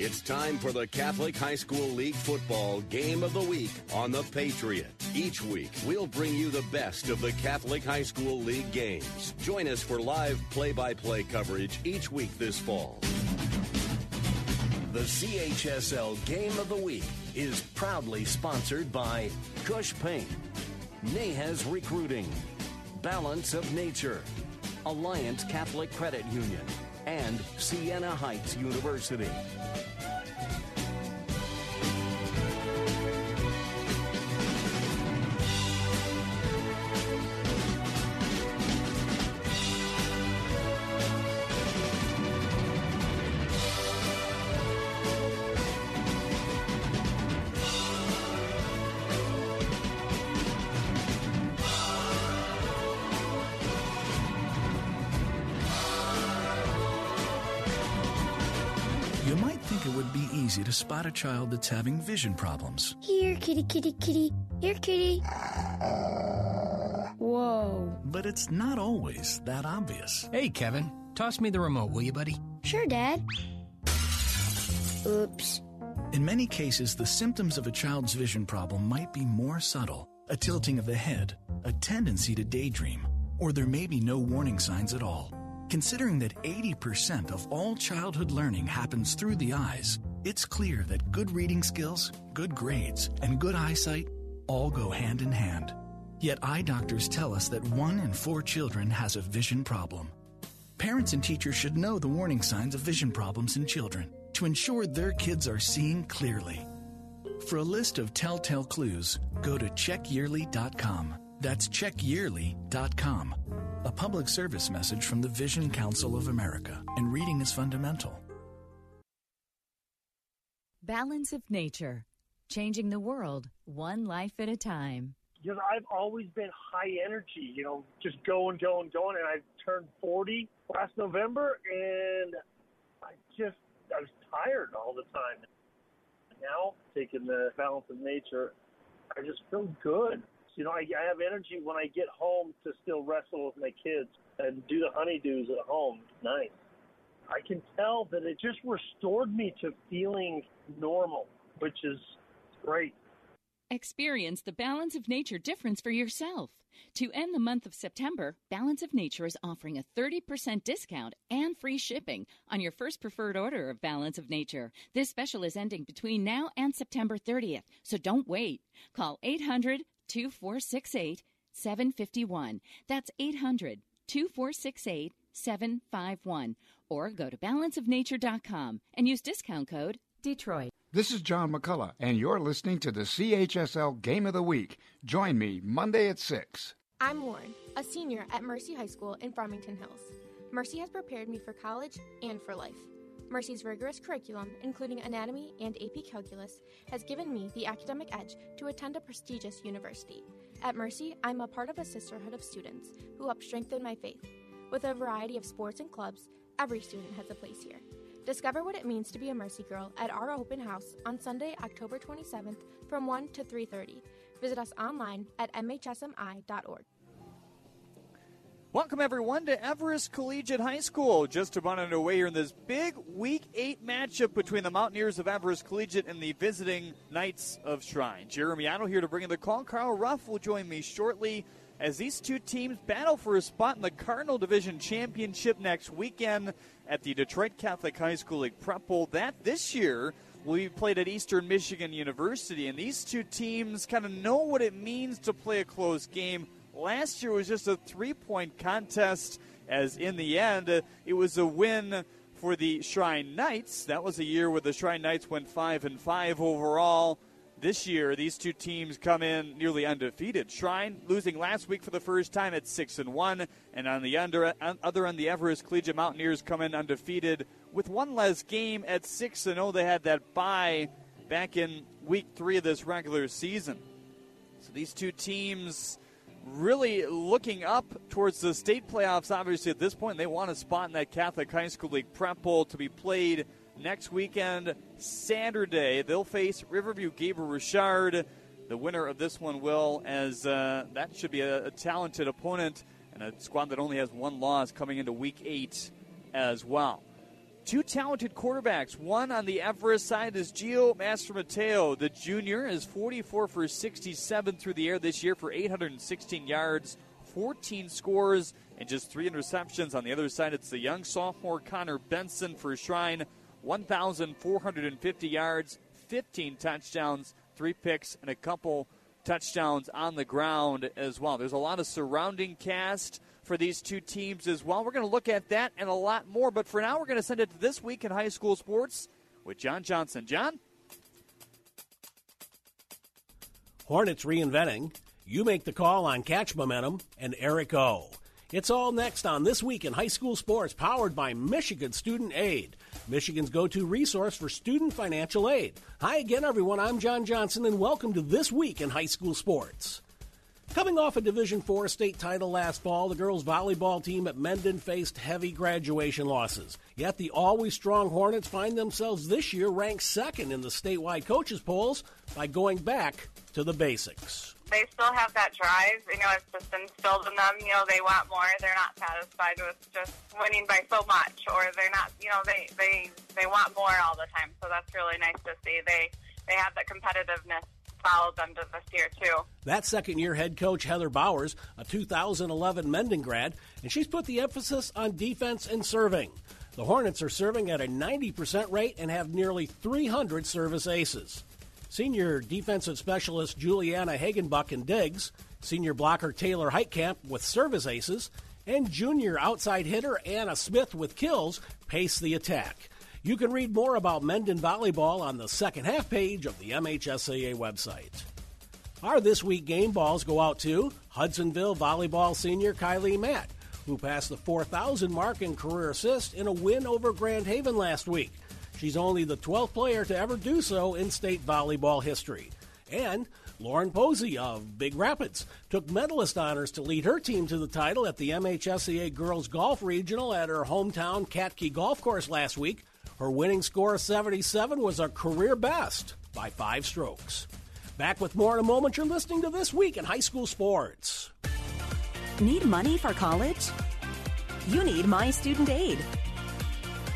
It's time for the Catholic High School League Football Game of the Week on The Patriot. Each week, we'll bring you the best of the Catholic High School League games. Join us for live play by play coverage each week this fall. The CHSL Game of the Week is proudly sponsored by Cush Paint, Nahas Recruiting, Balance of Nature, Alliance Catholic Credit Union, and Siena Heights University. Spot a child that's having vision problems. Here, kitty, kitty, kitty. Here, kitty. Whoa. But it's not always that obvious. Hey, Kevin, toss me the remote, will you, buddy? Sure, Dad. Oops. In many cases, the symptoms of a child's vision problem might be more subtle a tilting of the head, a tendency to daydream, or there may be no warning signs at all. Considering that 80% of all childhood learning happens through the eyes, it's clear that good reading skills, good grades, and good eyesight all go hand in hand. Yet eye doctors tell us that one in four children has a vision problem. Parents and teachers should know the warning signs of vision problems in children to ensure their kids are seeing clearly. For a list of telltale clues, go to checkyearly.com. That's checkyearly.com. A public service message from the Vision Council of America. And reading is fundamental. Balance of Nature, changing the world one life at a time. You know, I've always been high energy, you know, just going, going, going. And I turned 40 last November, and I just, I was tired all the time. Now, taking the balance of nature, I just feel good. You know, I, I have energy when I get home to still wrestle with my kids and do the honeydews at home. Nice. I can tell that it just restored me to feeling normal, which is great. Experience the Balance of Nature difference for yourself. To end the month of September, Balance of Nature is offering a 30% discount and free shipping on your first preferred order of Balance of Nature. This special is ending between now and September 30th, so don't wait. Call 800 2468 751. That's 800 2468 751. Or go to balanceofnature.com and use discount code Detroit. This is John McCullough, and you're listening to the CHSL Game of the Week. Join me Monday at 6. I'm Lauren, a senior at Mercy High School in Farmington Hills. Mercy has prepared me for college and for life. Mercy's rigorous curriculum, including anatomy and AP calculus, has given me the academic edge to attend a prestigious university. At Mercy, I'm a part of a sisterhood of students who help strengthen my faith. With a variety of sports and clubs, every student has a place here. Discover what it means to be a Mercy Girl at our open house on Sunday, October 27th from 1 to 3:30. Visit us online at mhsmi.org. Welcome, everyone, to Everest Collegiate High School. Just about underway here in this big Week 8 matchup between the Mountaineers of Everest Collegiate and the visiting Knights of Shrine. Jeremy Otto here to bring in the call. Carl Rupp will join me shortly as these two teams battle for a spot in the Cardinal Division Championship next weekend at the Detroit Catholic High School League Prep Bowl. That this year will be played at Eastern Michigan University, and these two teams kind of know what it means to play a close game. Last year was just a three point contest, as in the end, it was a win for the Shrine Knights. That was a year where the Shrine Knights went 5 and 5 overall. This year, these two teams come in nearly undefeated. Shrine losing last week for the first time at six and one, and on the under, other end, the Everest Collegiate Mountaineers come in undefeated with one less game at 6 and 0. They had that bye back in week three of this regular season. So these two teams really looking up towards the state playoffs. Obviously, at this point, they want a spot in that Catholic High School League prep bowl to be played next weekend, Saturday. They'll face Riverview Gabriel Richard. The winner of this one will, as uh, that should be a, a talented opponent and a squad that only has one loss coming into week eight as well. Two talented quarterbacks. One on the Everest side is Gio Mastromateo. The junior is 44 for 67 through the air this year for 816 yards, 14 scores, and just three interceptions. On the other side, it's the young sophomore Connor Benson for Shrine, 1,450 yards, 15 touchdowns, three picks, and a couple touchdowns on the ground as well. There's a lot of surrounding cast for these two teams as well. We're going to look at that and a lot more, but for now, we're going to send it to This Week in High School Sports with John Johnson. John? Hornets reinventing. You make the call on Catch Momentum and Eric O. It's all next on This Week in High School Sports, powered by Michigan Student Aid, Michigan's go to resource for student financial aid. Hi again, everyone. I'm John Johnson, and welcome to This Week in High School Sports. Coming off a Division Four state title last fall, the girls' volleyball team at Mendon faced heavy graduation losses. Yet the always strong Hornets find themselves this year ranked second in the statewide coaches polls by going back to the basics they still have that drive. You know, it's just instilled in them. You know, they want more. They're not satisfied with just winning by so much, or they're not. You know, they they they want more all the time. So that's really nice to see. They they have that competitiveness this year too. That second year head coach Heather Bowers, a 2011 Mendon grad, and she's put the emphasis on defense and serving. The Hornets are serving at a 90% rate and have nearly 300 service aces. Senior defensive specialist Juliana Hagenbuck and Diggs, senior blocker Taylor Heitkamp with service aces, and junior outside hitter Anna Smith with kills pace the attack. You can read more about Mendon volleyball on the second half page of the MHSAA website. Our this week game balls go out to Hudsonville volleyball senior Kylie Matt, who passed the 4,000 mark in career assist in a win over Grand Haven last week. She's only the 12th player to ever do so in state volleyball history. And Lauren Posey of Big Rapids took medalist honors to lead her team to the title at the MHSAA Girls Golf Regional at her hometown Katke Golf Course last week. Her winning score of 77 was a career best by five strokes. Back with more in a moment. You're listening to This Week in High School Sports. Need money for college? You need My Student Aid.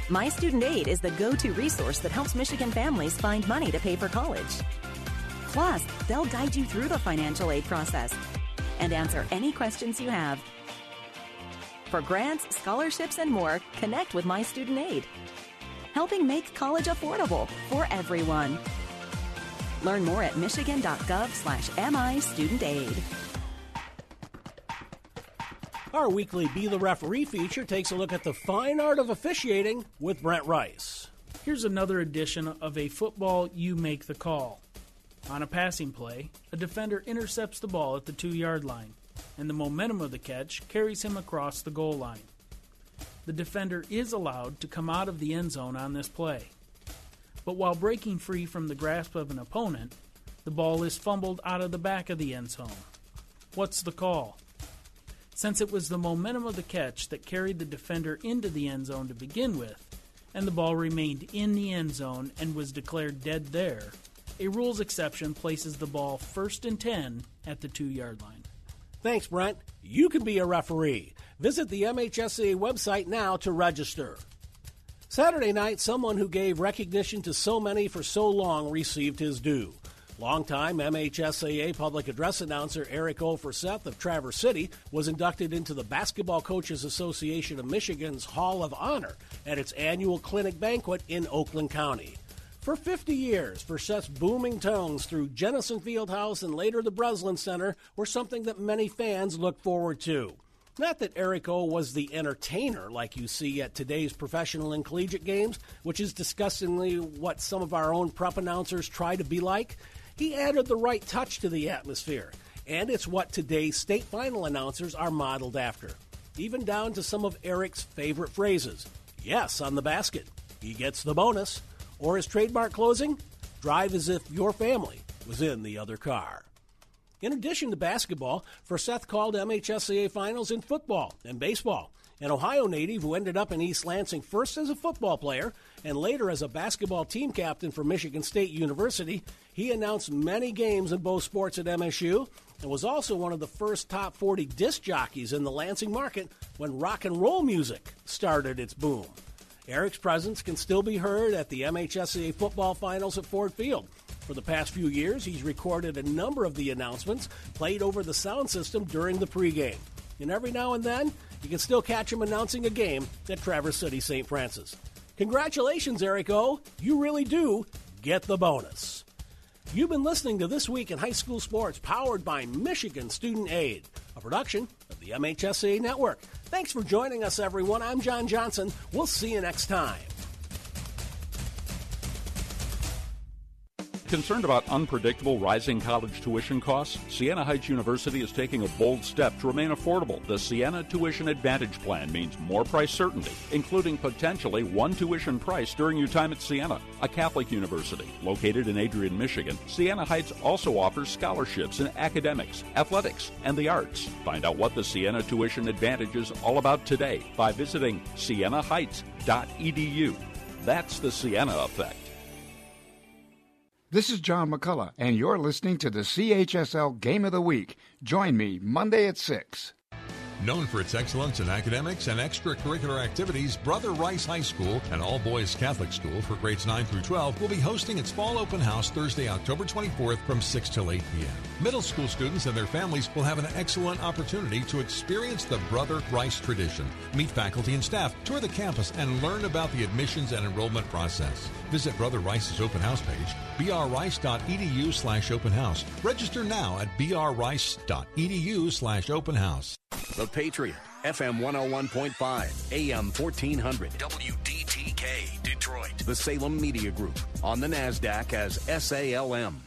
My Student Aid is the go to resource that helps Michigan families find money to pay for college. Plus, they'll guide you through the financial aid process and answer any questions you have. For grants, scholarships, and more, connect with My Student Aid, helping make college affordable for everyone. Learn more at michigan.gov slash MI Student Aid. Our weekly Be the Referee feature takes a look at the fine art of officiating with Brent Rice. Here's another edition of a football You Make the Call. On a passing play, a defender intercepts the ball at the two yard line, and the momentum of the catch carries him across the goal line. The defender is allowed to come out of the end zone on this play. But while breaking free from the grasp of an opponent, the ball is fumbled out of the back of the end zone. What's the call? since it was the momentum of the catch that carried the defender into the end zone to begin with, and the ball remained in the end zone and was declared dead there, a rules exception places the ball first and 10 at the two yard line. Thanks, Brent. You can be a referee. Visit the MHSAA website now to register. Saturday night, someone who gave recognition to so many for so long received his due. Longtime MHSAA public address announcer Eric O. Forseth of Traverse City was inducted into the Basketball Coaches Association of Michigan's Hall of Honor at its annual clinic banquet in Oakland County. For 50 years, Forseth's booming tones through Jennison Fieldhouse and later the Breslin Center were something that many fans looked forward to. Not that Eric O was the entertainer like you see at today's professional and collegiate games, which is disgustingly what some of our own prep announcers try to be like. He added the right touch to the atmosphere, and it's what today's state final announcers are modeled after, even down to some of Eric's favorite phrases. Yes, on the basket. he gets the bonus. Or his trademark closing, drive as if your family was in the other car. In addition to basketball, Forseth called MHSAA finals in football and baseball. An Ohio native who ended up in East Lansing first as a football player and later as a basketball team captain for Michigan State University, he announced many games in both sports at MSU and was also one of the first top 40 disc jockeys in the Lansing market when rock and roll music started its boom. Eric's presence can still be heard at the MHSAA football finals at Ford Field. For the past few years, he's recorded a number of the announcements played over the sound system during the pregame. And every now and then, you can still catch him announcing a game at Traverse City St. Francis. Congratulations, Eric O. You really do get the bonus. You've been listening to This Week in High School Sports, powered by Michigan Student Aid, a production of the MHSAA Network. Thanks for joining us, everyone. I'm John Johnson. We'll see you next time. Concerned about unpredictable rising college tuition costs? Siena Heights University is taking a bold step to remain affordable. The Siena Tuition Advantage Plan means more price certainty, including potentially one tuition price during your time at Siena, a Catholic university located in Adrian, Michigan. Siena Heights also offers scholarships in academics, athletics, and the arts. Find out what the Siena Tuition Advantage is all about today by visiting sienaheights.edu. That's the Siena effect. This is John McCullough, and you're listening to the CHSL Game of the Week. Join me Monday at 6. Known for its excellence in academics and extracurricular activities, Brother Rice High School, an all boys Catholic school for grades 9 through 12, will be hosting its fall open house Thursday, October 24th from 6 till 8 p.m. Middle school students and their families will have an excellent opportunity to experience the Brother Rice tradition, meet faculty and staff, tour the campus, and learn about the admissions and enrollment process. Visit Brother Rice's open house page, brrice.edu slash open house. Register now at brrice.edu slash open house. The Patriot, FM 101.5, AM 1400, WDTK, Detroit. The Salem Media Group, on the NASDAQ as SALM.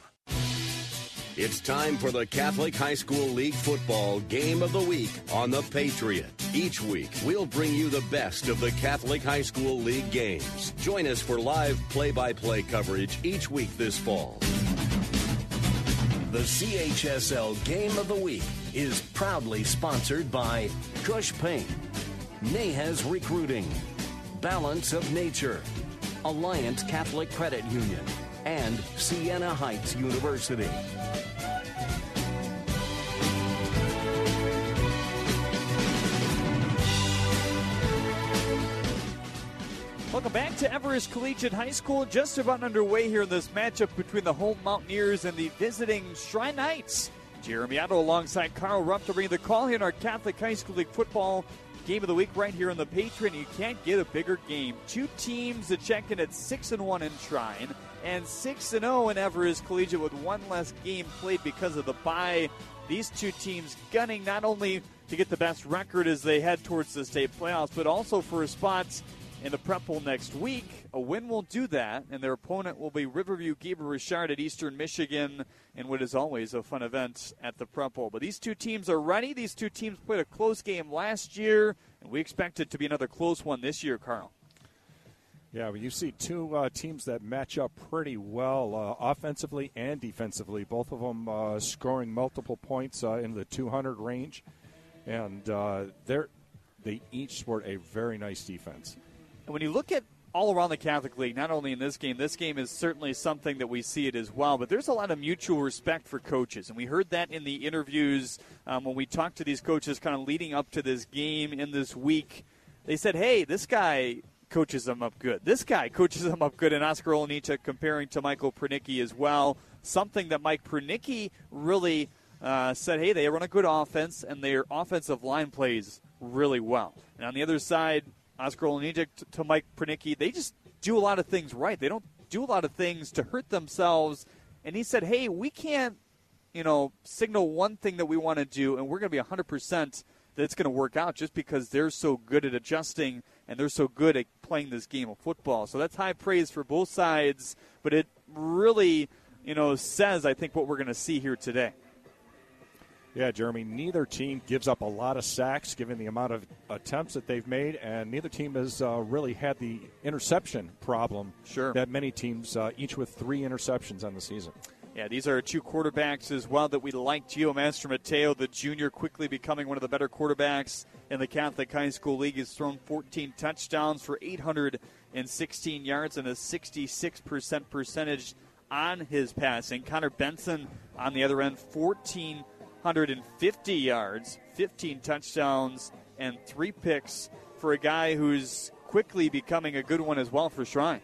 It's time for the Catholic High School League Football Game of the Week on The Patriot. Each week, we'll bring you the best of the Catholic High School League games. Join us for live play by play coverage each week this fall. The CHSL Game of the Week is proudly sponsored by Gush Paint, Nahas Recruiting, Balance of Nature, Alliance Catholic Credit Union, and Siena Heights University. Welcome back to Everest Collegiate High School. Just about underway here in this matchup between the home Mountaineers and the visiting Shrine Knights. Jeremy Otto alongside Carl Rupp to bring the call here in our Catholic High School League football game of the week right here on the Patriot. You can't get a bigger game. Two teams that check in at six and one in Shrine and six and zero in Everest Collegiate with one less game played because of the bye. These two teams gunning not only to get the best record as they head towards the state playoffs, but also for spots in the prep bowl next week. A win will do that, and their opponent will be Riverview Gabriel Richard at Eastern Michigan, in what is always a fun event at the prep bowl. But these two teams are ready. These two teams played a close game last year, and we expect it to be another close one this year, Carl. Yeah, well, you see two uh, teams that match up pretty well uh, offensively and defensively. Both of them uh, scoring multiple points uh, in the 200 range, and uh, they're they each sport a very nice defense. And when you look at all around the Catholic League, not only in this game, this game is certainly something that we see it as well, but there's a lot of mutual respect for coaches. And we heard that in the interviews um, when we talked to these coaches kind of leading up to this game in this week. They said, hey, this guy coaches them up good. This guy coaches them up good. And Oscar Olanichuk comparing to Michael Pernicki as well. Something that Mike Pernicki really uh, said, hey, they run a good offense, and their offensive line plays really well. And on the other side, Oscar Olanichuk to Mike Pernicki, they just do a lot of things right. They don't do a lot of things to hurt themselves. And he said, hey, we can't, you know, signal one thing that we want to do, and we're going to be 100% that it's going to work out just because they're so good at adjusting and they're so good at playing this game of football. So that's high praise for both sides, but it really, you know, says, I think, what we're going to see here today. Yeah, Jeremy, neither team gives up a lot of sacks given the amount of attempts that they've made, and neither team has uh, really had the interception problem sure. that many teams, uh, each with three interceptions on the season. Yeah, these are two quarterbacks as well that we like. Gio Mastromateo, the junior, quickly becoming one of the better quarterbacks in the Catholic High School League. He's thrown 14 touchdowns for 816 yards and a 66% percentage on his passing. Connor Benson on the other end, 1,450 yards, 15 touchdowns, and three picks for a guy who's quickly becoming a good one as well for Shrine.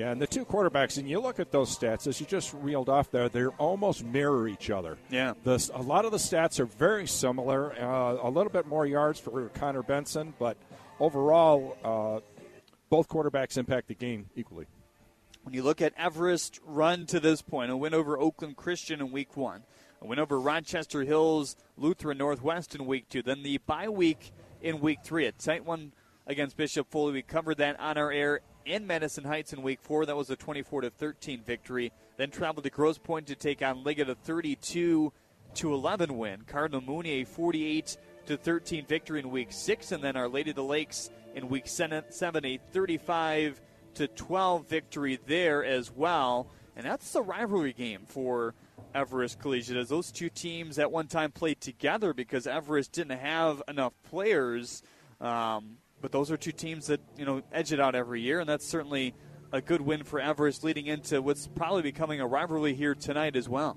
Yeah, and the two quarterbacks, and you look at those stats as you just reeled off there, they almost mirror each other. Yeah. The, a lot of the stats are very similar. Uh, a little bit more yards for Connor Benson, but overall, uh, both quarterbacks impact the game equally. When you look at Everest run to this point, a win over Oakland Christian in week one, a win over Rochester Hills Lutheran Northwest in week two. Then the bye week in week three. A tight one against Bishop Foley. We covered that on our air in Madison Heights in week four. That was a 24 to 13 victory. Then traveled to Grosse Pointe to take on Liggett a 32 to 11 win. Cardinal Mooney a 48 to 13 victory in week six, and then Our Lady of the Lakes in week seven, a 35 to 12 victory there as well. And that's the rivalry game for Everest Collegiate as those two teams at one time played together because Everest didn't have enough players. Um, but those are two teams that you know edge it out every year, and that's certainly a good win for Everest leading into what's probably becoming a rivalry here tonight as well.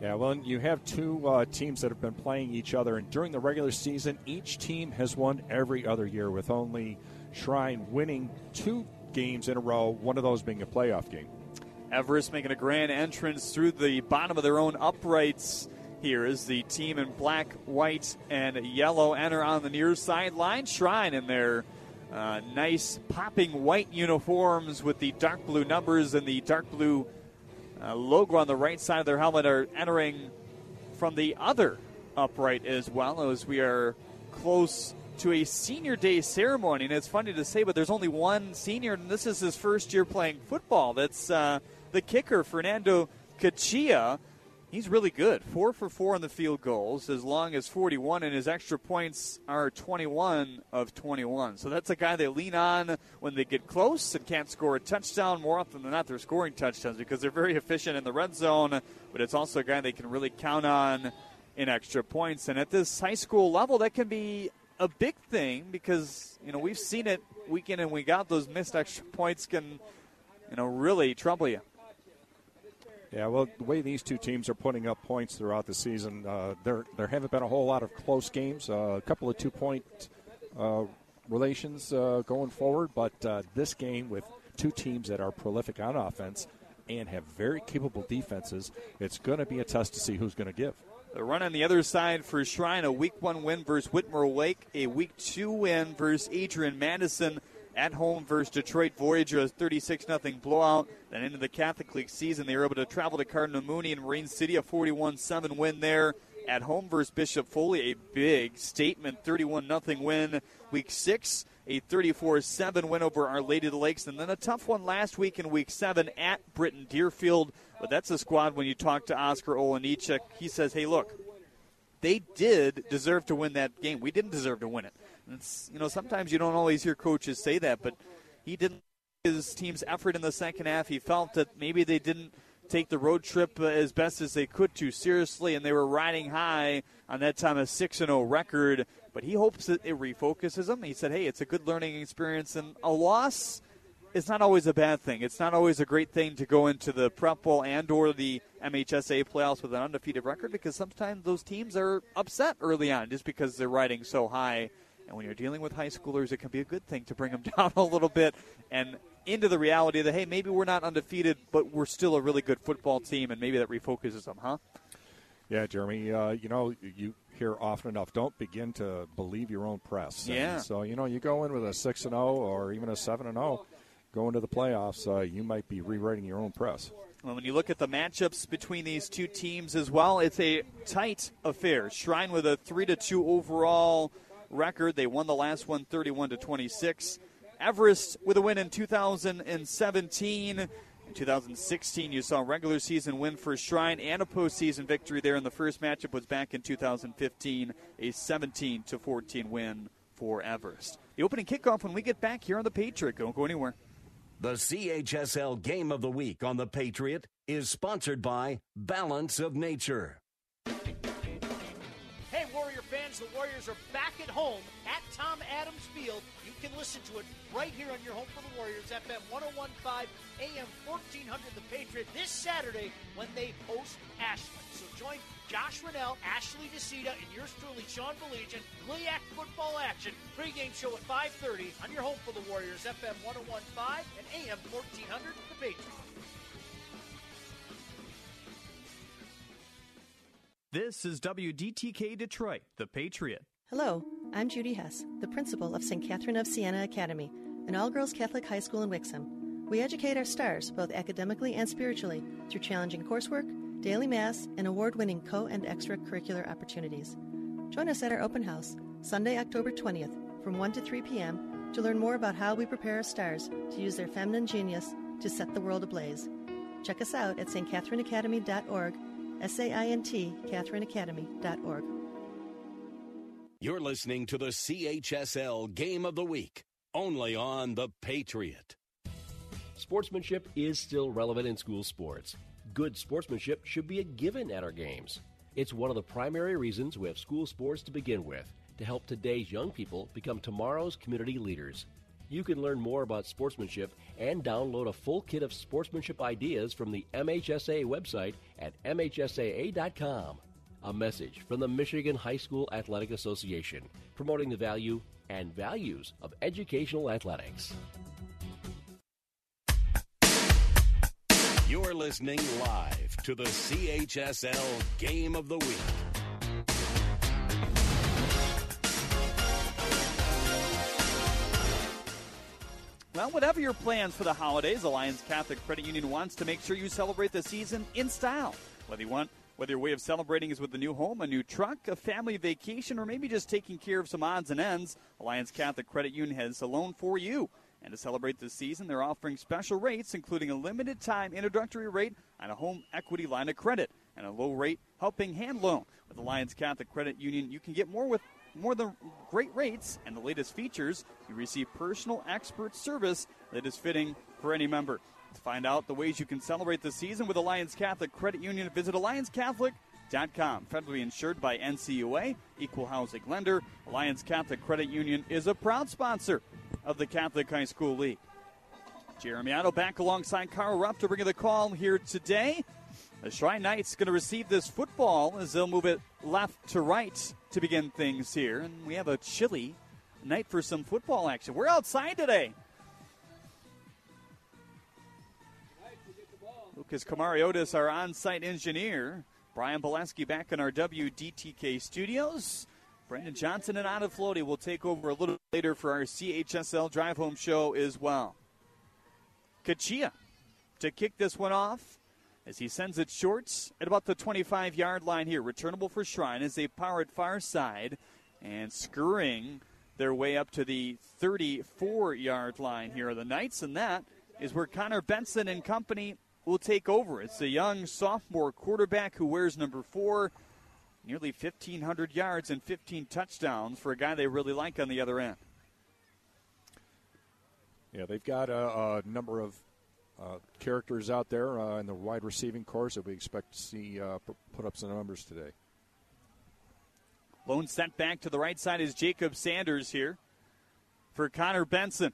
Yeah, well, you have two uh, teams that have been playing each other, and during the regular season, each team has won every other year, with only Shrine winning two games in a row, one of those being a playoff game. Everest making a grand entrance through the bottom of their own uprights here as the team in black, white, and yellow enter on the near sideline. Shrine in their uh, nice popping white uniforms with the dark blue numbers and the dark blue uh, logo on the right side of their helmet are entering from the other upright as well as we are close to a senior day ceremony. And it's funny to say, but there's only one senior, and this is his first year playing football. That's uh, the kicker, Fernando Cachia. He's really good. Four for four on the field goals, as long as 41, and his extra points are 21 of 21. So that's a guy they lean on when they get close and can't score a touchdown. More often than not, they're scoring touchdowns because they're very efficient in the red zone, but it's also a guy they can really count on in extra points. And at this high school level, that can be a big thing because, you know, we've seen it week in and week out. Those missed extra points can, you know, really trouble you. Yeah, well, the way these two teams are putting up points throughout the season, uh, there there haven't been a whole lot of close games. Uh, a couple of two point uh, relations uh, going forward, but uh, this game with two teams that are prolific on offense and have very capable defenses, it's going to be a test to see who's going to give. The run on the other side for Shrine, a week one win versus Whitmore Lake, a week two win versus Adrian Madison at home versus Detroit Voyager, a 36 0 blowout. Then into the Catholic League season, they were able to travel to Cardinal Mooney and Marine City, a 41 7 win there. At home versus Bishop Foley, a big statement 31 0 win. Week six, a 34 7 win over Our Lady of the Lakes. And then a tough one last week in week seven at Britton Deerfield. But that's a squad when you talk to Oscar Olenichek, he says, hey, look, they did deserve to win that game. We didn't deserve to win it. It's, you know, sometimes you don't always hear coaches say that, but he didn't his team's effort in the second half. He felt that maybe they didn't take the road trip uh, as best as they could to seriously, and they were riding high on that time a six and zero record. But he hopes that it refocuses them. He said, "Hey, it's a good learning experience, and a loss is not always a bad thing. It's not always a great thing to go into the prep bowl and or the MHSA playoffs with an undefeated record because sometimes those teams are upset early on just because they're riding so high." And when you're dealing with high schoolers, it can be a good thing to bring them down a little bit and into the reality that, hey, maybe we're not undefeated, but we're still a really good football team, and maybe that refocuses them, huh? Yeah, Jeremy, uh, you know, you hear often enough, don't begin to believe your own press. Yeah. And so, you know, you go in with a 6 and 0 or even a 7 and 0, go into the playoffs, uh, you might be rewriting your own press. Well, when you look at the matchups between these two teams as well, it's a tight affair. Shrine with a 3 to 2 overall record. They won the last one 31 to 26. Everest with a win in 2017. In 2016, you saw a regular season win for Shrine and a postseason victory there. And the first matchup was back in 2015, a 17 to 14 win for Everest. The opening kickoff when we get back here on the Patriot. Don't go anywhere. The CHSL Game of the Week on the Patriot is sponsored by Balance of Nature. The Warriors are back at home at Tom Adams Field. You can listen to it right here on your home for the Warriors, FM 1015, AM 1400, The Patriot, this Saturday when they host Ashland. So join Josh Rennell, Ashley DeCita, and yours truly, Sean Belegian, GLIAC football action. Pregame show at 5.30 on your home for the Warriors, FM 1015 and AM 1400, The Patriot. This is WDTK Detroit, the Patriot. Hello, I'm Judy Hess, the principal of St. Catherine of Siena Academy, an all girls Catholic high school in Wixom. We educate our stars, both academically and spiritually, through challenging coursework, daily mass, and award winning co and extracurricular opportunities. Join us at our open house, Sunday, October 20th, from 1 to 3 p.m., to learn more about how we prepare our stars to use their feminine genius to set the world ablaze. Check us out at stcatherineacademy.org S-A-I-N-T, CatherineAcademy.org. You're listening to the CHSL Game of the Week, only on The Patriot. Sportsmanship is still relevant in school sports. Good sportsmanship should be a given at our games. It's one of the primary reasons we have school sports to begin with, to help today's young people become tomorrow's community leaders. You can learn more about sportsmanship and download a full kit of sportsmanship ideas from the MHSA website at MHSAA.com. A message from the Michigan High School Athletic Association, promoting the value and values of educational athletics. You're listening live to the CHSL Game of the Week. Well, whatever your plans for the holidays, Alliance Catholic Credit Union wants to make sure you celebrate the season in style. Whether you want, whether your way of celebrating is with a new home, a new truck, a family vacation, or maybe just taking care of some odds and ends, Alliance Catholic Credit Union has a loan for you. And to celebrate this season, they're offering special rates, including a limited time introductory rate on a home equity line of credit and a low rate helping hand loan. With Alliance Catholic Credit Union, you can get more with more than great rates and the latest features, you receive personal expert service that is fitting for any member. To find out the ways you can celebrate the season with Alliance Catholic Credit Union, visit AllianceCatholic.com. Federally insured by NCUA, equal housing lender. Alliance Catholic Credit Union is a proud sponsor of the Catholic High School League. Jeremy Otto back alongside Carl Rupp to bring you the call here today. The Shrine Knights going to receive this football as they'll move it left to right to begin things here. And we have a chilly night for some football action. We're outside today. Lucas Kamariotis, our on site engineer. Brian Boleski back in our WDTK studios. Brandon Johnson and Anna Floaty will take over a little later for our CHSL Drive Home show as well. Cachia to kick this one off as he sends it short at about the 25 yard line here. Returnable for Shrine as they power it far side and scurrying their way up to the 34 yard line here are the Knights, and that is where Connor Benson and company will take over. It's a young sophomore quarterback who wears number four, nearly 1,500 yards and 15 touchdowns for a guy they really like on the other end. Yeah, they've got a, a number of uh, characters out there uh, in the wide receiving course that we expect to see uh, put up some numbers today. Lone sent back to the right side is Jacob Sanders here for Connor Benson.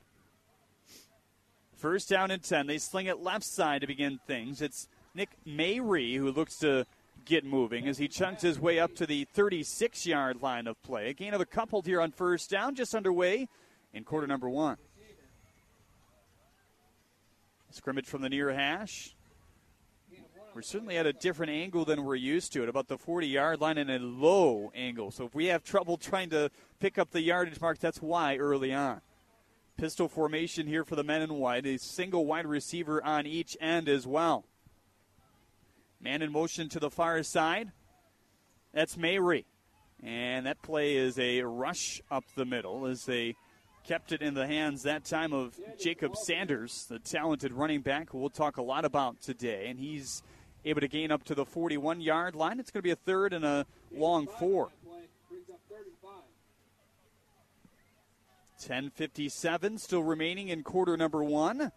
First down and 10. They sling it left side to begin things. It's Nick Mayrie who looks to get moving as he chunks his way up to the 36 yard line of play. A gain of a couple here on first down, just underway in quarter number one. Scrimmage from the near hash. We're certainly at a different angle than we're used to at about the 40 yard line and a low angle. So if we have trouble trying to pick up the yardage mark, that's why early on. Pistol formation here for the men in white. A single wide receiver on each end as well. Man in motion to the far side. That's Mayrie. And that play is a rush up the middle as they kept it in the hands that time of Jacob Sanders, the talented running back we'll talk a lot about today. And he's able to gain up to the 41 yard line. It's going to be a third and a long four. 10.57 still remaining in quarter number one.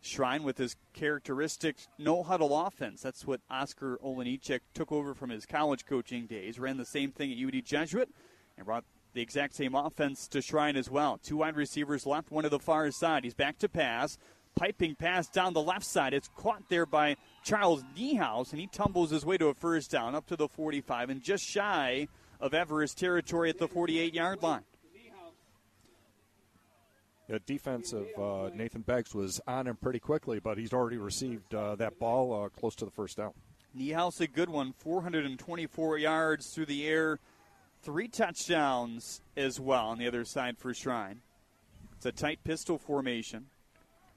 Shrine with his characteristic no huddle offense. That's what Oscar Olenichek took over from his college coaching days. Ran the same thing at UD Jesuit and brought the exact same offense to Shrine as well. Two wide receivers left, one to the far side. He's back to pass. Piping pass down the left side. It's caught there by Charles Niehaus, and he tumbles his way to a first down up to the 45 and just shy of Everest territory at the 48 yard line. The defense of uh, Nathan Beggs was on him pretty quickly, but he's already received uh, that ball uh, close to the first down. Niehaus, a good one, 424 yards through the air, three touchdowns as well on the other side for Shrine. It's a tight pistol formation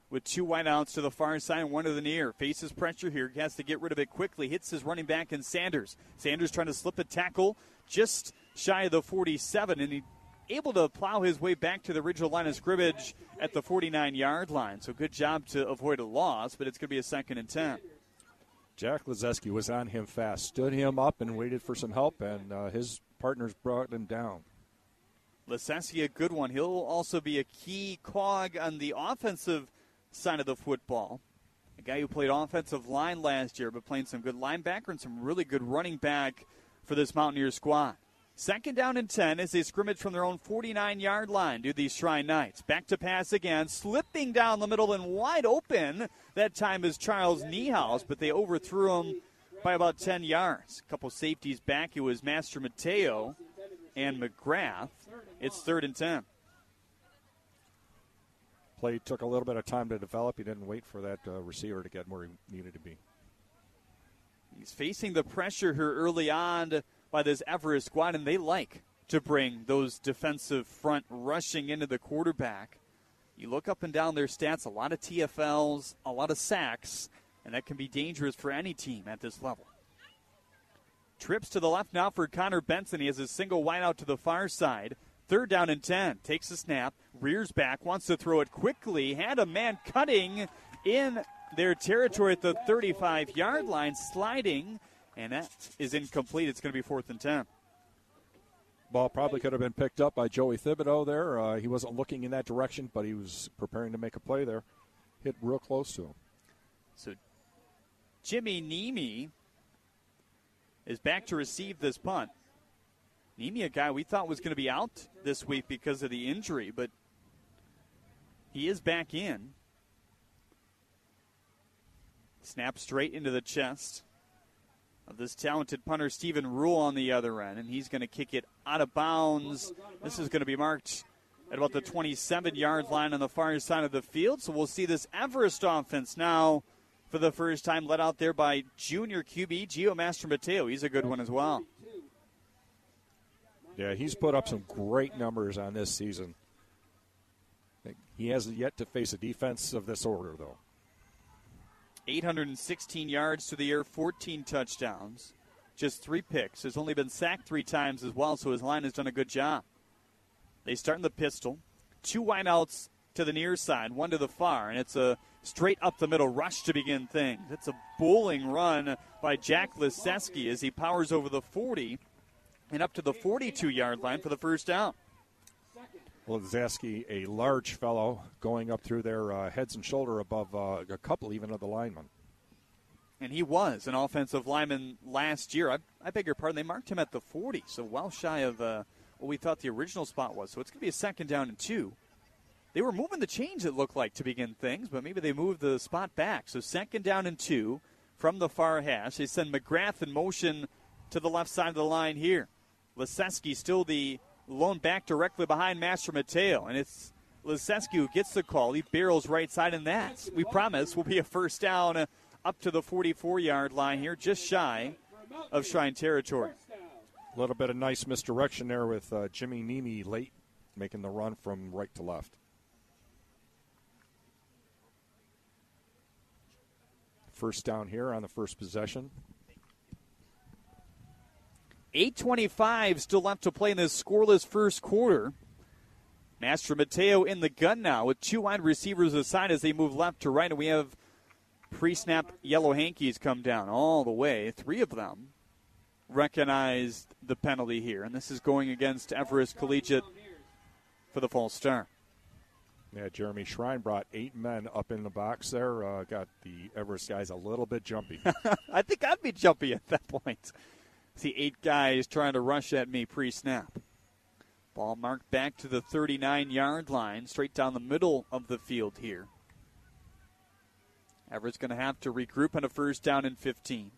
with two wideouts to the far side and one to the near. Faces pressure here, he has to get rid of it quickly. Hits his running back in Sanders. Sanders trying to slip a tackle just shy of the 47, and he able to plow his way back to the original line of scrimmage at the 49 yard line. So good job to avoid a loss, but it's going to be a second and 10. Jack Lazeski was on him fast, stood him up, and waited for some help, and uh, his partners brought him down. Lazeski, a good one. He'll also be a key cog on the offensive side of the football. A guy who played offensive line last year, but playing some good linebacker and some really good running back for this Mountaineer squad. Second down and 10 as they scrimmage from their own 49 yard line do these Shrine Knights. Back to pass again, slipping down the middle and wide open. That time is Charles Niehaus, but they overthrew him by about 10 yards. A couple safeties back. It was Mastromateo and McGrath. It's third and 10. Play took a little bit of time to develop. He didn't wait for that uh, receiver to get where he needed to be. He's facing the pressure here early on by this Everest squad, and they like to bring those defensive front rushing into the quarterback. You look up and down their stats, a lot of TFLs, a lot of sacks, and that can be dangerous for any team at this level. Trips to the left now for Connor Benson. He has a single wide out to the far side. Third down and 10. Takes a snap, rears back, wants to throw it quickly. Had a man cutting in their territory at the 35 yard line, sliding and that is incomplete. It's going to be fourth and 10. Ball probably could have been picked up by Joey Thibodeau there. Uh, he wasn't looking in that direction, but he was preparing to make a play there. Hit real close to him. So Jimmy Nemi is back to receive this punt. Nemi, a guy we thought was going to be out this week because of the injury, but he is back in. Snap straight into the chest of this talented punter, Stephen Rule, on the other end, and he's going to kick it out of bounds. This is going to be marked at about the 27 yard line on the far side of the field. So we'll see this Everest offense now for the first time, led out there by junior QB Gio Mastromateo. He's a good one as well. Yeah, he's put up some great numbers on this season. He hasn't yet to face a defense of this order, though. 816 yards to the air, 14 touchdowns, just three picks. Has only been sacked three times as well, so his line has done a good job. They start in the pistol, two wideouts to the near side, one to the far, and it's a straight up the middle rush to begin things. It's a bowling run by Jack Liseski as he powers over the 40 and up to the 42 yard line for the first down. Well, Zaski, a large fellow, going up through their uh, heads and shoulder above uh, a couple even of the linemen. And he was an offensive lineman last year. I, I beg your pardon. They marked him at the 40, so well shy of uh, what we thought the original spot was. So it's going to be a second down and two. They were moving the chains, it looked like, to begin things, but maybe they moved the spot back. So second down and two from the far hash. They send McGrath in motion to the left side of the line here. Liseski still the lone back directly behind Mastromateo. And it's Liseski who gets the call. He barrels right side, and that, we promise, will be a first down up to the 44 yard line here, just shy of Shrine territory. A little bit of nice misdirection there with uh, Jimmy Nemi late making the run from right to left. First down here on the first possession. 8.25 still left to play in this scoreless first quarter. Mastromateo in the gun now with two wide receivers aside as they move left to right. And we have pre snap yellow hankies come down all the way. Three of them recognized the penalty here. And this is going against Everest Collegiate for the false start. Yeah, Jeremy Shrine brought eight men up in the box there. Uh, got the Everest guys a little bit jumpy. I think I'd be jumpy at that point. See eight guys trying to rush at me pre snap. Ball marked back to the 39 yard line, straight down the middle of the field here. Everest's going to have to regroup on a first down and 15.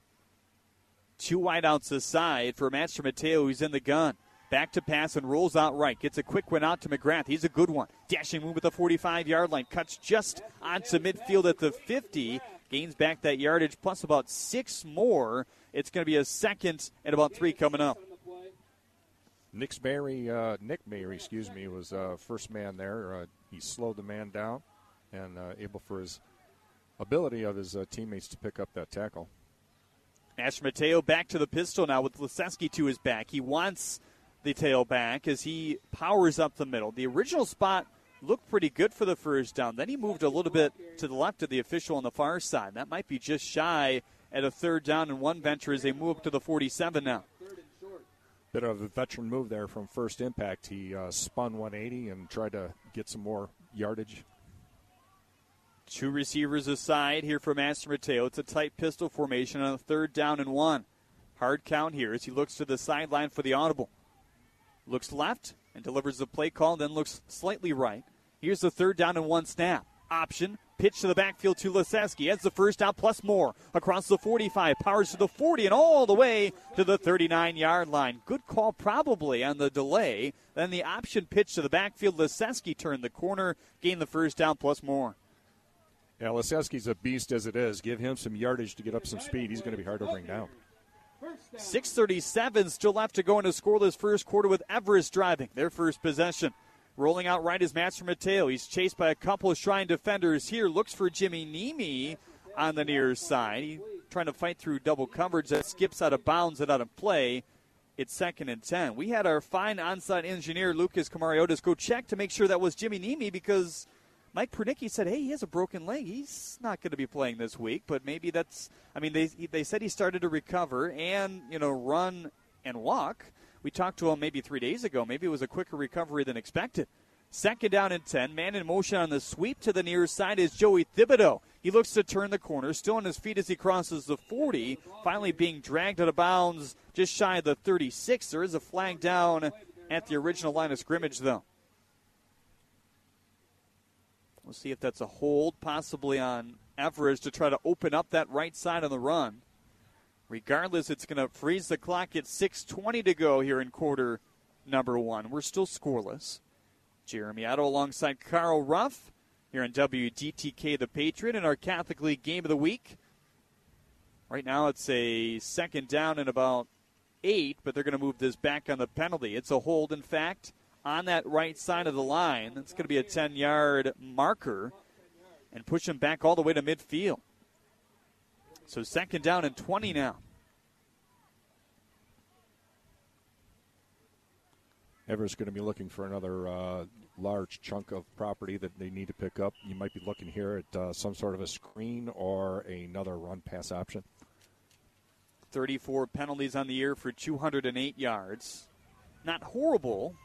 Two wideouts aside for Mastromateo, who's in the gun. Back to pass and rolls out right. Gets a quick one out to McGrath. He's a good one. Dashing move at the 45 yard line. Cuts just onto midfield at the 50. Gains back that yardage plus about six more. It's going to be a second and about three coming up. Nick Mary, uh, Nick Mary, excuse me, was uh, first man there. Uh, he slowed the man down and uh, able for his ability of his uh, teammates to pick up that tackle. Ash Mateo back to the pistol now with Leseski to his back. He wants the tailback as he powers up the middle. The original spot looked pretty good for the first down. Then he moved a little bit to the left of the official on the far side. That might be just shy at a third down and one venture as they move up to the 47 now. Bit of a veteran move there from first impact. He uh, spun 180 and tried to get some more yardage. Two receivers aside here for Mastromateo. It's a tight pistol formation on a third down and one. Hard count here as he looks to the sideline for the audible looks left and delivers the play call, then looks slightly right. Here's the third down and one snap. Option, pitch to the backfield to Leseski. Has the first down plus more across the 45, powers to the 40 and all the way to the 39 yard line. Good call, probably on the delay. Then the option pitch to the backfield. Leseski turned the corner, gained the first down plus more. Yeah, Leseski's a beast as it is. Give him some yardage to get up some speed. He's going to be hard to bring down. 6.37 still left to go in a scoreless first quarter with Everest driving their first possession. Rolling out right is Mastromateo. He's chased by a couple of Shrine defenders here. Looks for Jimmy Nemi on the near side. He trying to fight through double coverage that skips out of bounds and out of play. It's second and 10. We had our fine onside engineer, Lucas Camariotis, go check to make sure that was Jimmy Nemi because – Mike Pernicki said, "Hey, he has a broken leg. He's not going to be playing this week, but maybe that's. I mean, they they said he started to recover and you know run and walk. We talked to him maybe three days ago. Maybe it was a quicker recovery than expected. Second down and 10. Man in motion on the sweep to the near side is Joey Thibodeau. He looks to turn the corner, still on his feet as he crosses the 40, finally being dragged out of bounds just shy of the 36. There is a flag down at the original line of scrimmage, though. We'll see if that's a hold, possibly on Everest to try to open up that right side of the run. Regardless, it's going to freeze the clock at 6.20 to go here in quarter number one. We're still scoreless. Jeremy Otto alongside Carl Rupp here on WDTK The Patriot in our Catholic League game of the week. Right now it's a second down and about eight, but they're going to move this back on the penalty. It's a hold, in fact on that right side of the line. That's going to be a 10 yard marker and push him back all the way to midfield. So second down and 20 now. Everest's going to be looking for another uh, large chunk of property that they need to pick up. You might be looking here at uh, some sort of a screen or another run pass option. 34 penalties on the year for 208 yards. Not horrible,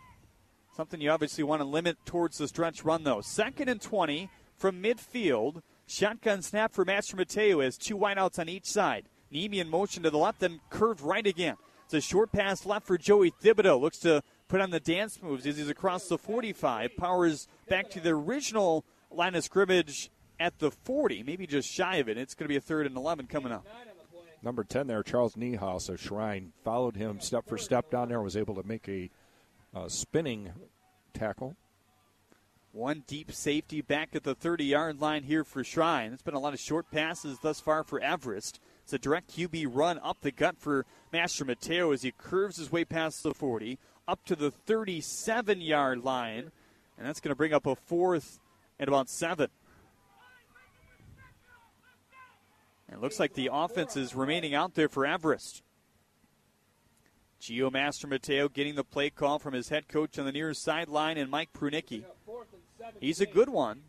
Something you obviously want to limit towards the stretch run, though. Second and 20 from midfield. Shotgun snap for Mastromateo as two wideouts on each side. Nemi in motion to the left, then curved right again. It's a short pass left for Joey Thibodeau. Looks to put on the dance moves as he's across the 45. Powers back to the original line of scrimmage at the 40, maybe just shy of it. It's going to be a third and 11 coming up. Number 10 there, Charles Niehaus of Shrine, followed him step for step down there, was able to make a uh, spinning tackle. One deep safety back at the 30 yard line here for Shrine. It's been a lot of short passes thus far for Everest. It's a direct QB run up the gut for Mastromateo as he curves his way past the 40 up to the 37 yard line. And that's going to bring up a fourth and about seven. And it looks like the offense is remaining out there for Everest. Gio Mastromateo getting the play call from his head coach on the near sideline and Mike Pernicki. He's a good one.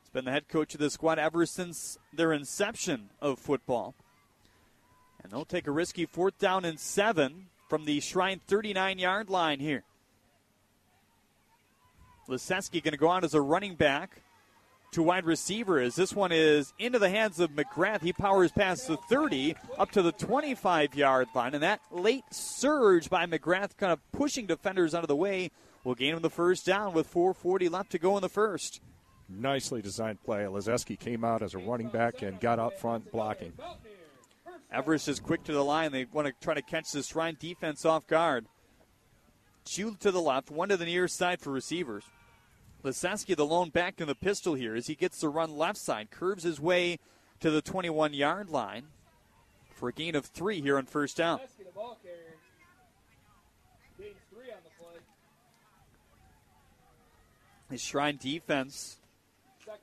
He's been the head coach of the squad ever since their inception of football. And they'll take a risky fourth down and seven from the Shrine 39 yard line here. Liseski going to go out as a running back to wide receiver as this one is into the hands of McGrath. He powers past the 30 up to the 25 yard line. And that late surge by McGrath kind of pushing defenders out of the way will gain him the first down with 4.40 left to go in the first. Nicely designed play. Lizeski came out as a running back and got out front blocking. Everest is quick to the line. They want to try to catch this Shrine defense off guard. Two to the left, one to the near side for receivers. Liseski, the lone back in the pistol here, as he gets the run left side, curves his way to the 21 yard line for a gain of three here on first down. His Shrine defense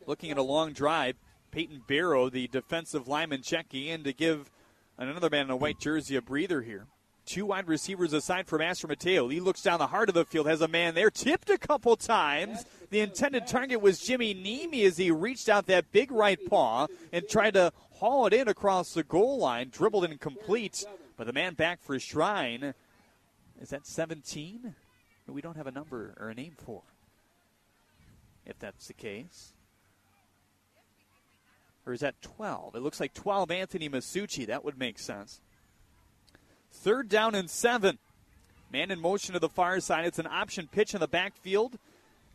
looking at a long drive. Peyton Barrow, the defensive lineman, checking in to give another man in a white jersey a breather here. Two wide receivers aside from Mastromateo. He looks down the heart of the field, has a man there, tipped a couple times. The intended target was Jimmy Nemi as he reached out that big right paw and tried to haul it in across the goal line, dribbled incomplete. But the man back for Shrine is that 17? We don't have a number or a name for. If that's the case. Or is that 12? It looks like 12 Anthony Masucci. That would make sense. Third down and seven. Man in motion to the far side. It's an option pitch in the backfield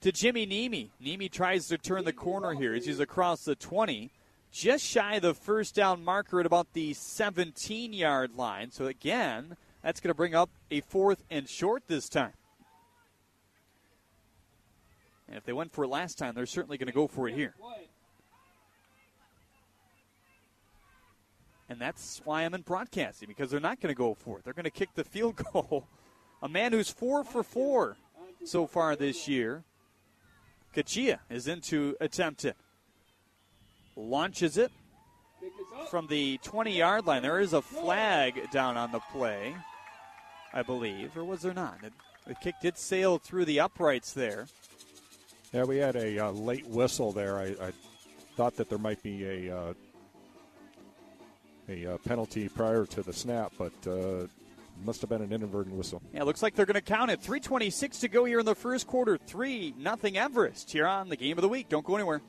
to Jimmy Nemi. Nemi tries to turn the corner here as he's across the 20. Just shy of the first down marker at about the 17 yard line. So again, that's going to bring up a fourth and short this time. And if they went for it last time, they're certainly going to go for it here. And that's why I'm in broadcasting, because they're not going to go for it. They're going to kick the field goal. A man who's four for four so far this year. Cachia is in to attempt it. Launches it from the 20 yard line. There is a flag down on the play, I believe. Or was there not? The kick did sail through the uprights there. Yeah, we had a uh, late whistle there. I, I, thought that there might be a uh, a uh, penalty prior to the snap, but uh, must have been an inadvertent whistle. Yeah, looks like they're going to count it. 3:26 to go here in the first quarter. Three nothing Everest here on the game of the week. Don't go anywhere.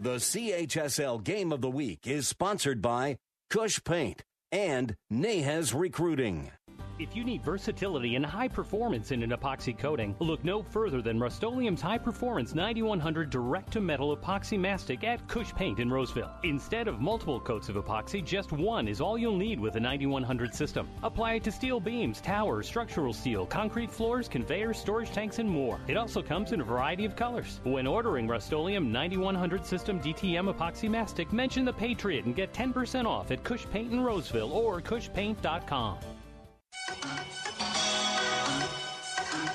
The CHSL Game of the Week is sponsored by Cush Paint and Nahez Recruiting. If you need versatility and high performance in an epoxy coating, look no further than Rust-Oleum's High Performance 9100 Direct to Metal Epoxy Mastic at Cush Paint in Roseville. Instead of multiple coats of epoxy, just one is all you'll need with the 9100 system. Apply it to steel beams, towers, structural steel, concrete floors, conveyors, storage tanks, and more. It also comes in a variety of colors. When ordering Rust-Oleum 9100 System DTM Epoxy Mastic, mention the Patriot and get 10% off at Cush Paint in Roseville or cushpaint.com.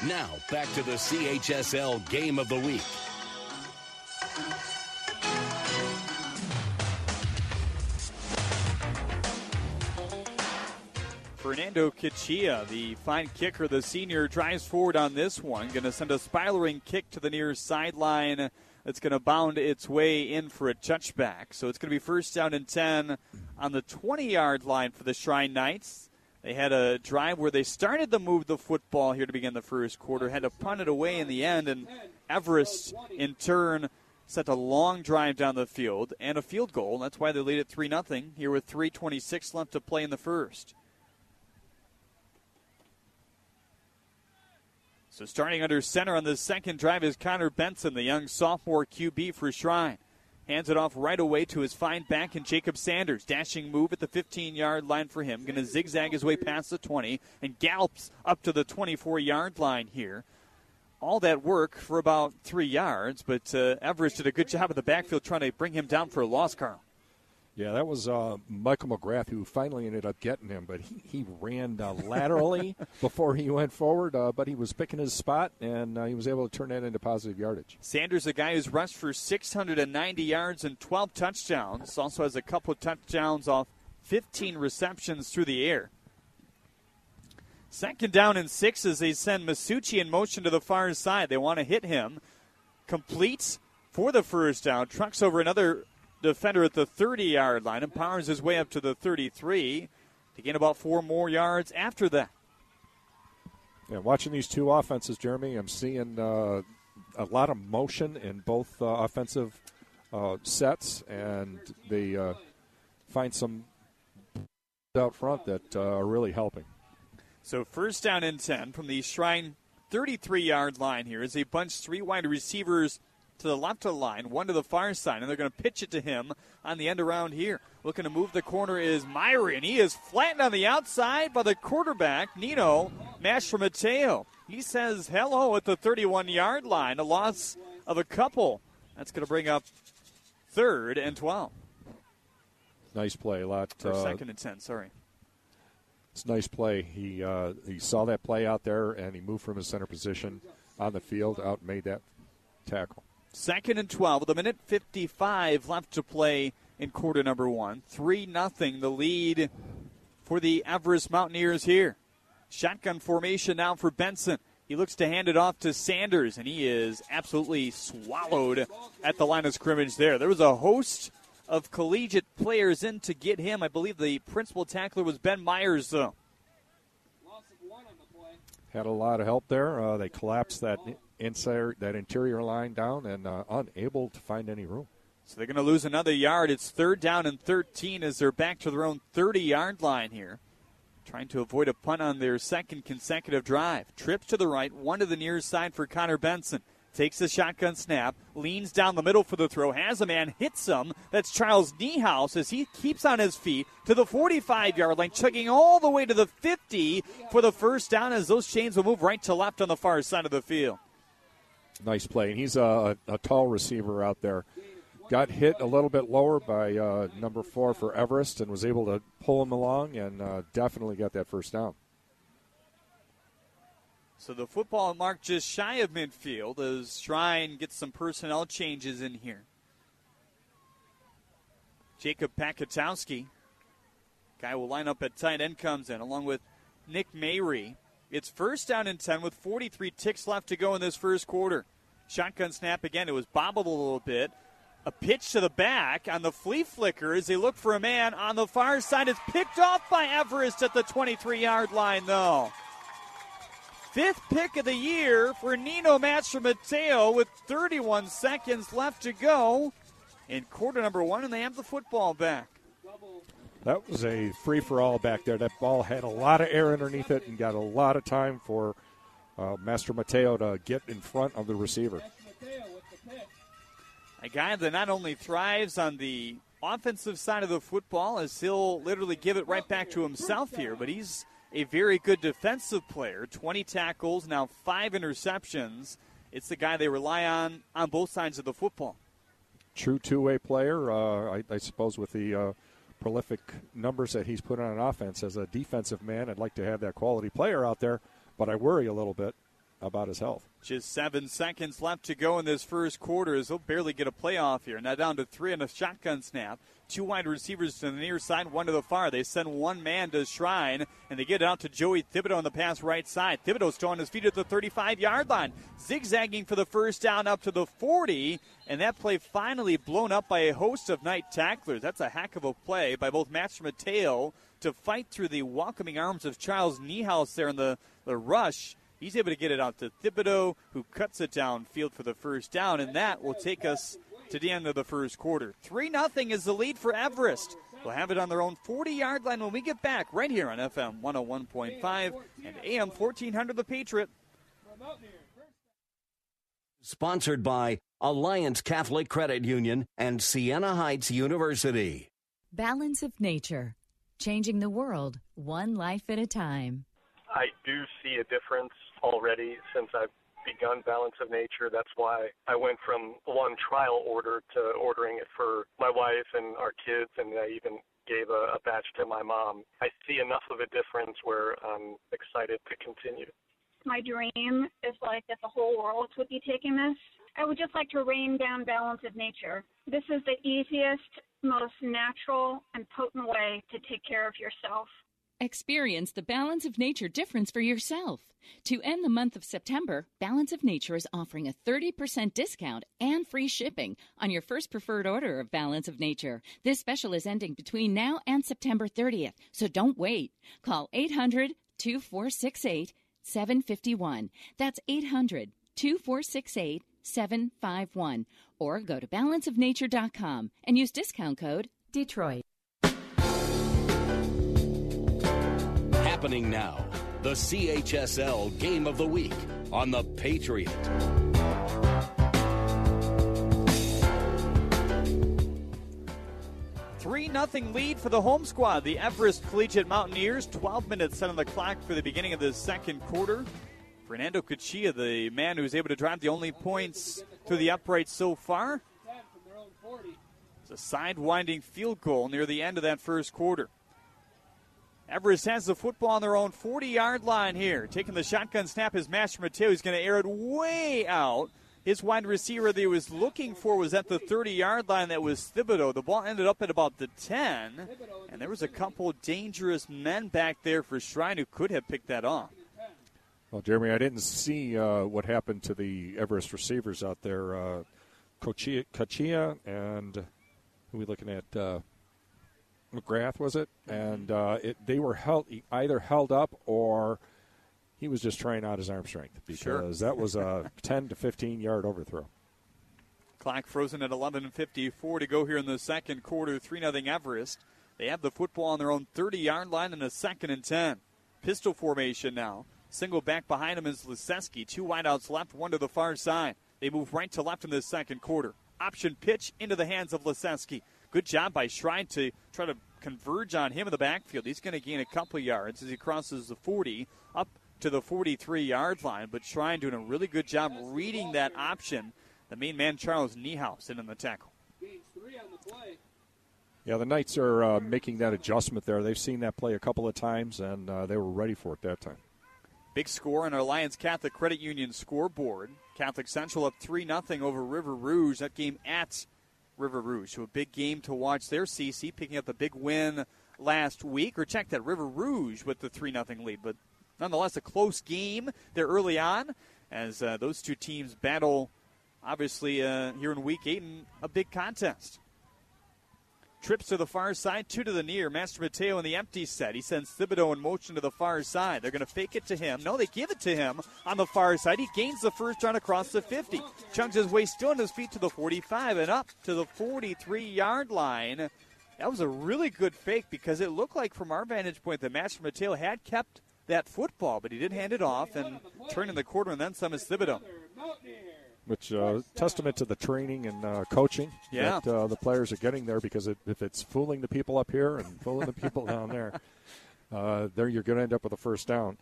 Now, back to the CHSL Game of the Week. Fernando Cachia, the fine kicker, the senior, drives forward on this one. Going to send a spiraling kick to the near sideline. That's going to bound its way in for a touchback. So it's going to be first down and 10 on the 20 yard line for the Shrine Knights. They had a drive where they started to move the football here to begin the first quarter, had to punt it away in the end, and Everest, in turn, set a long drive down the field and a field goal. That's why they lead at 3 0 here with 3.26 left to play in the first. So starting under center on the second drive is Connor Benson, the young sophomore QB for Shrine. Hands it off right away to his fine back and Jacob Sanders. Dashing move at the 15 yard line for him. Going to zigzag his way past the 20 and gallops up to the 24 yard line here. All that work for about three yards, but uh, Everest did a good job of the backfield trying to bring him down for a loss, Carl. Yeah, that was uh, Michael McGrath who finally ended up getting him, but he, he ran uh, laterally before he went forward, uh, but he was picking his spot, and uh, he was able to turn that into positive yardage. Sanders, a guy who's rushed for 690 yards and 12 touchdowns, also has a couple of touchdowns off 15 receptions through the air. Second down and six as they send Masucci in motion to the far side. They want to hit him. Completes for the first down. Trucks over another defender at the 30 yard line and powers his way up to the 33 to gain about four more yards after that. Yeah, watching these two offenses, Jeremy, I'm seeing uh, a lot of motion in both uh, offensive uh, sets, and they uh, find some out front that uh, are really helping. So first down and 10 from the Shrine 33 yard line here as they bunch three wide receivers to the left of the line, one to the far side, and they're going to pitch it to him on the end around here. Looking to move the corner is Myrie, and he is flattened on the outside by the quarterback, Nino Mastromateo. He says hello at the 31 yard line, a loss of a couple. That's going to bring up third and 12. Nice play, a lot. Or uh, second and 10, sorry. It's a nice play. He uh, he saw that play out there, and he moved from his center position on the field out and made that tackle. Second and 12 with a minute 55 left to play in quarter number one. 3 nothing the lead for the Everest Mountaineers here. Shotgun formation now for Benson. He looks to hand it off to Sanders, and he is absolutely swallowed at the line of scrimmage there. There was a host of collegiate players in to get him. I believe the principal tackler was Ben Myers, though. Had a lot of help there. Uh, they collapsed that inside that interior line down and uh, unable to find any room. So they're going to lose another yard. It's third down and 13 as they're back to their own 30 yard line here. Trying to avoid a punt on their second consecutive drive. Trips to the right, one to the near side for Connor Benson. Takes the shotgun snap, leans down the middle for the throw, has a man, hits him. That's Charles Niehaus as he keeps on his feet to the 45 yard line, chugging all the way to the 50 for the first down as those chains will move right to left on the far side of the field. Nice play. And he's a, a tall receiver out there. Got hit a little bit lower by uh, number four for Everest and was able to pull him along and uh, definitely got that first down. So the football mark just shy of midfield is as Shrine gets some personnel changes in here. Jacob Pakatowski, guy will line up at tight end, comes in along with Nick Mayrie. It's first down and 10 with 43 ticks left to go in this first quarter. Shotgun snap again. It was bobbled a little bit. A pitch to the back on the flea flicker as they look for a man on the far side. It's picked off by Everest at the 23 yard line, though. Fifth pick of the year for Nino Mateo with 31 seconds left to go in quarter number one, and they have the football back. That was a free for all back there. That ball had a lot of air underneath it and got a lot of time for uh, Mastromateo to get in front of the receiver. A guy that not only thrives on the offensive side of the football, as he'll literally give it right back to himself here, but he's a very good defensive player. 20 tackles, now five interceptions. It's the guy they rely on on both sides of the football. True two way player, uh, I, I, suppose, with the uh, prolific numbers that he's put on an offense. As a defensive man, I'd like to have that quality player out there, but I worry a little bit about his health. Just seven seconds left to go in this first quarter as they'll barely get a playoff here. Now down to three on a shotgun snap. Two wide receivers to the near side, one to the far. They send one man to Shrine, and they get it out to Joey Thibodeau on the pass right side. Thibodeau still on his feet at the 35 yard line, zigzagging for the first down up to the 40, and that play finally blown up by a host of Knight tacklers. That's a heck of a play by both Mastromateo to fight through the welcoming arms of Charles Niehaus there in the, the rush. He's able to get it out to Thibodeau, who cuts it downfield for the first down, and that will take us to the end of the first quarter. 3 0 is the lead for Everest. We'll have it on their own 40 yard line when we get back right here on FM 101.5 and AM 1400 The Patriot. Sponsored by Alliance Catholic Credit Union and Siena Heights University. Balance of Nature, changing the world one life at a time. I do see a difference already since I've begun Balance of Nature. That's why I went from one trial order to ordering it for my wife and our kids, and I even gave a, a batch to my mom. I see enough of a difference where I'm excited to continue. My dream is like that the whole world would be taking this. I would just like to rain down Balance of Nature. This is the easiest, most natural, and potent way to take care of yourself. Experience the Balance of Nature difference for yourself. To end the month of September, Balance of Nature is offering a 30% discount and free shipping on your first preferred order of Balance of Nature. This special is ending between now and September 30th, so don't wait. Call 800 2468 751. That's 800 2468 751. Or go to balanceofnature.com and use discount code Detroit. Happening now, the CHSL Game of the Week on the Patriot. 3 0 lead for the home squad. The Everest Collegiate Mountaineers. 12 minutes set on the clock for the beginning of the second quarter. Fernando Cuchilla, the man who's able to drive the only points through the upright so far. It's a side-winding field goal near the end of that first quarter. Everest has the football on their own 40 yard line here. Taking the shotgun snap is Mastromateo. He's going to air it way out. His wide receiver that he was looking for was at the 30 yard line. That was Thibodeau. The ball ended up at about the 10. And there was a couple dangerous men back there for Shrine who could have picked that off. Well, Jeremy, I didn't see uh, what happened to the Everest receivers out there. Uh, and who are we looking at? Uh, McGrath was it? And uh, it, they were held either held up or he was just trying out his arm strength because Sure. that was a 10 to 15 yard overthrow. Clock frozen at 11:54 to go here in the second quarter. 3 0 Everest. They have the football on their own 30 yard line and a second and 10. Pistol formation now. Single back behind him is Liseski. Two wideouts left, one to the far side. They move right to left in the second quarter. Option pitch into the hands of Liseski. Good job by Shrine to try to converge on him in the backfield. He's going to gain a couple yards as he crosses the 40 up to the 43 yard line. But Shrine doing a really good job reading that option. The main man, Charles Niehaus, in on the tackle. Yeah, the Knights are uh, making that adjustment there. They've seen that play a couple of times, and uh, they were ready for it that time. Big score on our Alliance Catholic Credit Union scoreboard. Catholic Central up 3 0 over River Rouge. That game at River Rouge. So a big game to watch there. CC picking up a big win last week. Or check that, River Rouge with the 3 0 lead. But nonetheless, a close game there early on as uh, those two teams battle, obviously, uh, here in week eight in a big contest. Trips to the far side, two to the near. Mastromateo in the empty set. He sends Thibodeau in motion to the far side. They're going to fake it to him. No, they give it to him on the far side. He gains the first run across the 50. Chunks his way still on his feet to the 45 and up to the 43 yard line. That was a really good fake because it looked like, from our vantage point, that Mastromateo had kept that football, but he did hand it off and turn in the quarter, and then some is Thibodeau. Which uh, testament to the training and uh, coaching Yeah. that uh, the players are getting there. Because it, if it's fooling the people up here and fooling the people down there, uh, there you're going to end up with a first down.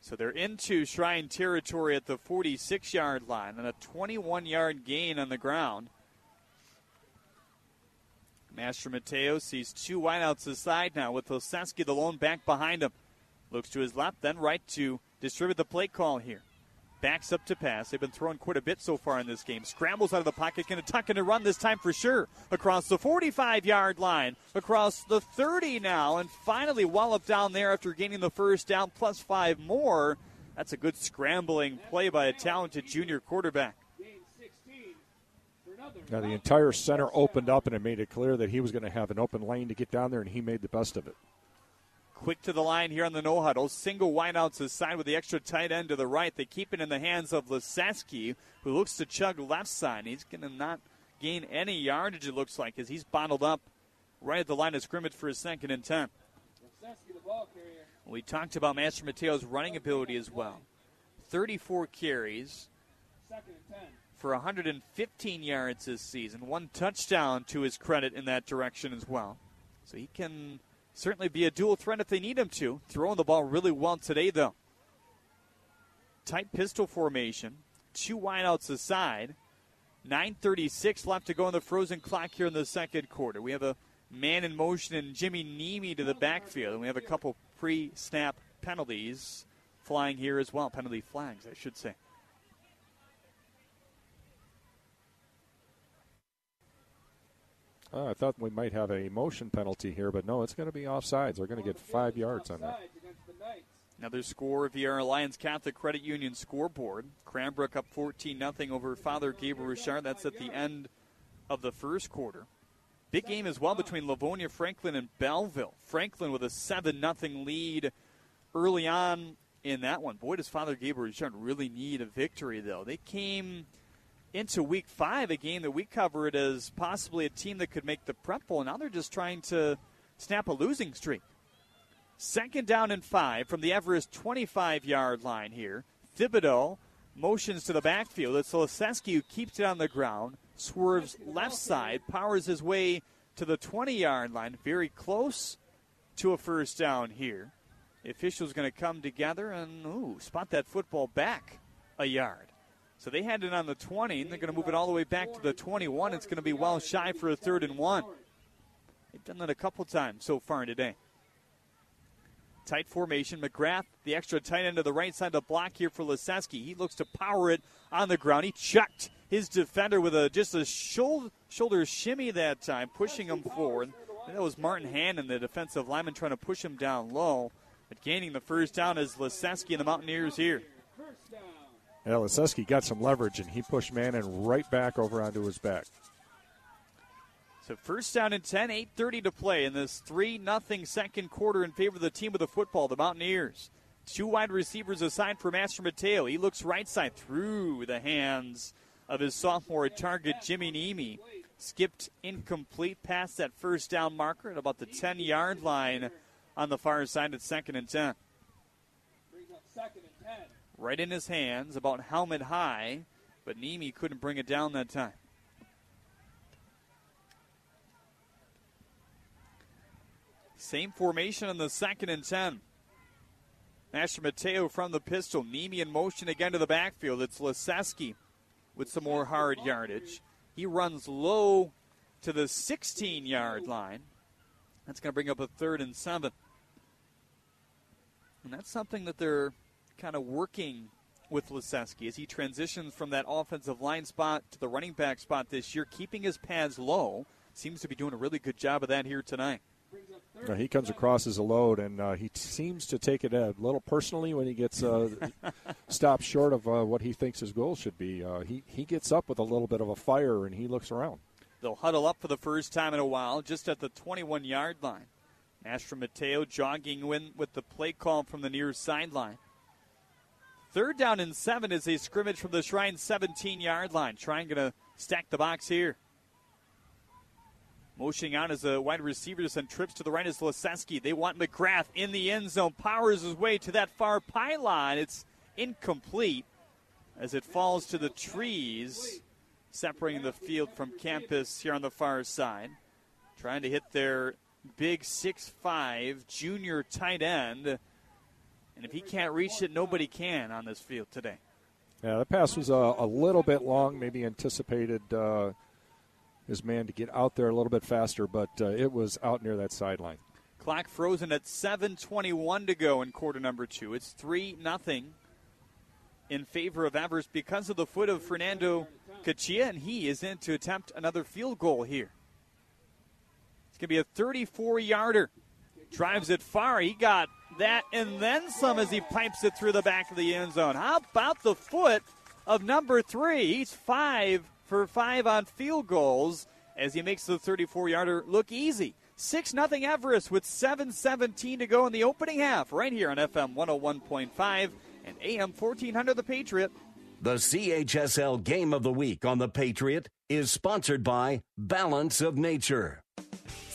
So they're into Shrine territory at the 46 yard line and a 21 yard gain on the ground. Mastromateo sees two wideouts aside now with Oseski, the lone back behind him. Looks to his left, then right to distribute the play call here. Backs up to pass. They've been throwing quite a bit so far in this game. Scrambles out of the pocket, going to tuck and to run this time for sure. Across the 45 yard line, across the 30 now, and finally wallop down there after gaining the first down, plus five more. That's a good scrambling play by a talented junior quarterback. Now the entire center opened up, and it made it clear that he was going to have an open lane to get down there, and he made the best of it. Quick to the line here on the no huddle. Single wideouts aside with the extra tight end to the right. They keep it in the hands of Lasaski, who looks to chug left side. He's going to not gain any yardage, it looks like, as he's bottled up right at the line of scrimmage for his second and 10. We talked about Mastromateo's running ability as well. 34 carries for 115 yards this season. One touchdown to his credit in that direction as well. So he can certainly be a dual threat if they need him to. Throwing the ball really well today, though. Tight pistol formation. Two wideouts aside. 9.36 left to go in the frozen clock here in the second quarter. We have a man in motion and Jimmy Nemi to the backfield. And we have a couple pre snap penalties flying here as well. Penalty flags, I should say. I thought we might have a motion penalty here, but no, it's going to be offsides. They're going to get five yards on that. Another score our Alliance Catholic Credit Union scoreboard. Cranbrook up 14 0 over Father Gabriel Richard. That's at the end of the first quarter. Big game as well between Livonia, Franklin, and Belleville. Franklin with a 7 0 lead early on in that one. Boy, does Father Gabriel Richard really need a victory, though. They came into week five, a game that we covered as possibly a team that could make the prep bowl. Now they're just trying to snap a losing streak. Second down and five from the Everest 25 yard line here. Thibodeau motions to the backfield. It's Leseski who keeps it on the ground, swerves left side, powers his way to the 20 yard line. Very close to a first down here. The official's going to come together and ooh, spot that football back a yard. So they had it on the 20, and they're going to move it all the way back to the 21. It's going to be well shy for a third and one. They've done that a couple times so far today. Tight formation. McGrath, the extra tight end to the right side of the block here for Leseski. He looks to power it on the ground. He chucked his defender with a just a shoulder, shoulder shimmy that time, pushing him forward. That was Martin Hannon, the defensive lineman, trying to push him down low. But gaining the first down is Leseski and the Mountaineers here. Yeah, Leseski got some leverage, and he pushed Manning right back over onto his back. So first down and 10, 8.30 to play in this 3 nothing second quarter in favor of the team of the football, the Mountaineers. Two wide receivers assigned for Mastromateo. He looks right side through the hands of his sophomore target, Jimmy Nemi. Skipped incomplete past that first down marker at about the 10 yard line on the far side at second and 10. Right in his hands, about helmet high, but Nemi couldn't bring it down that time. Same formation on the second and 10. Mastromateo from the pistol. Nemi in motion again to the backfield. It's Leseski with some more hard yardage. He runs low to the 16 yard line. That's going to bring up a third and seven. And that's something that they're kind of working with Leseski as he transitions from that offensive line spot to the running back spot this year, keeping his pads low. Seems to be doing a really good job of that here tonight. Uh, he comes across as a load, and uh, he t- seems to take it a little personally when he gets uh, stopped short of uh, what he thinks his goal should be. Uh, he he gets up with a little bit of a fire, and he looks around. They'll huddle up for the first time in a while, just at the 21 yard line. Mastromateo jogging in with the play call from the near sideline. Third down and seven is a scrimmage from the Shrine 17 yard line. Shrine going to stack the box here. Motioning on as a wide receiver to send trips to the right is Leseski. They want McGrath in the end zone. Powers his way to that far pylon. It's incomplete as it falls to the trees, separating the field from campus here on the far side. Trying to hit their big six-five junior tight end. And if he can't reach it, nobody can on this field today. Yeah, the pass was a, a little bit long, maybe anticipated. Uh, his man to get out there a little bit faster, but uh, it was out near that sideline. Clock frozen at 7:21 to go in quarter number two. It's three nothing in favor of Everest because of the foot of Fernando Cachia, and he is in to attempt another field goal here. It's going to be a 34-yarder. Drives it far. He got that and then some as he pipes it through the back of the end zone. How about the foot of number three? He's five for five on field goals as he makes the 34 yarder look easy. 6 0 Everest with 7.17 to go in the opening half, right here on FM 101.5 and AM 1400 The Patriot. The CHSL Game of the Week on The Patriot is sponsored by Balance of Nature.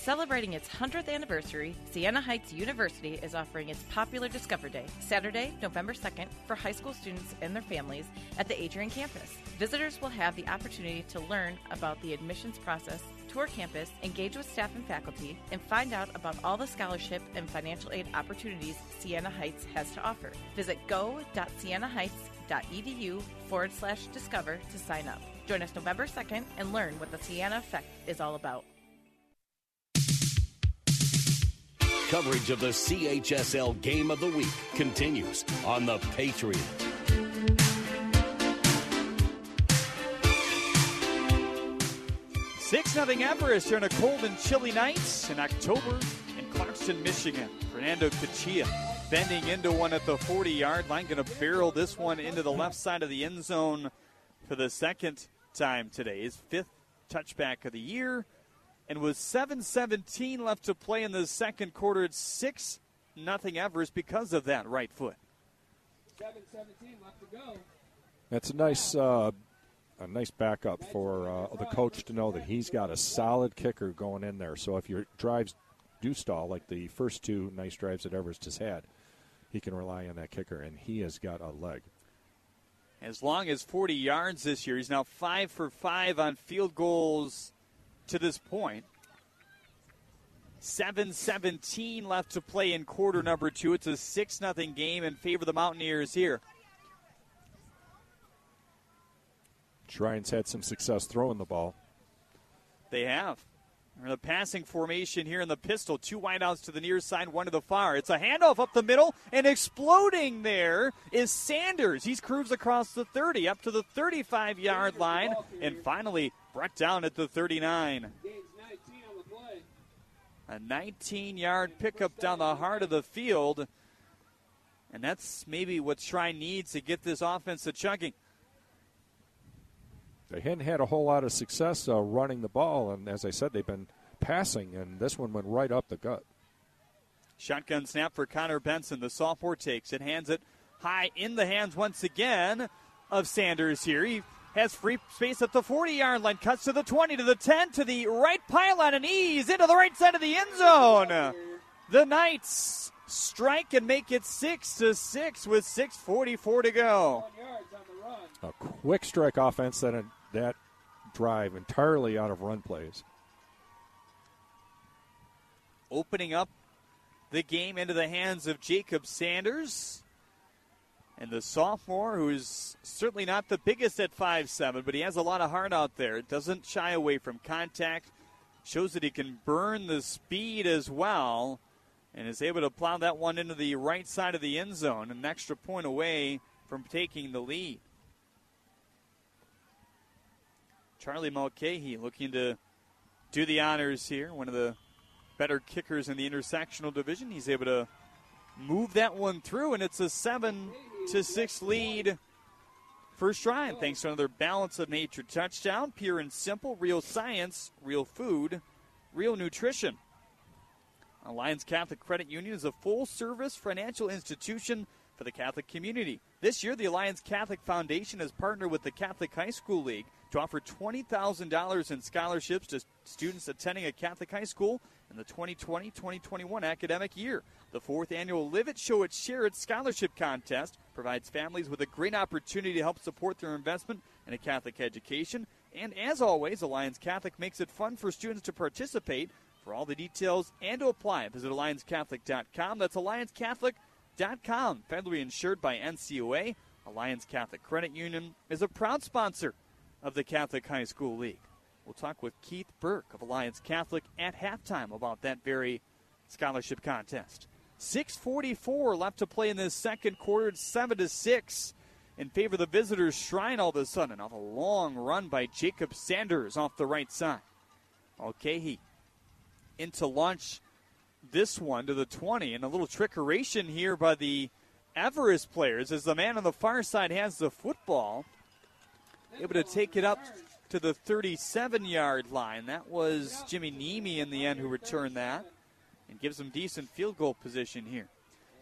Celebrating its 100th anniversary, Siena Heights University is offering its popular Discover Day, Saturday, November 2nd, for high school students and their families at the Adrian campus. Visitors will have the opportunity to learn about the admissions process, tour campus, engage with staff and faculty, and find out about all the scholarship and financial aid opportunities Siena Heights has to offer. Visit go.sienaheights.edu forward slash discover to sign up. Join us November 2nd and learn what the Siena Effect is all about. Coverage of the CHSL Game of the Week continues on The Patriot. 6 nothing Everest here on a cold and chilly night in October in Clarkston, Michigan. Fernando Cachia bending into one at the 40 yard line, going to barrel this one into the left side of the end zone for the second time today. His fifth touchback of the year. And with 7:17 left to play in the second quarter, it's six nothing Everest because of that right foot. 7:17 left to go. That's a nice, uh, a nice backup for uh, the coach to know that he's got a solid kicker going in there. So if your drives do stall, like the first two nice drives that Everest has had, he can rely on that kicker, and he has got a leg. As long as 40 yards this year, he's now five for five on field goals to this point. 7-17 left to play in quarter number two. It's a 6 0 game in favor of the Mountaineers here. Shrines had some success throwing the ball. They have. In The passing formation here in the pistol. Two wideouts to the near side, one to the far. It's a handoff up the middle, and exploding there is Sanders. He's cruised across the 30 up to the 35 yard line, and finally brought down at the 39. A 19 yard pickup down the heart of the field. And that's maybe what Shrine needs to get this offense to chugging. They hadn't had a whole lot of success uh, running the ball, and as I said, they've been passing, and this one went right up the gut. Shotgun snap for Connor Benson. The sophomore takes it, hands it high in the hands once again of Sanders here. He has free space at the 40 yard line, cuts to the 20, to the 10, to the right pylon, and ease into the right side of the end zone. The Knights strike and make it 6 to 6 with 6.44 to go. A quick strike offense that that drive entirely out of run plays. Opening up the game into the hands of Jacob Sanders. And the sophomore, who is certainly not the biggest at five seven, but he has a lot of heart out there. Doesn't shy away from contact. Shows that he can burn the speed as well. And is able to plow that one into the right side of the end zone. An extra point away from taking the lead. Charlie Mulcahy looking to do the honors here. One of the better kickers in the intersectional division. He's able to move that one through, and it's a seven to six lead for Shrine. Thanks to another balance of nature touchdown. Pure and simple, real science, real food, real nutrition. Uh, Alliance Catholic Credit Union is a full service financial institution for the Catholic community. This year, the Alliance Catholic Foundation has partnered with the Catholic High School League to offer $20,000 in scholarships to students attending a Catholic high school in the 2020 2021 academic year. The fourth annual Live It Show It Share It Scholarship Contest provides families with a great opportunity to help support their investment in a Catholic education. And as always, Alliance Catholic makes it fun for students to participate. For all the details and to apply, visit AllianceCatholic.com. That's AllianceCatholic.com. Federally insured by NCUA. Alliance Catholic Credit Union is a proud sponsor of the Catholic High School League. We'll talk with Keith Burke of Alliance Catholic at halftime about that very scholarship contest. 6:44 left to play in this second quarter. Seven to six in favor of the visitors. Shrine all of a sudden off a long run by Jacob Sanders off the right side. Okay, he into launch this one to the 20, and a little trickeration here by the Everest players as the man on the far side has the football able to take it up to the 37 yard line. That was Jimmy Nemi in the end who returned that and gives them decent field goal position here.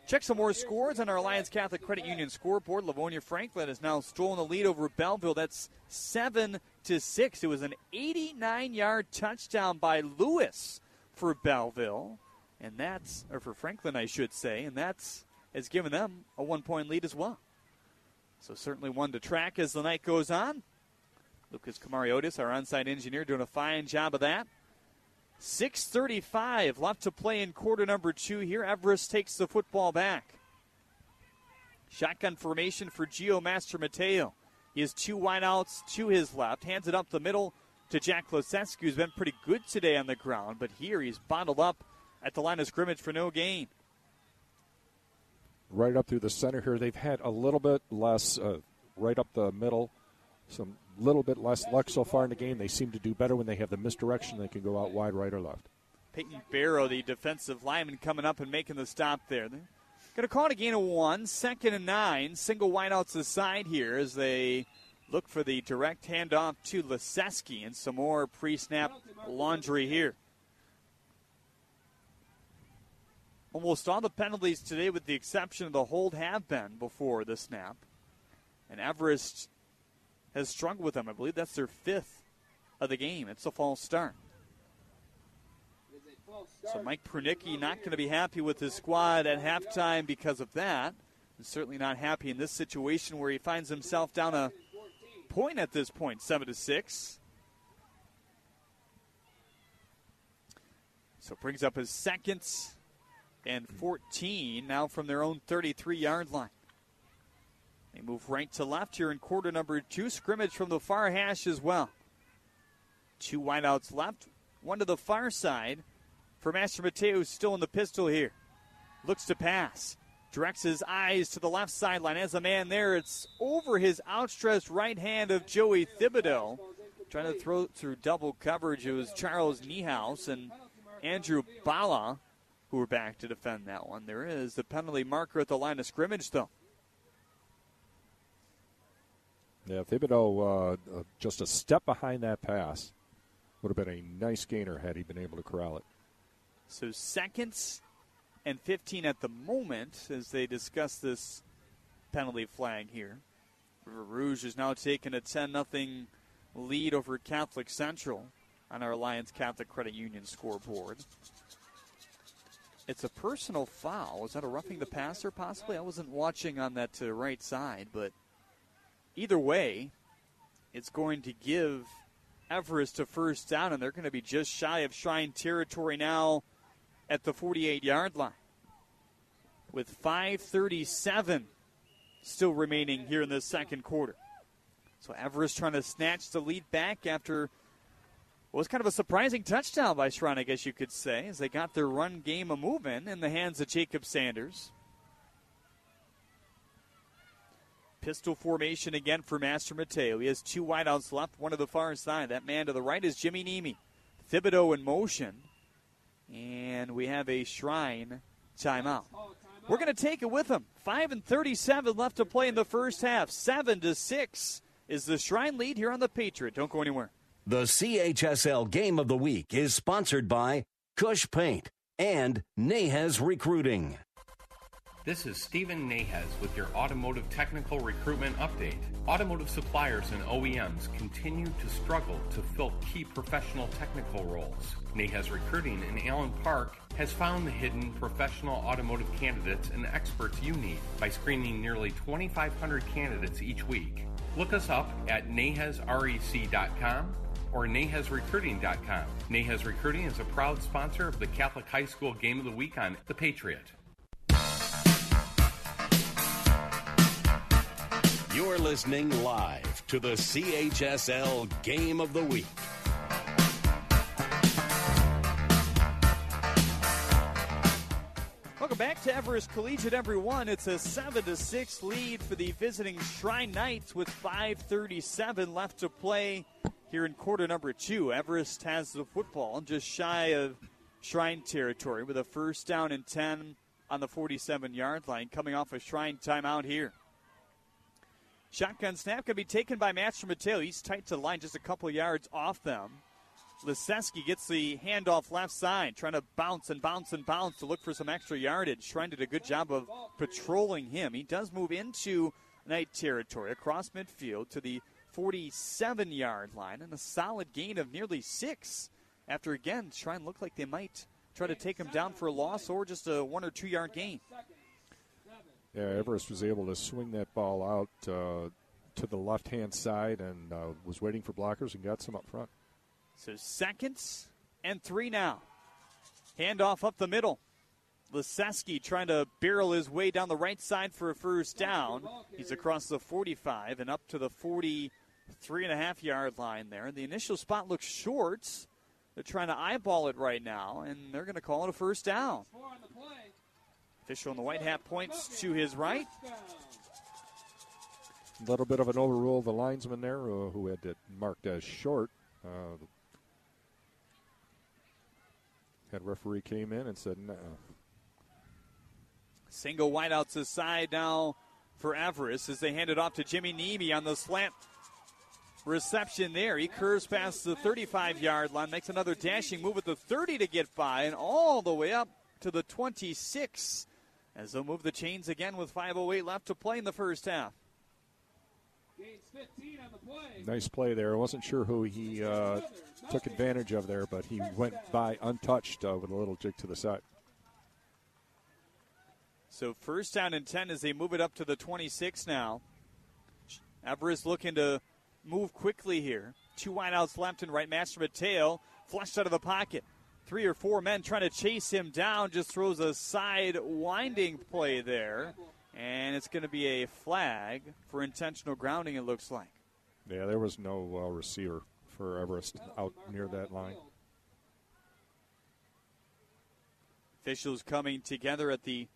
Check some more scores on our Alliance Catholic Credit Union scoreboard. Livonia Franklin has now stolen the lead over Belleville. That's seven to six. It was an 89 yard touchdown by Lewis for Belleville, and that's or for Franklin, I should say, and that's has given them a one point lead as well. So certainly one to track as the night goes on. Lucas Camariotis, our on-site engineer, doing a fine job of that. 6.35 left to play in quarter number two here. Everest takes the football back. Shotgun formation for Geo Mastromateo. He has two wideouts to his left, hands it up the middle to Jack Losescu, who's been pretty good today on the ground, but here he's bottled up at the line of scrimmage for no gain right up through the center here. They've had a little bit less uh, right up the middle some little bit less luck so far in the game. They seem to do better when they have the misdirection. They can go out wide, right or left. Peyton Barrow, the defensive lineman, coming up and making the stop there. They're going to call it a gain of one, second and nine. Single wideouts aside here as they look for the direct handoff to Leseski and some more pre-snap laundry here. Almost all the penalties today, with the exception of the hold, have been before the snap. And Everest has struggled with them. I believe that's their fifth of the game. It's a false start. So Mike Pernicki not going to be happy with his squad at halftime because of that. Certainly not happy in this situation where he finds himself down a point at this point, seven to six. So brings up his second and 14 now from their own 33 yard line. They move right to left here in quarter number two. Scrimmage from the far hash as well. Two wideouts left, one to the far side for Mastromateo, who's still in the pistol here. Looks to pass. Directs his eyes to the left sideline. As a man there, it's over his outstretched right hand of Joey Thibodeau. Trying to throw through double coverage. It was Charles Niehaus and Andrew Bala who were back to defend that one. There is the penalty marker at the line of scrimmage, though. Yeah, Thibodeau uh, uh, just a step behind that pass would have been a nice gainer had he been able to corral it. So seconds and 15 at the moment as they discuss this penalty flag here. River Rouge is now taking a 10 0 lead over Catholic Central on our Alliance Catholic Credit Union scoreboard. It's a personal foul. Was that a roughing the passer, possibly? I wasn't watching on that right side, but either way, it's going to give Everest a first down, and they're going to be just shy of Shrine territory now at the 48 yard line. With 5.37 still remaining here in the second quarter. So Everest trying to snatch the lead back after what was kind of a surprising touchdown by Shrine, I guess you could say, as they got their run game a moving in the hands of Jacob Sanders. Pistol formation again for Mastromateo. He has two wideouts left, one to the far side. That man to the right is Jimmy Nemi. Thibodeau in motion. And we have a Shrine timeout. We're going to take it with them. 5 and 37 left to play in the first half. 7 to 6 is the Shrine lead here on the Patriot. Don't go anywhere. The CHSL Game of the Week is sponsored by Cush Paint and Nahez Recruiting. This is Stephen Nahez with your automotive technical recruitment update. Automotive suppliers and OEMs continue to struggle to fill key professional technical roles. Nahez Recruiting in Allen Park has found the hidden professional automotive candidates and experts you need by screening nearly 2,500 candidates each week. Look us up at nahezrec.com or nahezrecruiting.com. Nahez Recruiting is a proud sponsor of the Catholic High School Game of the Week on The Patriot. You're listening live to the CHSL Game of the Week. Welcome back to Everest Collegiate, everyone. It's a 7 to 6 lead for the visiting Shrine Knights with 5.37 left to play here in quarter number two. Everest has the football just shy of Shrine territory with a first down and 10 on the 47 yard line, coming off a Shrine timeout here. Shotgun snap can be taken by Mastromateo. He's tight to the line, just a couple yards off them. Liseski gets the handoff left side, trying to bounce and bounce and bounce to look for some extra yardage. Shrine did a good job of patrolling him. He does move into Knight territory across midfield to the 47 yard line and a solid gain of nearly six after again Shrine looked like they might try to take him down for a loss or just a one or two yard gain. Yeah, Everest was able to swing that ball out uh, to the left hand side and uh, was waiting for blockers and got some up front. So seconds and three now. Handoff up the middle. Liseski trying to barrel his way down the right side for a first down. He's across the 45 and up to the 43 and a half yard line there. The initial spot looks short. They're trying to eyeball it right now, and they're going to call it a first down. Official in the white hat points to his right. A little bit of an overrule of the linesman there uh, who had it marked as short. Uh, head referee came in and said, no. Single wideouts aside now for Everest as they hand it off to Jimmy Nemi on the slant reception there. He curves past the 35 yard line, makes another dashing move at the 30 to get by, and all the way up to the 26 as they'll move the chains again with 5.08 left to play in the first half. Nice play there. I wasn't sure who he uh, took advantage of there, but he went by untouched uh, with a little jig to the side. So first down and 10 as they move it up to the 26 now. Everest looking to move quickly here. Two wideouts left and right. Mastromateo flushed out of the pocket. Three or four men trying to chase him down. Just throws a side winding play there. And it's going to be a flag for intentional grounding, it looks like. Yeah, there was no uh, receiver for Everest out near that line. Officials coming together at the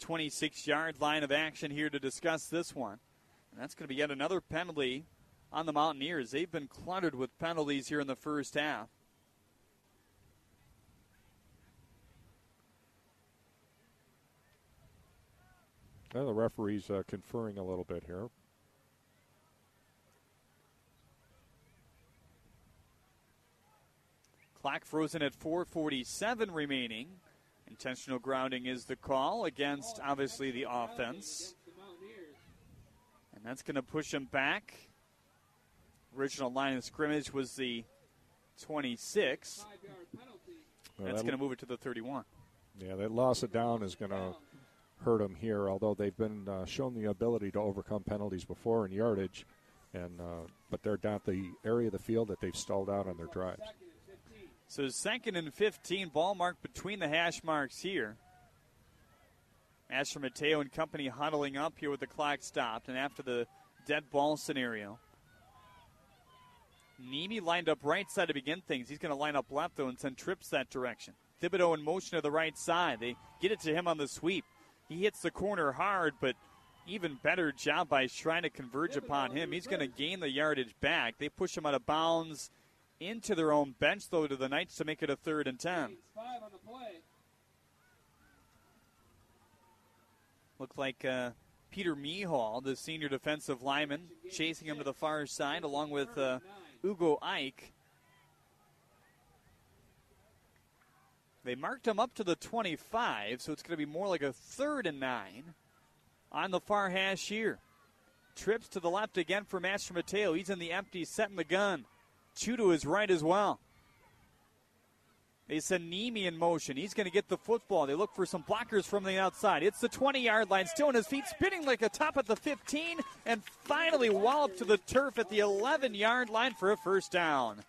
26 yard line of action here to discuss this one. And that's going to be yet another penalty on the Mountaineers. They've been cluttered with penalties here in the first half. Well, the referee's uh, conferring a little bit here. Clock frozen at 4:47 remaining. Intentional grounding is the call against obviously the offense. And that's going to push him back. Original line of scrimmage was the 26. Well, that's that- going to move it to the 31. Yeah, that loss of down is going to hurt them here. Although they've been uh, shown the ability to overcome penalties before in yardage, and uh, but they're at the area of the field that they've stalled out on their drives. So second and 15, ball marked between the hash marks here. Mastromateo and company huddling up here with the clock stopped, and after the dead ball scenario. Nemi lined up right side to begin things. He's going to line up left, though, and send trips that direction. Thibodeau in motion to the right side. They get it to him on the sweep. He hits the corner hard, but even better job by trying to converge upon him. He's going to gain the yardage back. They push him out of bounds into their own bench, though, to the Knights to make it a third and 10. Five on the play. Looked like uh, Peter Mehall, the senior defensive lineman, chasing him to the far side along with uh, Ugo Ike. They marked him up to the 25, so it's going to be more like a third and nine on the far hash here. Trips to the left again for Mastromateo. He's in the empty, setting the gun. Two to his right as well. They send Nemi in motion. He's going to get the football. They look for some blockers from the outside. It's the 20 yard line, still on his feet, spinning like a top at the 15, and finally wallop to the turf at the 11 yard line for a first down.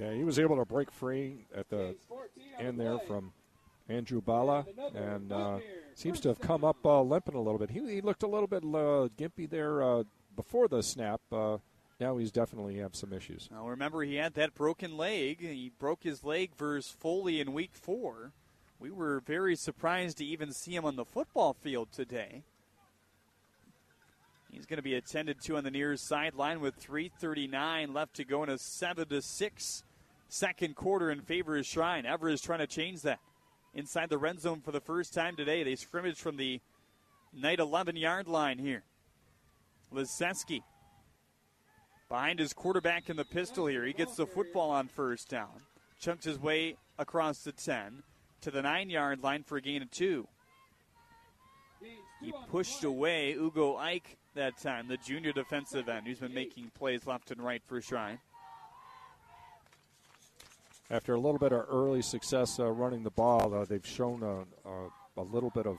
Yeah, he was able to break free at the end there from Andrew Bala, and uh, seems to have come up uh, limping a little bit. He, he looked a little bit uh, gimpy there uh, before the snap. Uh, now he's definitely have some issues. Now remember, he had that broken leg. He broke his leg versus Foley in week four. We were very surprised to even see him on the football field today. He's going to be attended to on the near sideline with 3:39 left to go in a seven to six second quarter in favor of Shrine. Everest is trying to change that inside the red zone for the first time today. They scrimmage from the Knight 11 yard line here. Liseski behind his quarterback in the pistol here. He gets the football on first down, chunks his way across the 10 to the nine yard line for a gain of two. He pushed away Ugo Ike that time, the junior defensive end who's been making plays left and right for Shrine. After a little bit of early success uh, running the ball, uh, they've shown a, a, a little bit of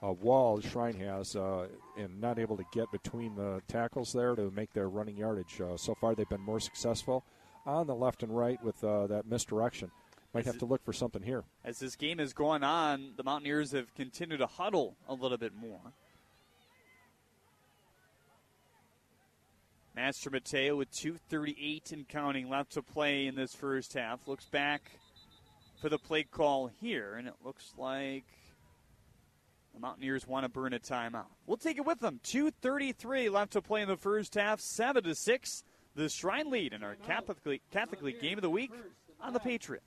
a wall Shrine has uh, and not able to get between the tackles there to make their running yardage. Uh, so far, they've been more successful on the left and right with uh, that misdirection. Might have to look for something here. As this game has gone on, the Mountaineers have continued to huddle a little bit more. Mastromateo with 2.38 and counting left to play in this first half. Looks back for the play call here, and it looks like The Mountaineers want to burn a timeout. We'll take it with them. 2:33 left to play in the first half. Seven to six. The Shrine lead in our Catholic League, Catholic League game of the week on the Patriot.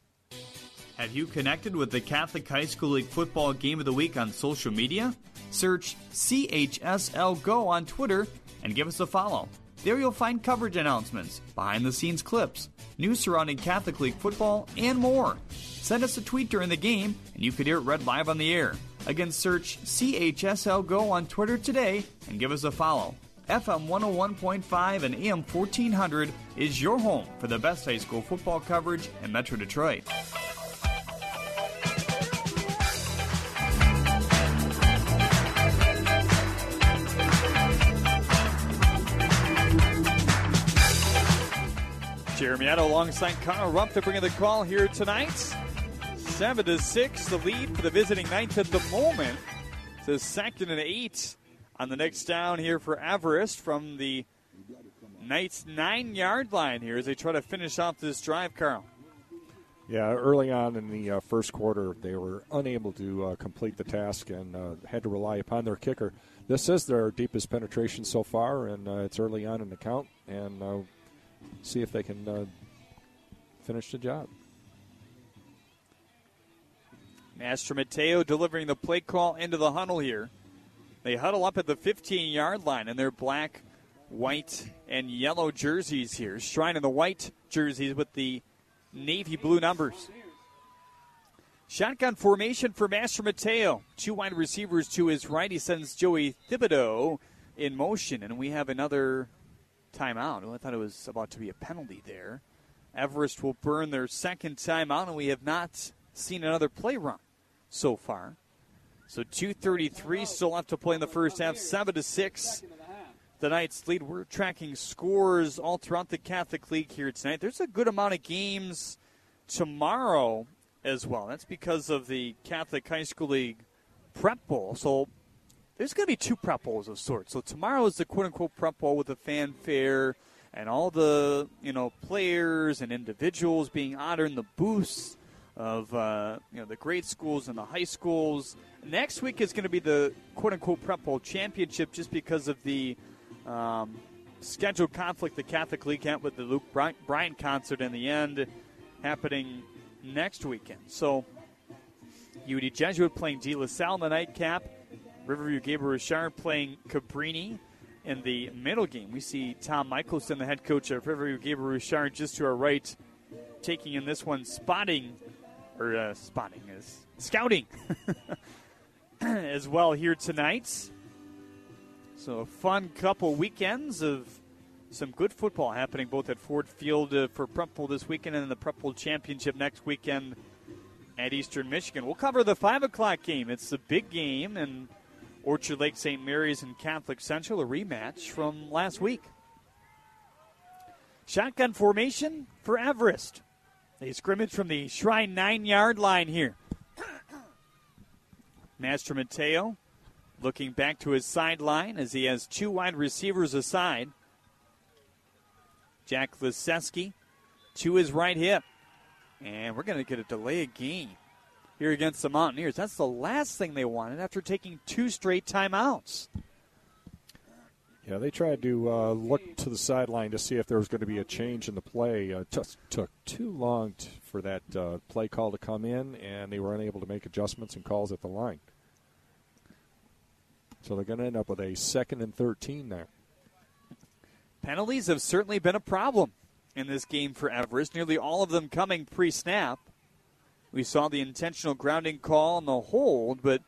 Have you connected with the Catholic High School League Football Game of the Week on social media? Search CHSL Go on Twitter and give us a follow. There you'll find coverage announcements, behind the scenes clips, news surrounding Catholic League football, and more. Send us a tweet during the game and you could hear it read live on the air. Again, search CHSL Go on Twitter today and give us a follow. FM 101.5 and AM 1400 is your home for the best high school football coverage in Metro Detroit. Addo alongside Connor Rupp to bring in the call here tonight. Seven to six, the lead for the visiting Knights at the moment. It's second and eight on the next down here for Everest from the Knights nine yard line here as they try to finish off this drive, Carl. Yeah, early on in the uh, first quarter, they were unable to uh, complete the task and uh, had to rely upon their kicker. This is their deepest penetration so far, and uh, it's early on in the count, and uh, see if they can uh, finish the job. Mastromateo delivering the play call into the huddle here. They huddle up at the 15 yard line in their black, white, and yellow jerseys here. Shrine in the white jerseys with the navy blue numbers. Shotgun formation for Mastromateo. Two wide receivers to his right. He sends Joey Thibodeau in motion, and we have another timeout. Well, I thought it was about to be a penalty there. Everest will burn their second timeout, and we have not seen another play run so far. So 2:33 still left to play in the first half. Seven to six. The Knights lead. We're tracking scores all throughout the Catholic League here tonight. There's a good amount of games tomorrow as well. That's because of the Catholic High School League Prep Bowl. So there's going to be two prep bowls of sorts. So tomorrow is the quote unquote prep bowl with the fanfare and all the you know players and individuals being honored in the booths of uh, you know the grade schools and the high schools. Next week is going to be the quote unquote prep bowl championship, just because of the um, scheduled conflict the Catholic League had with the Luke Bryan concert in the end happening next weekend. So UD Jesuit playing De La Salle in the nightcap. Riverview Gabriel Richard playing Cabrini in the middle game. We see Tom Michelson, the head coach of Riverview Gabriel Richard, just to our right, taking in this one, spotting, or uh, spotting is scouting as well here tonight. So a fun couple weekends of some good football happening both at Ford Field uh, for Prep Bowl this weekend and the Prep Bowl Championship next weekend at Eastern Michigan. We'll cover the 5 o'clock game. It's the big game, and Orchard Lake St. Mary's and Catholic Central, a rematch from last week. Shotgun formation for Everest. They scrimmage from the Shrine nine yard line here. Mastromateo looking back to his sideline as he has two wide receivers aside. Jack Liseski to his right hip. And we're going to get a delay of game here against the Mountaineers. That's the last thing they wanted after taking two straight timeouts. Yeah, they tried to uh, look to the sideline to see if there was going to be a change in the play. Uh, just took too long t- for that uh, play call to come in, and they were unable to make adjustments and calls at the line. So they're going to end up with a second and 13 there. Penalties have certainly been a problem in this game for Everest, nearly all of them coming pre snap. We saw the intentional grounding call and the hold, but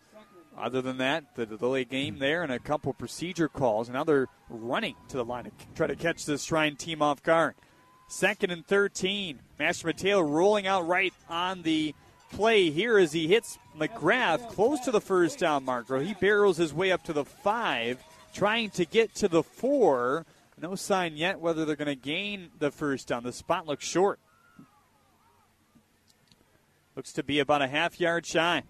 other than that, the delay game there and a couple procedure calls. Now they're running to the line to try to catch this Shrine team off guard. Second and 13. Mastromateo rolling out right on the play here as he hits McGrath close to the first down marker. He barrels his way up to the five, trying to get to the four. No sign yet whether they're going to gain the first down. The spot looks short. Looks to be about a half yard shy.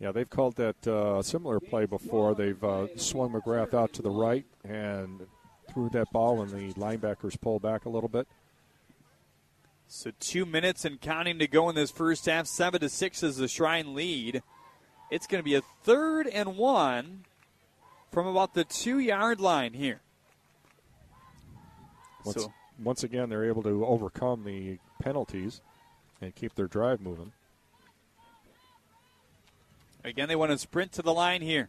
Yeah, they've called that uh, similar play before. They've uh, swung McGrath out to the right and threw that ball, and the linebackers pulled back a little bit. So two minutes and counting to go in this first half. Seven to six is the Shrine lead. It's going to be a third and one from about the two yard line here. Once, So- once again, they're able to overcome the penalties and keep their drive moving. Again, they want to sprint to the line here.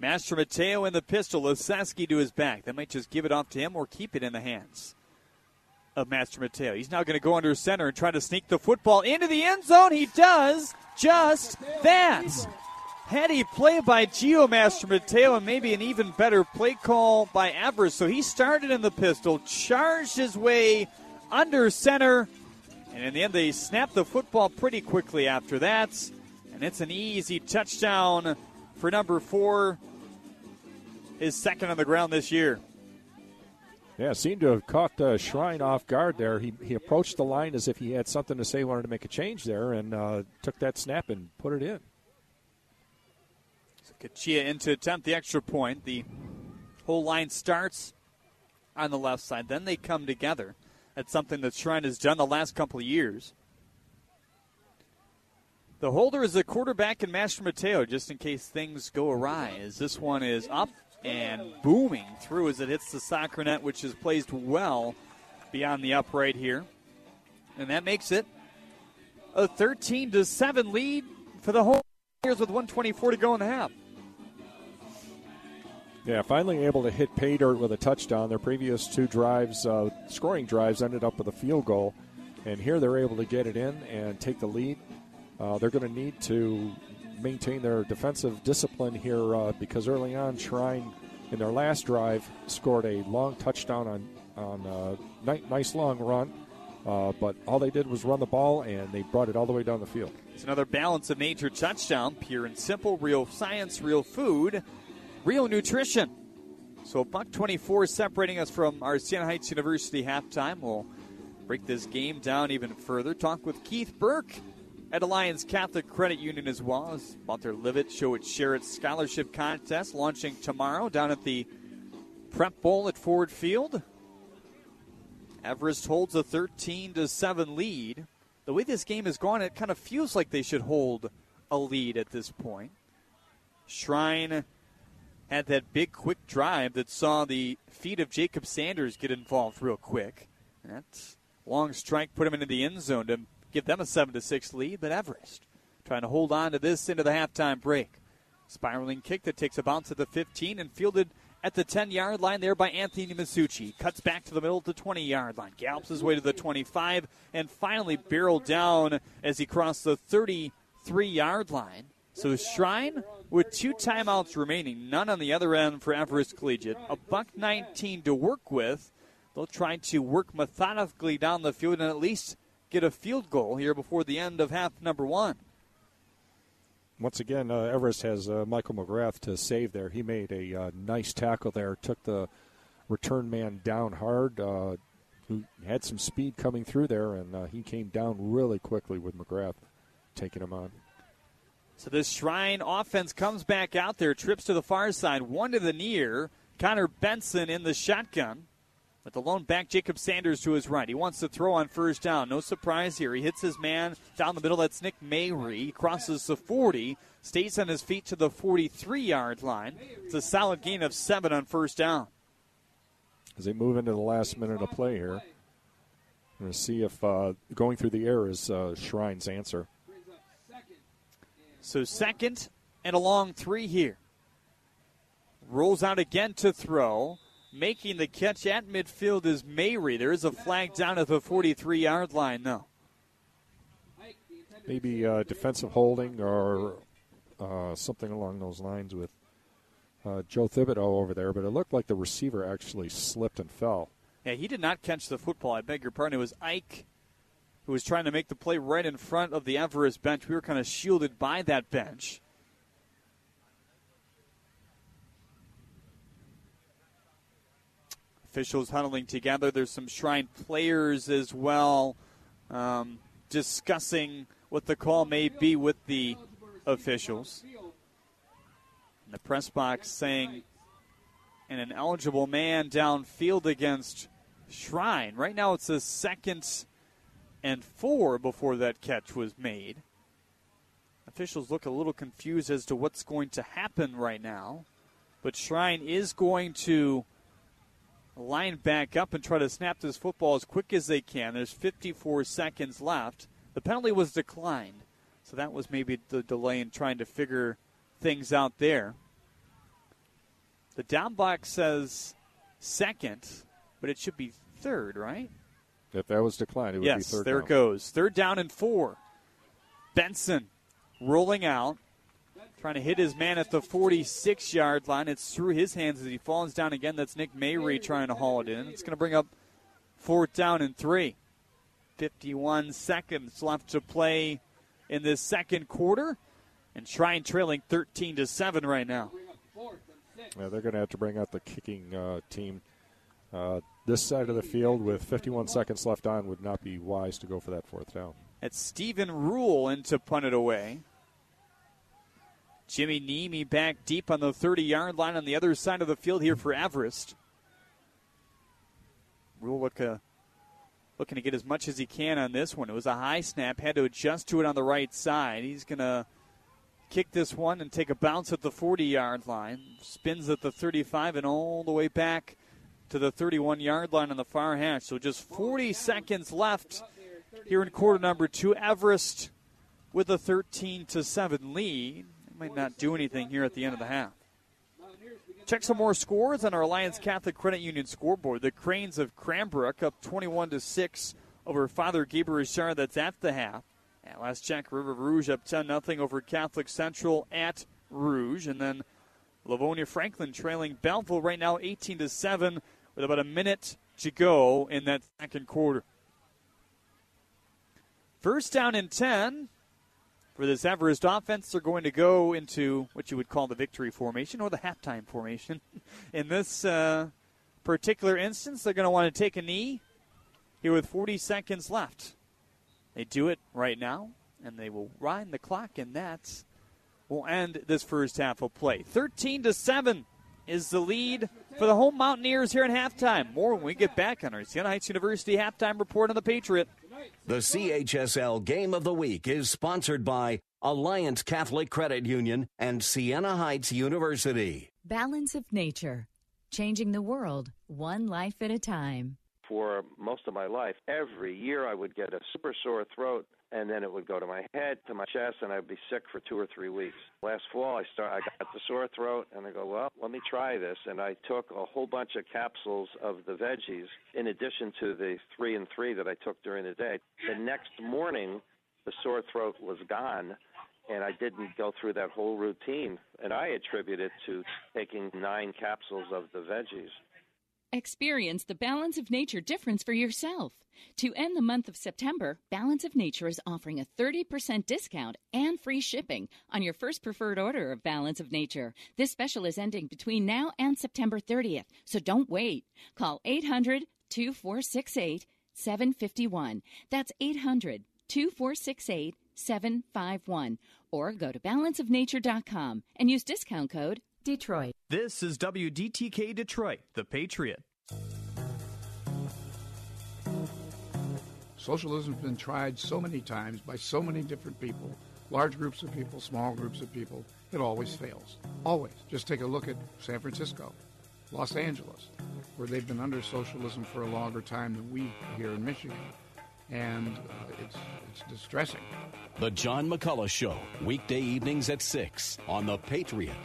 Mastromateo in the pistol. Liseski to his back. They might just give it off to him or keep it in the hands of Mastromateo. He's now going to go under center and try to sneak the football into the end zone. He does just that. Heady play by Gio Mastromateo and maybe an even better play call by Everest. So he started in the pistol, charged his way under center, and in the end they snap the football pretty quickly after that. And it's an easy touchdown for number four, his second on the ground this year. Yeah, seemed to have caught uh, Shrine off guard there. He, he approached the line as if he had something to say, wanted to make a change there, and uh, took that snap and put it in. So Cachia in to attempt the extra point. The whole line starts on the left side. Then they come together. That's something that Shrine has done the last couple of years. The holder is the quarterback and Mastromateo, just in case things go awry. As this one is up and booming through as it hits the soccer net, which is placed well beyond the upright here. And that makes it a 13 to 7 lead for the Warriors with 124 to go in the half. Yeah, finally able to hit pay dirt with a touchdown. Their previous two drives, uh, scoring drives, ended up with a field goal. And here they're able to get it in and take the lead. Uh, they're going to need to maintain their defensive discipline here uh, because early on, Shrine, in their last drive, scored a long touchdown on, on a ni- nice long run. Uh, but all they did was run the ball, and they brought it all the way down the field. It's another balance of nature touchdown. Pure and simple, real science, real food, real nutrition. So buck 24 separating us from our Siena Heights University halftime. We'll break this game down even further. Talk with Keith Burke at Alliance Catholic Credit Union as well as about their Live It, Show It, Share It scholarship contest launching tomorrow down at the Prep Bowl at Ford Field. Everest holds a 13 to 7 lead. The way this game has gone, it kind of feels like they should hold a lead at this point. Shrine had that big quick drive that saw the feet of Jacob Sanders get involved real quick. That long strike put him into the end zone to give them a 7 to 6 lead, but Everest trying to hold on to this into the halftime break. Spiraling kick that takes a bounce at the 15 and fielded at the 10 yard line there by Anthony Masucci. Cuts back to the middle of the 20 yard line. Gallops his way to the 25 and finally barreled down as he crossed the 33 yard line. So Shrine with two timeouts remaining, none on the other end for Everest Collegiate. A buck 19 to work with. They'll try to work methodically down the field and at least get a field goal here before the end of half number one. Once again, uh, Everest has uh, Michael McGrath to save there. He made a uh, nice tackle there, took the return man down hard, uh, who had some speed coming through there, and uh, he came down really quickly with McGrath taking him on. So this Shrine offense comes back out there, trips to the far side, one to the near. Connor Benson in the shotgun. With the lone back, Jacob Sanders to his right. He wants to throw on first down. No surprise here. He hits his man down the middle. That's Nick Mayry. He crosses the 40, stays on his feet to the 43 yard line. It's a solid gain of seven on first down. As they move into the last minute of play here, we're going to see if uh, going through the air is uh, Shrine's answer. So second and a long three here. Rolls out again to throw. Making the catch at midfield is Mayry. There is a flag down at the 43 yard line, though. Maybe uh, defensive holding or uh, something along those lines with uh, Joe Thibodeau over there, but it looked like the receiver actually slipped and fell. Yeah, he did not catch the football. I beg your pardon. It was Ike who was trying to make the play right in front of the Everest bench. We were kind of shielded by that bench. Officials huddling together. There's some Shrine players as well um, discussing what the call may be with the officials. And the press box saying, and an eligible man downfield against Shrine. Right now it's a second and four before that catch was made. officials look a little confused as to what's going to happen right now. But Shrine is going to line back up and try to snap this football as quick as they can. There's 54 seconds left. The penalty was declined, so that was maybe the delay in trying to figure things out there. The down box says second, but it should be third, right? If that was declined, it would yes, be third there down. it goes. Third down and four. Benson rolling out, trying to hit his man at the 46 yard line. It's through his hands as he falls down again. That's Nick Mayre trying to haul it in. It's going to bring up fourth down and three. 51 seconds left to play in this second quarter, and Shrine trailing 13 to 7 right now. Yeah, they're going to have to bring out the kicking uh, team. Uh, this side of the field with 51 seconds left on would not be wise to go for that fourth down. It's Stephen Rule in to punt it away. Jimmy Nemi back deep on the 30 yard line on the other side of the field here for Everest. Rule look, uh, looking to get as much as he can on this one. It was a high snap, had to adjust to it on the right side. He's going to kick this one and take a bounce at the 40 yard line. Spins at the 35 and all the way back to the 31 yard line on the far hash. So just 40 seconds left here in quarter number two. Everest with a 13 to 7 lead. They might not do anything here at the end of the half. Check some more scores on our Alliance Catholic Credit Union scoreboard. The Cranes of Cranbrook up 21 to 6 over Father Gabriel Richard. That's at the half. And last check, River Rouge up 10 0 over Catholic Central at Rouge. And then Livonia Franklin trailing Belleville right now 18 to 7 with about a minute to go in that second quarter. First down and 10 for this Everest offense. They're going to go into what you would call the victory formation or the halftime formation. in this uh, particular instance, they're going to want to take a knee here with 40 seconds left. They do it right now, and they will wind the clock, and that will end this first half of play. 13 to 7 is the lead for the home Mountaineers here in halftime. More when we get back on our Siena Heights University halftime report on the Patriot. The CHSL Game of the Week is sponsored by Alliance Catholic Credit Union and Siena Heights University. Balance of Nature, changing the world one life at a time. For most of my life, every year I would get a super sore throat and then it would go to my head, to my chest, and I'd be sick for two or three weeks. Last fall, I start, I got the sore throat, and I go, well, let me try this, and I took a whole bunch of capsules of the veggies in addition to the three and three that I took during the day. The next morning, the sore throat was gone, and I didn't go through that whole routine, and I attribute it to taking nine capsules of the veggies. Experience the Balance of Nature difference for yourself. To end the month of September, Balance of Nature is offering a 30% discount and free shipping on your first preferred order of Balance of Nature. This special is ending between now and September 30th, so don't wait. Call 800 2468 751. That's 800 2468 751. Or go to balanceofnature.com and use discount code Detroit. This is WDTK Detroit, the Patriot. Socialism's been tried so many times by so many different people, large groups of people, small groups of people. It always fails. Always. Just take a look at San Francisco, Los Angeles, where they've been under socialism for a longer time than we here in Michigan. And uh, it's, it's distressing. The John McCullough Show, weekday evenings at 6 on The Patriot.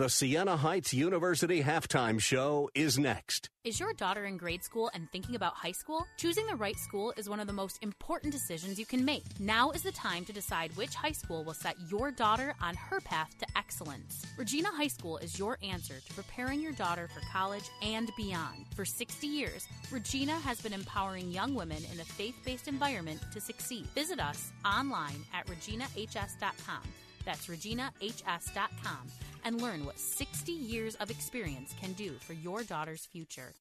The Siena Heights University halftime show is next. Is your daughter in grade school and thinking about high school? Choosing the right school is one of the most important decisions you can make. Now is the time to decide which high school will set your daughter on her path to excellence. Regina High School is your answer to preparing your daughter for college and beyond. For 60 years, Regina has been empowering young women in a faith based environment to succeed. Visit us online at reginahs.com. That's reginahs.com and learn what 60 years of experience can do for your daughter's future.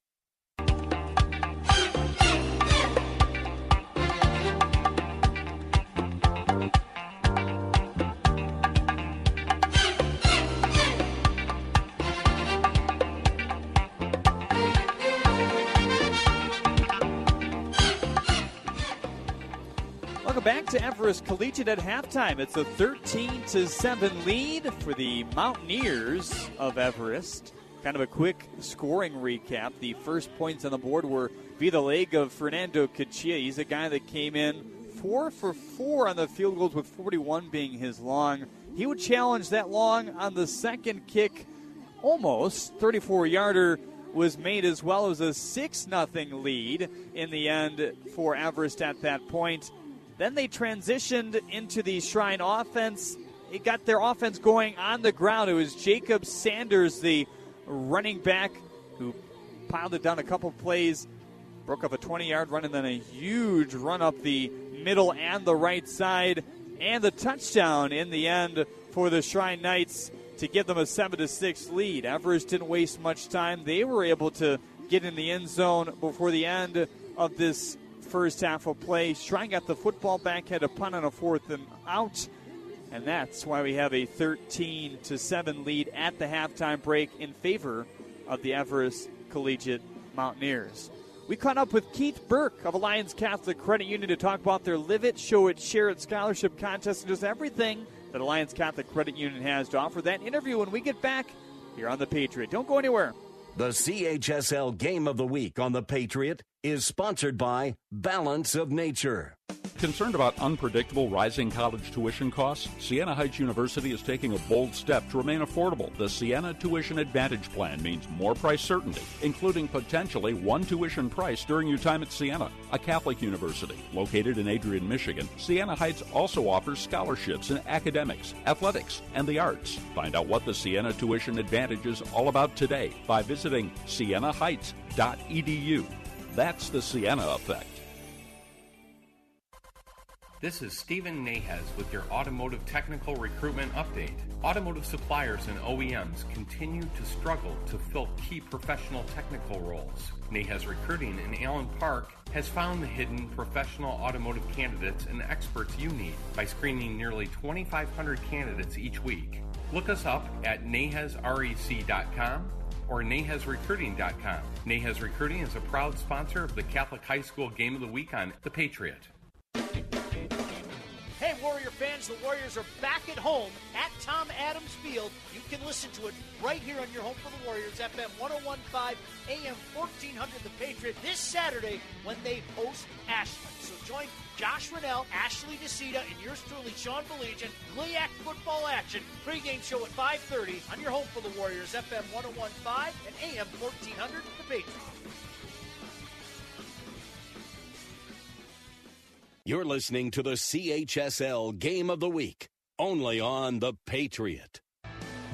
Welcome back to Everest Collegiate at halftime. It's a 13 to 7 lead for the Mountaineers of Everest. Kind of a quick scoring recap. The first points on the board were via the leg of Fernando Cachia. He's a guy that came in four for four on the field goals, with 41 being his long. He would challenge that long on the second kick, almost 34 yarder was made as well as a 6 0 lead in the end for Everest at that point. Then they transitioned into the Shrine offense. It got their offense going on the ground. It was Jacob Sanders, the running back, who piled it down a couple plays, broke up a 20 yard run, and then a huge run up the middle and the right side, and the touchdown in the end for the Shrine Knights to give them a 7 to 6 lead. Everest didn't waste much time. They were able to get in the end zone before the end of this first half of play. Shrine got the football back, had a punt on a fourth and out. And that's why we have a 13 to 7 lead at the halftime break in favor of the Everest Collegiate Mountaineers. We caught up with Keith Burke of Alliance Catholic Credit Union to talk about their Live It, Show It, Share It scholarship contest and just everything that Alliance Catholic Credit Union has to offer. That interview when we get back here on The Patriot. Don't go anywhere. The CHSL Game of the Week on The Patriot is sponsored by Balance of Nature. Concerned about unpredictable rising college tuition costs? Siena Heights University is taking a bold step to remain affordable. The Siena Tuition Advantage Plan means more price certainty, including potentially one tuition price during your time at Siena, a Catholic university located in Adrian, Michigan. Siena Heights also offers scholarships in academics, athletics, and the arts. Find out what the Siena Tuition Advantage is all about today by visiting sienaheights.edu. That's the Siena effect. This is Stephen Nahas with your automotive technical recruitment update. Automotive suppliers and OEMs continue to struggle to fill key professional technical roles. Nahas Recruiting in Allen Park has found the hidden professional automotive candidates and experts you need by screening nearly 2,500 candidates each week. Look us up at nahasrec.com or nahasrecruiting.com. Nahas Recruiting is a proud sponsor of the Catholic High School Game of the Week on The Patriot. Hey, Warrior fans, the Warriors are back at home at Tom Adams Field. You can listen to it right here on your home for the Warriors, FM 1015, AM 1400, The Patriot, this Saturday when they host Ashland. So join Josh Rennell, Ashley DeCita, and yours truly, Sean Belegian, GLIAC football action. Pregame show at 5.30 on your home for the Warriors, FM 1015 and AM 1400, The Patriot. You're listening to the CHSL Game of the Week, only on The Patriot.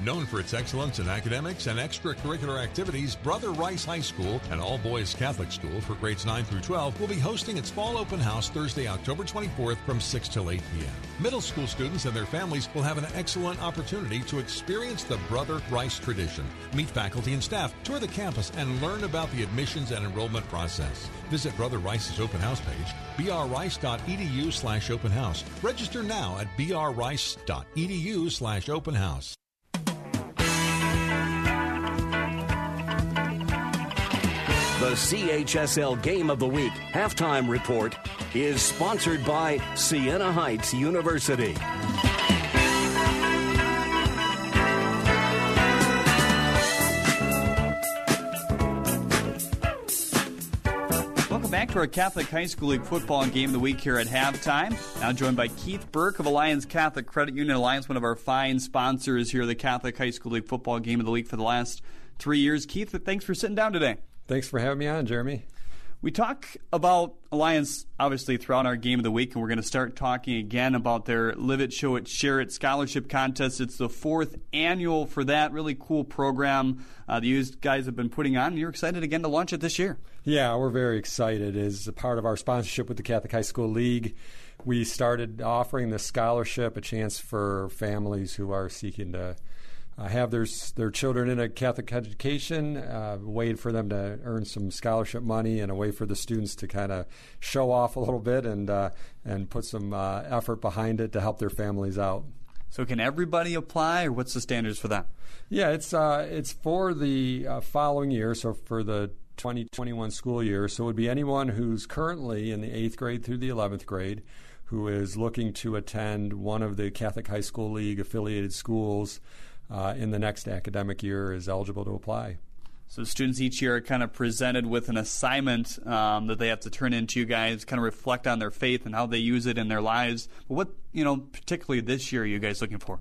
Known for its excellence in academics and extracurricular activities, Brother Rice High School, an all boys Catholic school for grades 9 through 12, will be hosting its fall open house Thursday, October 24th from 6 till 8 p.m. Middle school students and their families will have an excellent opportunity to experience the Brother Rice tradition, meet faculty and staff, tour the campus, and learn about the admissions and enrollment process. Visit Brother Rice's open house page, brrice.edu slash open house. Register now at brrice.edu slash open house. The CHSL Game of the Week halftime report is sponsored by Siena Heights University. Welcome back to our Catholic High School League football game of the week here at halftime. Now joined by Keith Burke of Alliance Catholic Credit Union. Alliance, one of our fine sponsors here, the Catholic High School League football game of the week for the last three years. Keith, thanks for sitting down today. Thanks for having me on, Jeremy. We talk about Alliance obviously throughout our game of the week, and we're going to start talking again about their Live It, Show It, Share It scholarship contest. It's the fourth annual for that really cool program uh, that you guys have been putting on. And you're excited again to launch it this year. Yeah, we're very excited. As a part of our sponsorship with the Catholic High School League, we started offering the scholarship, a chance for families who are seeking to uh, have their their children in a Catholic education, uh, a way for them to earn some scholarship money, and a way for the students to kind of show off a little bit and uh, and put some uh, effort behind it to help their families out. So, can everybody apply, or what's the standards for that? Yeah, it's uh, it's for the uh, following year, so for the 2021 school year. So, it would be anyone who's currently in the eighth grade through the 11th grade who is looking to attend one of the Catholic High School League affiliated schools uh, in the next academic year is eligible to apply. So students each year are kind of presented with an assignment um, that they have to turn into. You guys kind of reflect on their faith and how they use it in their lives. But what you know, particularly this year, are you guys looking for?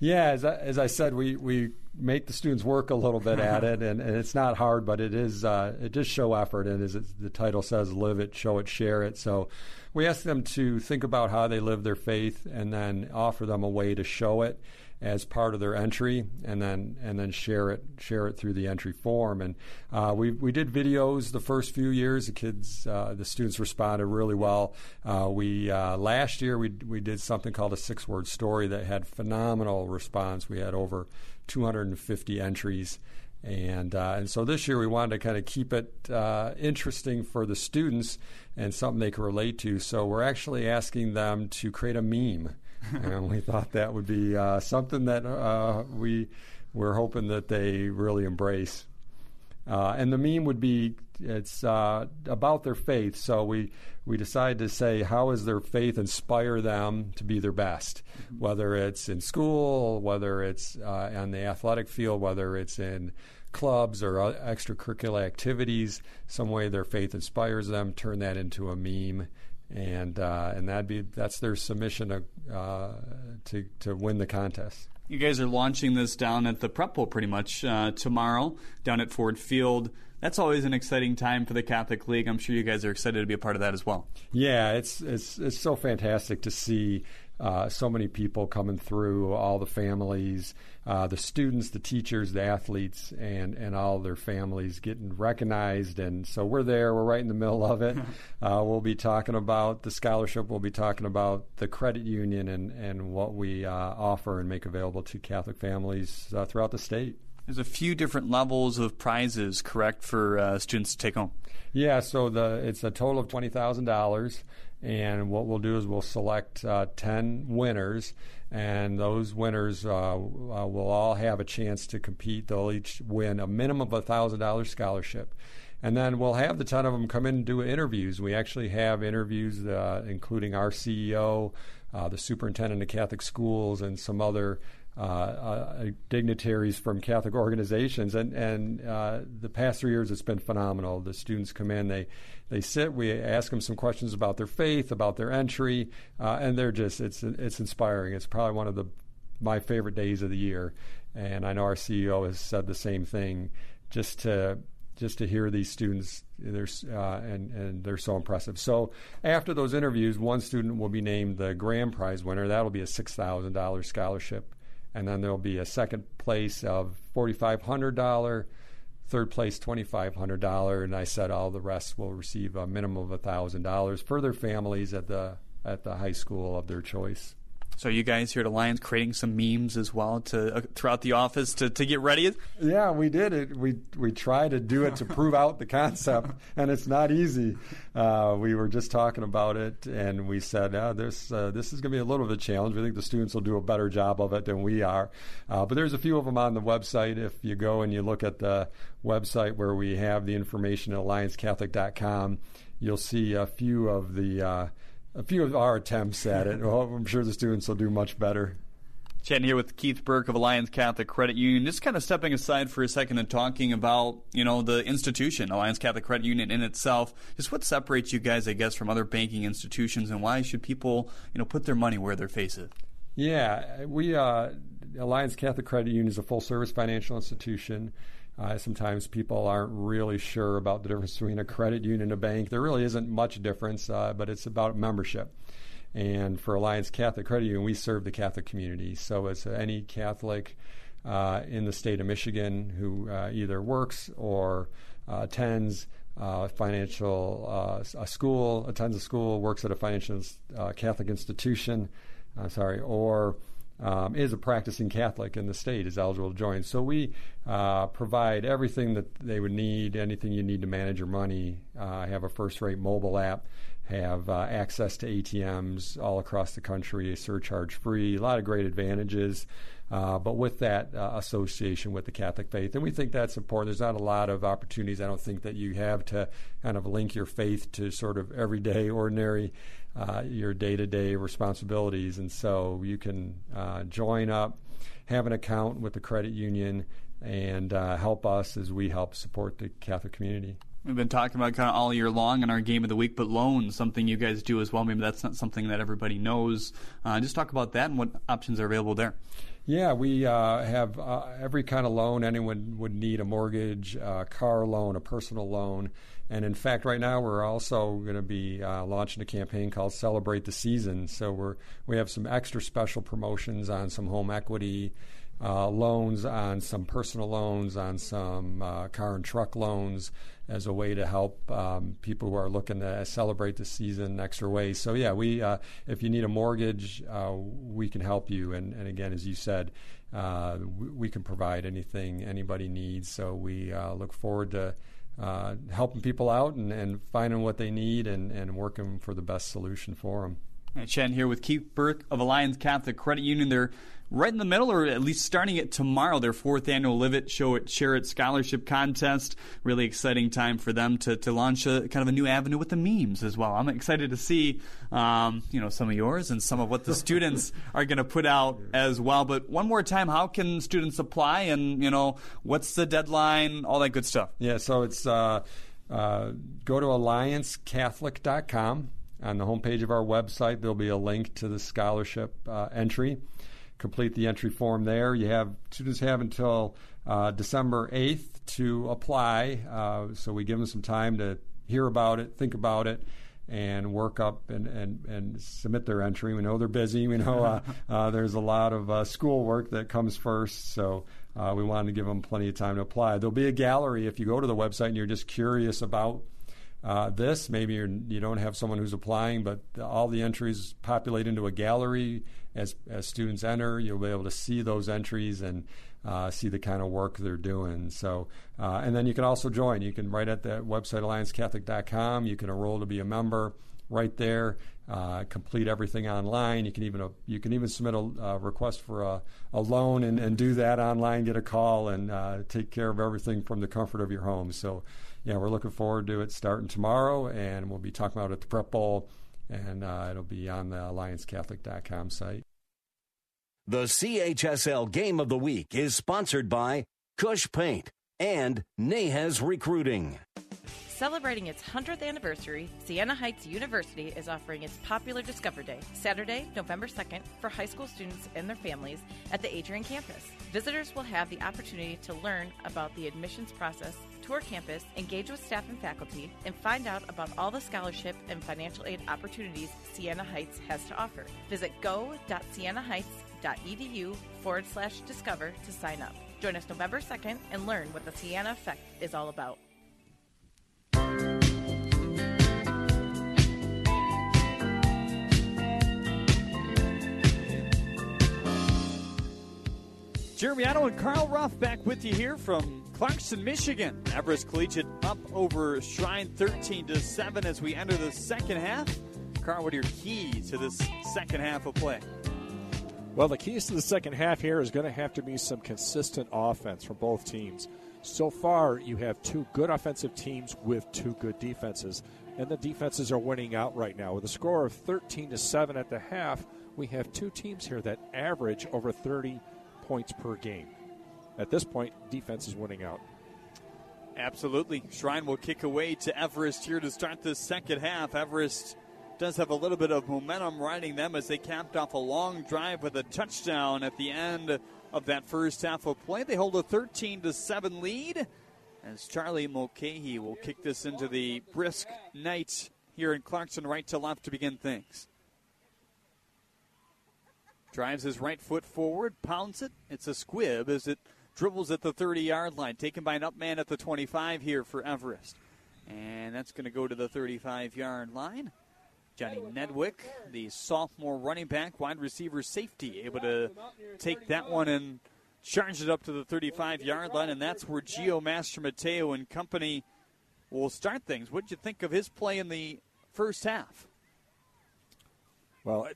Yeah, as I, as I said, we, we make the students work a little bit at it, and, and it's not hard, but it is uh, it does show effort, and as it, the title says, live it, show it, share it. So we ask them to think about how they live their faith, and then offer them a way to show it as part of their entry, and then and then share it share it through the entry form. And uh, we we did videos the first few years. The kids, uh, the students responded really well. Uh, we uh, last year we we did something called a six word story that had phenomenal response. We had over 250 entries. And uh, and so this year we wanted to kind of keep it uh, interesting for the students and something they can relate to. So we're actually asking them to create a meme and we thought that would be uh, something that uh, we were hoping that they really embrace. Uh, and the meme would be it's uh, about their faith. So we we decided to say how does their faith inspire them to be their best, mm-hmm. whether it's in school, whether it's uh, on the athletic field, whether it's in clubs or extracurricular activities. Some way their faith inspires them. Turn that into a meme and uh, and that'd be that's their submission to, uh, to to win the contest. You guys are launching this down at the Prep Bowl pretty much uh, tomorrow down at Ford Field. That's always an exciting time for the Catholic League. I'm sure you guys are excited to be a part of that as well. Yeah, it's it's it's so fantastic to see uh, so many people coming through, all the families, uh, the students, the teachers, the athletes, and, and all their families getting recognized. And so we're there, we're right in the middle of it. uh, we'll be talking about the scholarship, we'll be talking about the credit union and, and what we uh, offer and make available to Catholic families uh, throughout the state. There's a few different levels of prizes, correct, for uh, students to take home? Yeah, so the it's a total of twenty thousand dollars, and what we'll do is we'll select uh, 10 winners, and those winners uh, uh, will all have a chance to compete. They'll each win a minimum of a $1,000 scholarship. And then we'll have the 10 of them come in and do interviews. We actually have interviews, uh, including our CEO, uh, the superintendent of Catholic schools, and some other uh, uh, dignitaries from Catholic organizations, and and uh, the past three years it's been phenomenal. The students come in, they they sit, we ask them some questions about their faith, about their entry, uh, and they're just it's it's inspiring. It's probably one of the my favorite days of the year, and I know our CEO has said the same thing. Just to just to hear these students, there's uh, and and they're so impressive. So after those interviews, one student will be named the grand prize winner. That'll be a six thousand dollars scholarship and then there'll be a second place of $4,500, third place $2,500, and I said all the rest will receive a minimum of $1,000 for their families at the at the high school of their choice. So you guys here at Alliance creating some memes as well to uh, throughout the office to, to get ready? Yeah, we did it. We we try to do it to prove out the concept, and it's not easy. Uh, we were just talking about it, and we said uh, this uh, this is going to be a little bit of a challenge. We think the students will do a better job of it than we are. Uh, but there's a few of them on the website. If you go and you look at the website where we have the information at alliancecatholic.com, you'll see a few of the uh, a few of our attempts at it. Well, I'm sure the students will do much better. Chatting here with Keith Burke of Alliance Catholic Credit Union. Just kind of stepping aside for a second and talking about, you know, the institution, Alliance Catholic Credit Union in itself. Just what separates you guys, I guess, from other banking institutions, and why should people, you know, put their money where their face is? Yeah, we uh, Alliance Catholic Credit Union is a full service financial institution. Uh, sometimes people aren't really sure about the difference between a credit union and a bank. There really isn't much difference, uh, but it's about membership. And for Alliance Catholic Credit Union, we serve the Catholic community. So it's any Catholic uh, in the state of Michigan who uh, either works or uh, attends uh, financial a school, attends a school, works at a financial Catholic institution, sorry, or um, is a practicing Catholic in the state is eligible to join. So we uh, provide everything that they would need, anything you need to manage your money. Uh, have a first-rate mobile app, have uh, access to ATMs all across the country, surcharge-free. A lot of great advantages. Uh, but with that uh, association with the Catholic faith, and we think that's important. There's not a lot of opportunities, I don't think, that you have to kind of link your faith to sort of everyday, ordinary, uh, your day to day responsibilities. And so you can uh, join up, have an account with the credit union, and uh, help us as we help support the Catholic community. We've been talking about kind of all year long in our game of the week, but loans, something you guys do as well. Maybe that's not something that everybody knows. Uh, just talk about that and what options are available there. Yeah, we uh, have uh, every kind of loan anyone would need a mortgage, a car loan, a personal loan. And in fact, right now we're also going to be uh, launching a campaign called Celebrate the Season. So we're we have some extra special promotions on some home equity uh, loans, on some personal loans, on some uh, car and truck loans, as a way to help um, people who are looking to celebrate the season extra ways. So yeah, we uh, if you need a mortgage, uh, we can help you. And, and again, as you said, uh, we, we, can provide anything anybody needs. So we uh, look forward to. Uh, helping people out and, and, finding what they need and, and working for the best solution for them. Chen here with Keith Burke of Alliance Catholic Credit Union. They're right in the middle, or at least starting it tomorrow, their fourth annual Live It, Show It, Share It scholarship contest. Really exciting time for them to, to launch a kind of a new avenue with the memes as well. I'm excited to see, um, you know, some of yours and some of what the students are going to put out as well. But one more time, how can students apply and, you know, what's the deadline, all that good stuff? Yeah, so it's uh, uh, go to alliancecatholic.com. On the homepage of our website, there'll be a link to the scholarship uh, entry complete the entry form there. You have students have until uh, December 8th to apply, uh, so we give them some time to hear about it, think about it, and work up and, and, and submit their entry. We know they're busy. We know uh, uh there's a lot of uh, schoolwork that comes first, so uh, we wanted to give them plenty of time to apply. There'll be a gallery if you go to the website and you're just curious about uh, this. Maybe you're, you do not have someone who's applying, but all the entries populate into a gallery as as students enter. You'll be able to see those entries and uh, see the kind of work they're doing. So, uh, and then you can also join. You can write at the website alliancecatholic.com. You can enroll to be a member right there. Uh, complete everything online. You can even uh, you can even submit a request for a, a loan and, and do that online. Get a call and uh, take care of everything from the comfort of your home. So, yeah, we're looking forward to it starting tomorrow, and we'll be talking about it at the Prep Bowl and uh, it'll be on the alliancecatholic.com site. The CHSL Game of the Week is sponsored by Cush Paint and Nahez Recruiting. Celebrating its 100th anniversary, Siena Heights University is offering its popular Discover Day, Saturday, November 2nd, for high school students and their families at the Adrian campus. Visitors will have the opportunity to learn about the admissions process, tour campus, engage with staff and faculty, and find out about all the scholarship and financial aid opportunities Siena Heights has to offer. Visit go.sienaheights.edu forward slash discover to sign up. Join us November 2nd and learn what the Siena Effect is all about. Jeremy Otto and Carl Rupp back with you here from Clarkston, Michigan. Everest Collegiate up over Shrine 13 to 7 as we enter the second half. Carl, what are your keys to this second half of play? Well, the keys to the second half here is going to have to be some consistent offense from both teams. So far, you have two good offensive teams with two good defenses, and the defenses are winning out right now. With a score of 13 to 7 at the half, we have two teams here that average over 30 points per game. At this point, defense is winning out. Absolutely. Shrine will kick away to Everest here to start the second half. Everest does have a little bit of momentum riding them as they capped off a long drive with a touchdown at the end of that first half of play. They hold a 13 to 7 lead as Charlie Mulcahy will kick this into the brisk night here in Clarkston, right to left to begin things. Drives his right foot forward, pounds it. It's a squib as it dribbles at the 30 yard line. Taken by an up man at the 25 here for Everest. And that's going to go to the 35 yard line. Johnny Nedwick, the sophomore running back, wide receiver safety, able to take that one and charge it up to the 35 yard line, and that's where Geo Master Mastromateo and company will start things. What did you think of his play in the first half? Well,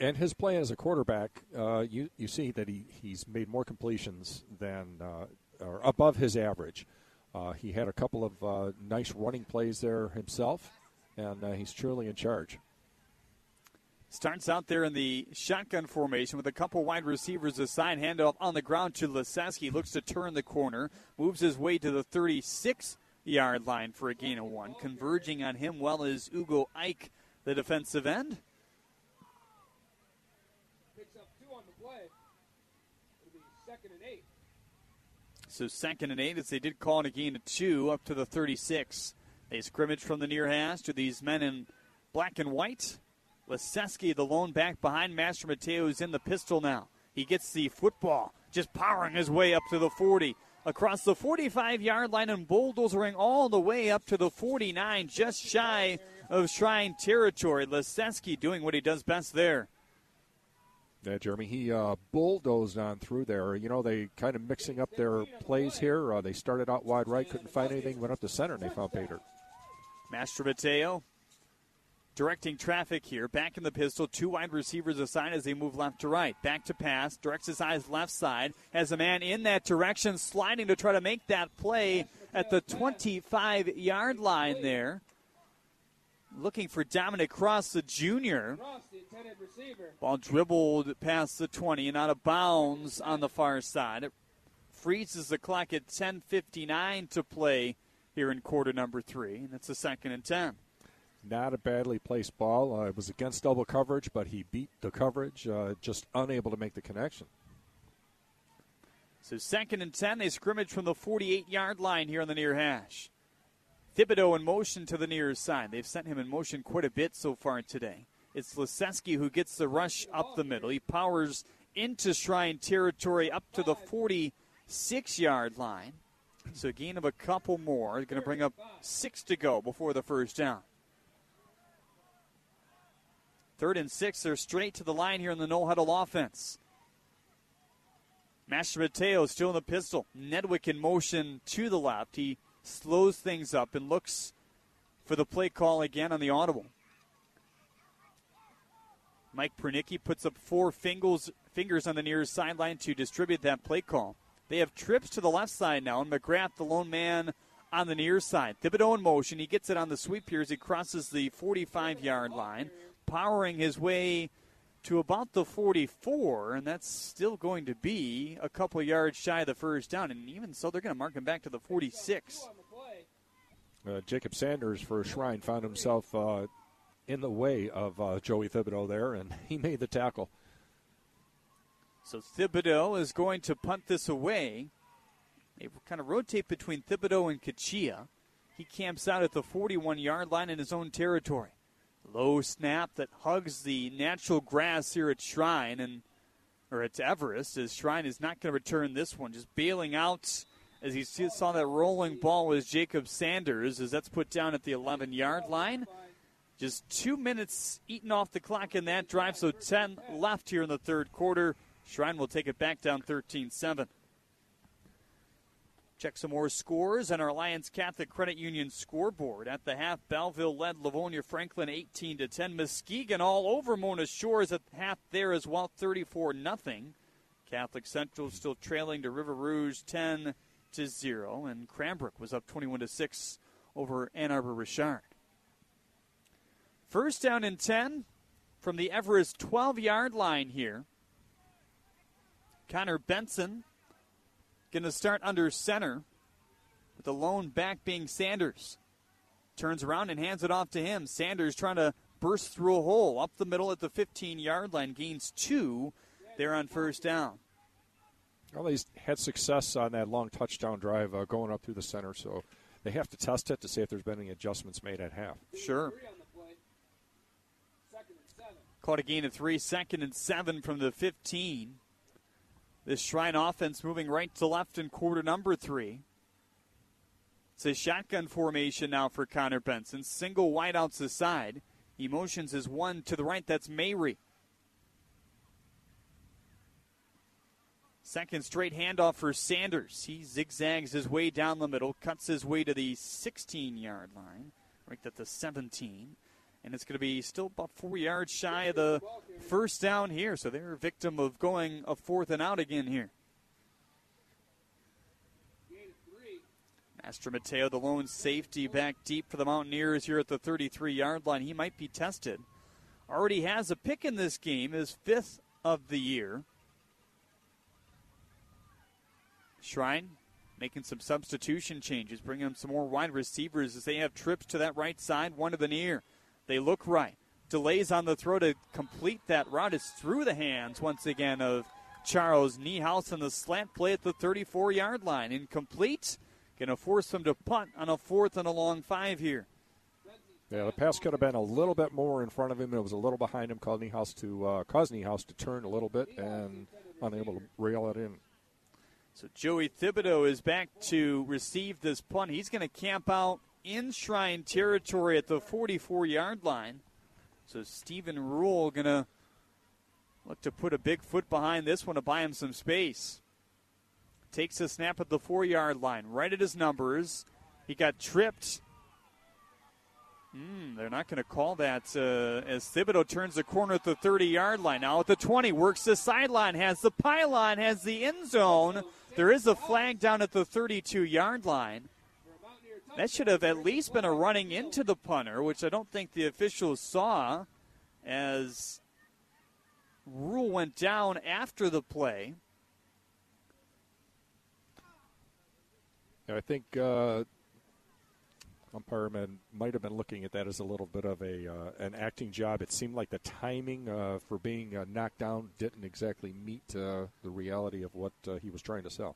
and his play as a quarterback, uh, you you see that he, he's made more completions than uh, or above his average. Uh, he had a couple of uh, nice running plays there himself, and uh, he's truly in charge. Starts out there in the shotgun formation with a couple wide receivers assigned. Handoff on the ground to Liseski. Looks to turn the corner. Moves his way to the 36 yard line for a gain of one. Converging on him well is Ugo Ike, the defensive end. second and eight. So second and eight, as they did call it a gain of two, up to the 36. They scrimmage from the near hash to these men in black and white. Liseski, the lone back behind Mastromateo, is in the pistol now. He gets the football, just powering his way up to the 40, across the 45 yard line, and bulldozering all the way up to the 49, just shy of Shrine territory. Liseski doing what he does best there. Yeah, Jeremy, he uh, bulldozed on through there. You know, they kind of mixing up their plays here. Uh, they started out wide right, couldn't find anything, went up to center, and they found Pater. Mastromateo directing traffic here. Back in the pistol, two wide receivers aside as they move left to right. Back to pass, directs his eyes left side, has a man in that direction, sliding to try to make that play at the 25 yard line there looking for Dominic Cross, the junior. Ball dribbled past the 20 and out of bounds on the far side. It freezes the clock at 10.59 to play here in quarter number three, and it's a second and 10. Not a badly placed ball. Uh, it was against double coverage, but he beat the coverage, uh, just unable to make the connection. So second and 10, they scrimmage from the 48 yard line here on the near hash. Thibodeau in motion to the near side. They've sent him in motion quite a bit so far today. It's Liseski who gets the rush up the middle. He powers into Shrine territory up to the 46 yard line. So gain of a couple more. Going to bring up six to go before the first down. Third and six, they're straight to the line here in the no huddle offense. Mastromateo still in the pistol. Nedwick in motion to the left. He slows things up and looks for the play call again on the audible. Mike Pernicki puts up four fingers, fingers on the near sideline to distribute that play call. They have trips to the left side now, and McGrath, the lone man, on the near side. Thibodeau in motion. He gets it on the sweep here as he crosses the 45 yard line, powering his way to about the 44, and that's still going to be a couple yards shy of the first down. And even so, they're going to mark him back to the 46. Uh, Jacob Sanders for Shrine found himself uh, in the way of uh, Joey Thibodeau there, and he made the tackle. So Thibodeau is going to punt this away. They kind of rotate between Thibodeau and Cachia. He camps out at the 41 yard line in his own territory. Low snap that hugs the natural grass here at Shrine and or at Everest as Shrine is not going to return this one. Just bailing out as he saw that rolling ball was Jacob Sanders as that's put down at the 11 yard line. Just two minutes eaten off the clock in that drive, so 10 left here in the third quarter. Shrine will take it back down 13 7. Check some more scores on our Alliance Catholic Credit Union scoreboard. At the half, Belleville led Livonia Franklin 18 to 10. Muskegon all over Mona Shores at half there as well, 34 nothing. Catholic Central still trailing to River Rouge 10 to 0, and Cranbrook was up 21 to 6 over Ann Arbor Richard. First down and 10 from the Everest 12 yard line here. Connor Benson Going to start under center with the lone back being Sanders. Turns around and hands it off to him. Sanders trying to burst through a hole up the middle at the 15 yard line. Gains two there on first down. Well, they had success on that long touchdown drive uh, going up through the center, so they have to test it to see if there's been any adjustments made at half. Sure. Caught a gain of three, second and seven from the 15. This Shrine offense moving right to left in quarter number three. It's a shotgun formation now for Connor Benson. Single wideouts the side. He motions his one to the right. That's Mayry. Second straight handoff for Sanders. He zigzags his way down the middle, cuts his way to the 16 yard line, right at the 17. And it's going to be still about four yards shy of the first down here. So they're a victim of going a fourth and out again here. Mastromateo, the lone safety, back deep for the Mountaineers here at the 33 yard line. He might be tested. Already has a pick in this game, his fifth of the year. Shrine making some substitution changes, bringing some more wide receivers as they have trips to that right side, one to the near. They look right. Delays on the throw to complete that route is through the hands once again of Charles Niehaus on the slant play at the 34 yard line. Incomplete. Going to force them to punt on a fourth and a long five here. Yeah, the pass could have been a little bit more in front of him. It was a little behind him, caused Niehaus to uh, cause Niehaus to turn a little bit and unable to rail it in. So Joey Thibodeau is back to receive this punt. He's going to camp out in Shrine territory at the 44 yard line. So Stephen Rule going to look to put a big foot behind this one to buy him some space. Takes a snap at the four yard line, right at his numbers. He got tripped. Mm, they're not going to call that uh, as Thibodeau turns the corner at the 30 yard line. Now at the 20, works the sideline, has the pylon, has the end zone. There is a flag down at the 32 yard line. That should have at least been a running into the punter, which I don't think the officials saw as Rule went down after the play. I think uh, umpire might have been looking at that as a little bit of a uh, an acting job. It seemed like the timing uh, for being uh, knocked down didn't exactly meet uh, the reality of what uh, he was trying to sell.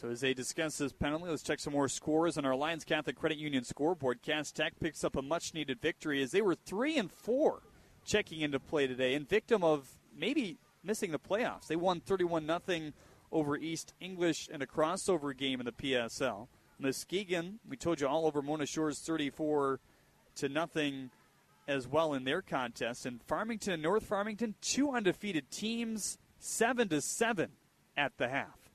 So as they discuss this penalty, let's check some more scores on our Alliance Catholic Credit Union scoreboard. Cass Tech picks up a much-needed victory as they were three and four checking into play today, and victim of maybe missing the playoffs. They won 31 nothing over East English in a crossover game in the PSL. Muskegon, we told you all over Mona Shores 34 to nothing as well in their contest. And Farmington and North Farmington, two undefeated teams, seven to seven at the half.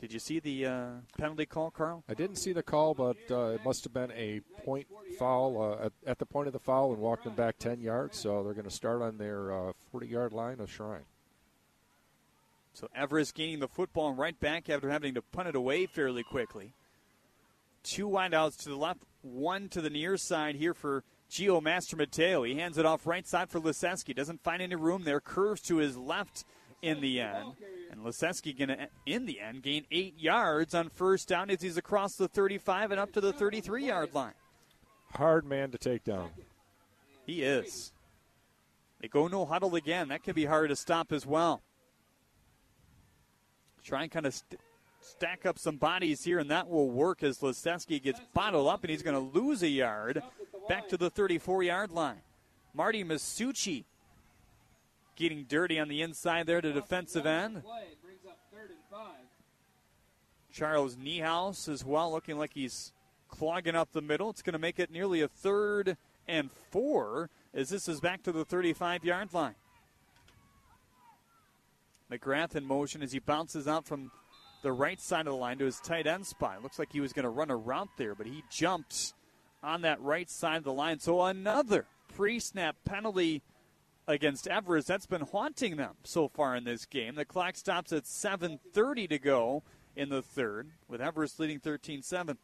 Did you see the uh, penalty call, Carl? I didn't see the call, but uh, it must have been a point foul uh, at, at, the point of the foul and walked them back 10 yards. So they're going to start on their uh, 40 yard line of Shrine. So Everest gaining the football right back after having to punt it away fairly quickly. Two wideouts to the left, one to the near side here for Geo Mastromateo. He hands it off right side for Liseski. Doesn't find any room there. Curves to his left in the end. And Liseski going to, in the end, gain eight yards on first down as he's across the 35 and up to the 33 yard line. Hard man to take down. He is. They go no huddle again. That can be hard to stop as well. Try and kind of st- stack up some bodies here, and that will work as Liseski gets bottled up, and he's going to lose a yard back to the 34 yard line. Marty Masucci getting dirty on the inside there to defensive end. Charles Niehaus as well, looking like he's clogging up the middle. It's going to make it nearly a third and four as this is back to the 35 yard line. McGrath in motion as he bounces out from the right side of the line to his tight end spot. Looks like he was going to run a route there, but he jumps on that right side of the line. So another pre-snap penalty against Everest. That's been haunting them so far in this game. The clock stops at 7:30 to go in the third, with Everest leading 13-7.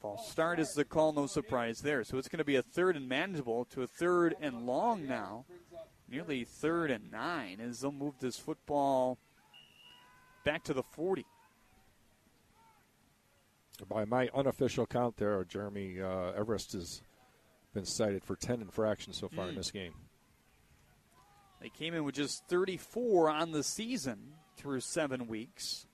False start is the call, no surprise there. So it's going to be a third and manageable to a third and long now nearly third and nine as they'll move this football back to the 40. By my unofficial count, there, Jeremy uh, Everest has been cited for 10 infractions so far mm. in this game. They came in with just 34 on the season through seven weeks.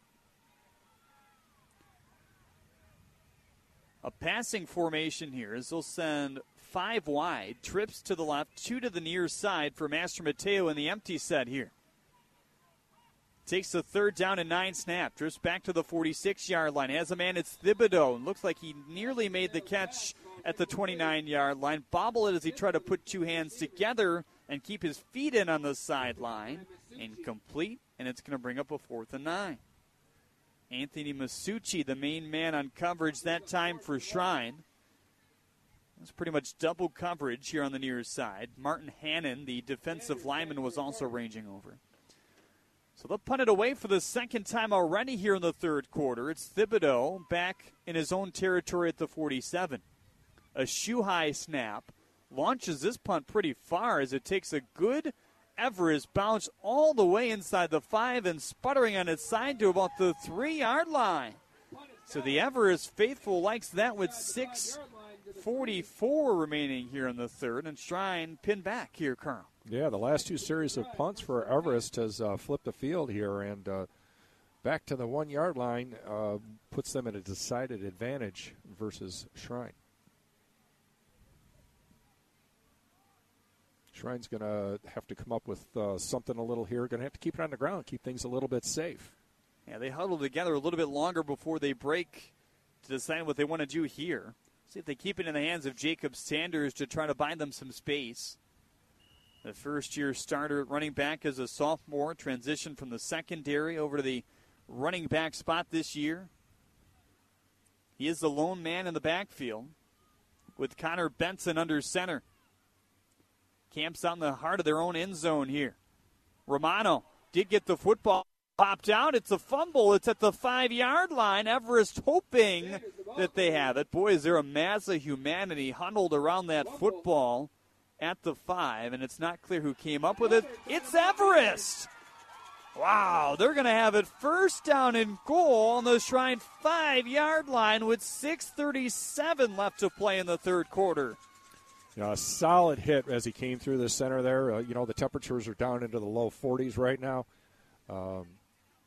A passing formation here as they'll send five wide, trips to the left, two to the near side for Mastromateo in the empty set here. Takes the third down and nine snap. Drifts back to the 46 yard line. Has a man, it's Thibodeau. And looks like he nearly made the catch at the 29 yard line. Bobble it as he tried to put two hands together and keep his feet in on the sideline. Incomplete, and it's going to bring up a fourth and nine. Anthony Masucci, the main man on coverage that time for Shrine. It's pretty much double coverage here on the near side. Martin Hannon, the defensive lineman, was also ranging over. So they'll punt it away for the second time already here in the third quarter. It's Thibodeau back in his own territory at the 47. A shoe high snap launches this punt pretty far as it takes a good Everest bounce all the way inside the five and sputtering on its side to about the three yard line. So the Everest faithful likes that with 6.44 remaining here in the third, and Shrine pinned back here, Carl. Yeah, the last two series of punts for Everest has uh, flipped the field here, and uh, back to the one yard line uh, puts them at a decided advantage versus Shrine. Shrine's going to have to come up with uh, something a little here. Going to have to keep it on the ground, keep things a little bit safe. Yeah, they huddle together a little bit longer before they break to decide what they want to do here. See if they keep it in the hands of Jacob Sanders to try to buy them some space. The first year starter running back as a sophomore, transitioned from the secondary over to the running back spot this year. He is the lone man in the backfield with Connor Benson under center. Camps out in the heart of their own end zone here. Romano did get the football popped out. It's a fumble. It's at the five yard line. Everest hoping that they have it. Boy, is there a mass of humanity huddled around that football at the five, and it's not clear who came up with it. It's Everest. Wow, they're going to have it first down and goal on the Shrine five yard line with 6.37 left to play in the third quarter. You know, a solid hit as he came through the center there. Uh, you know, the temperatures are down into the low 40s right now. Um,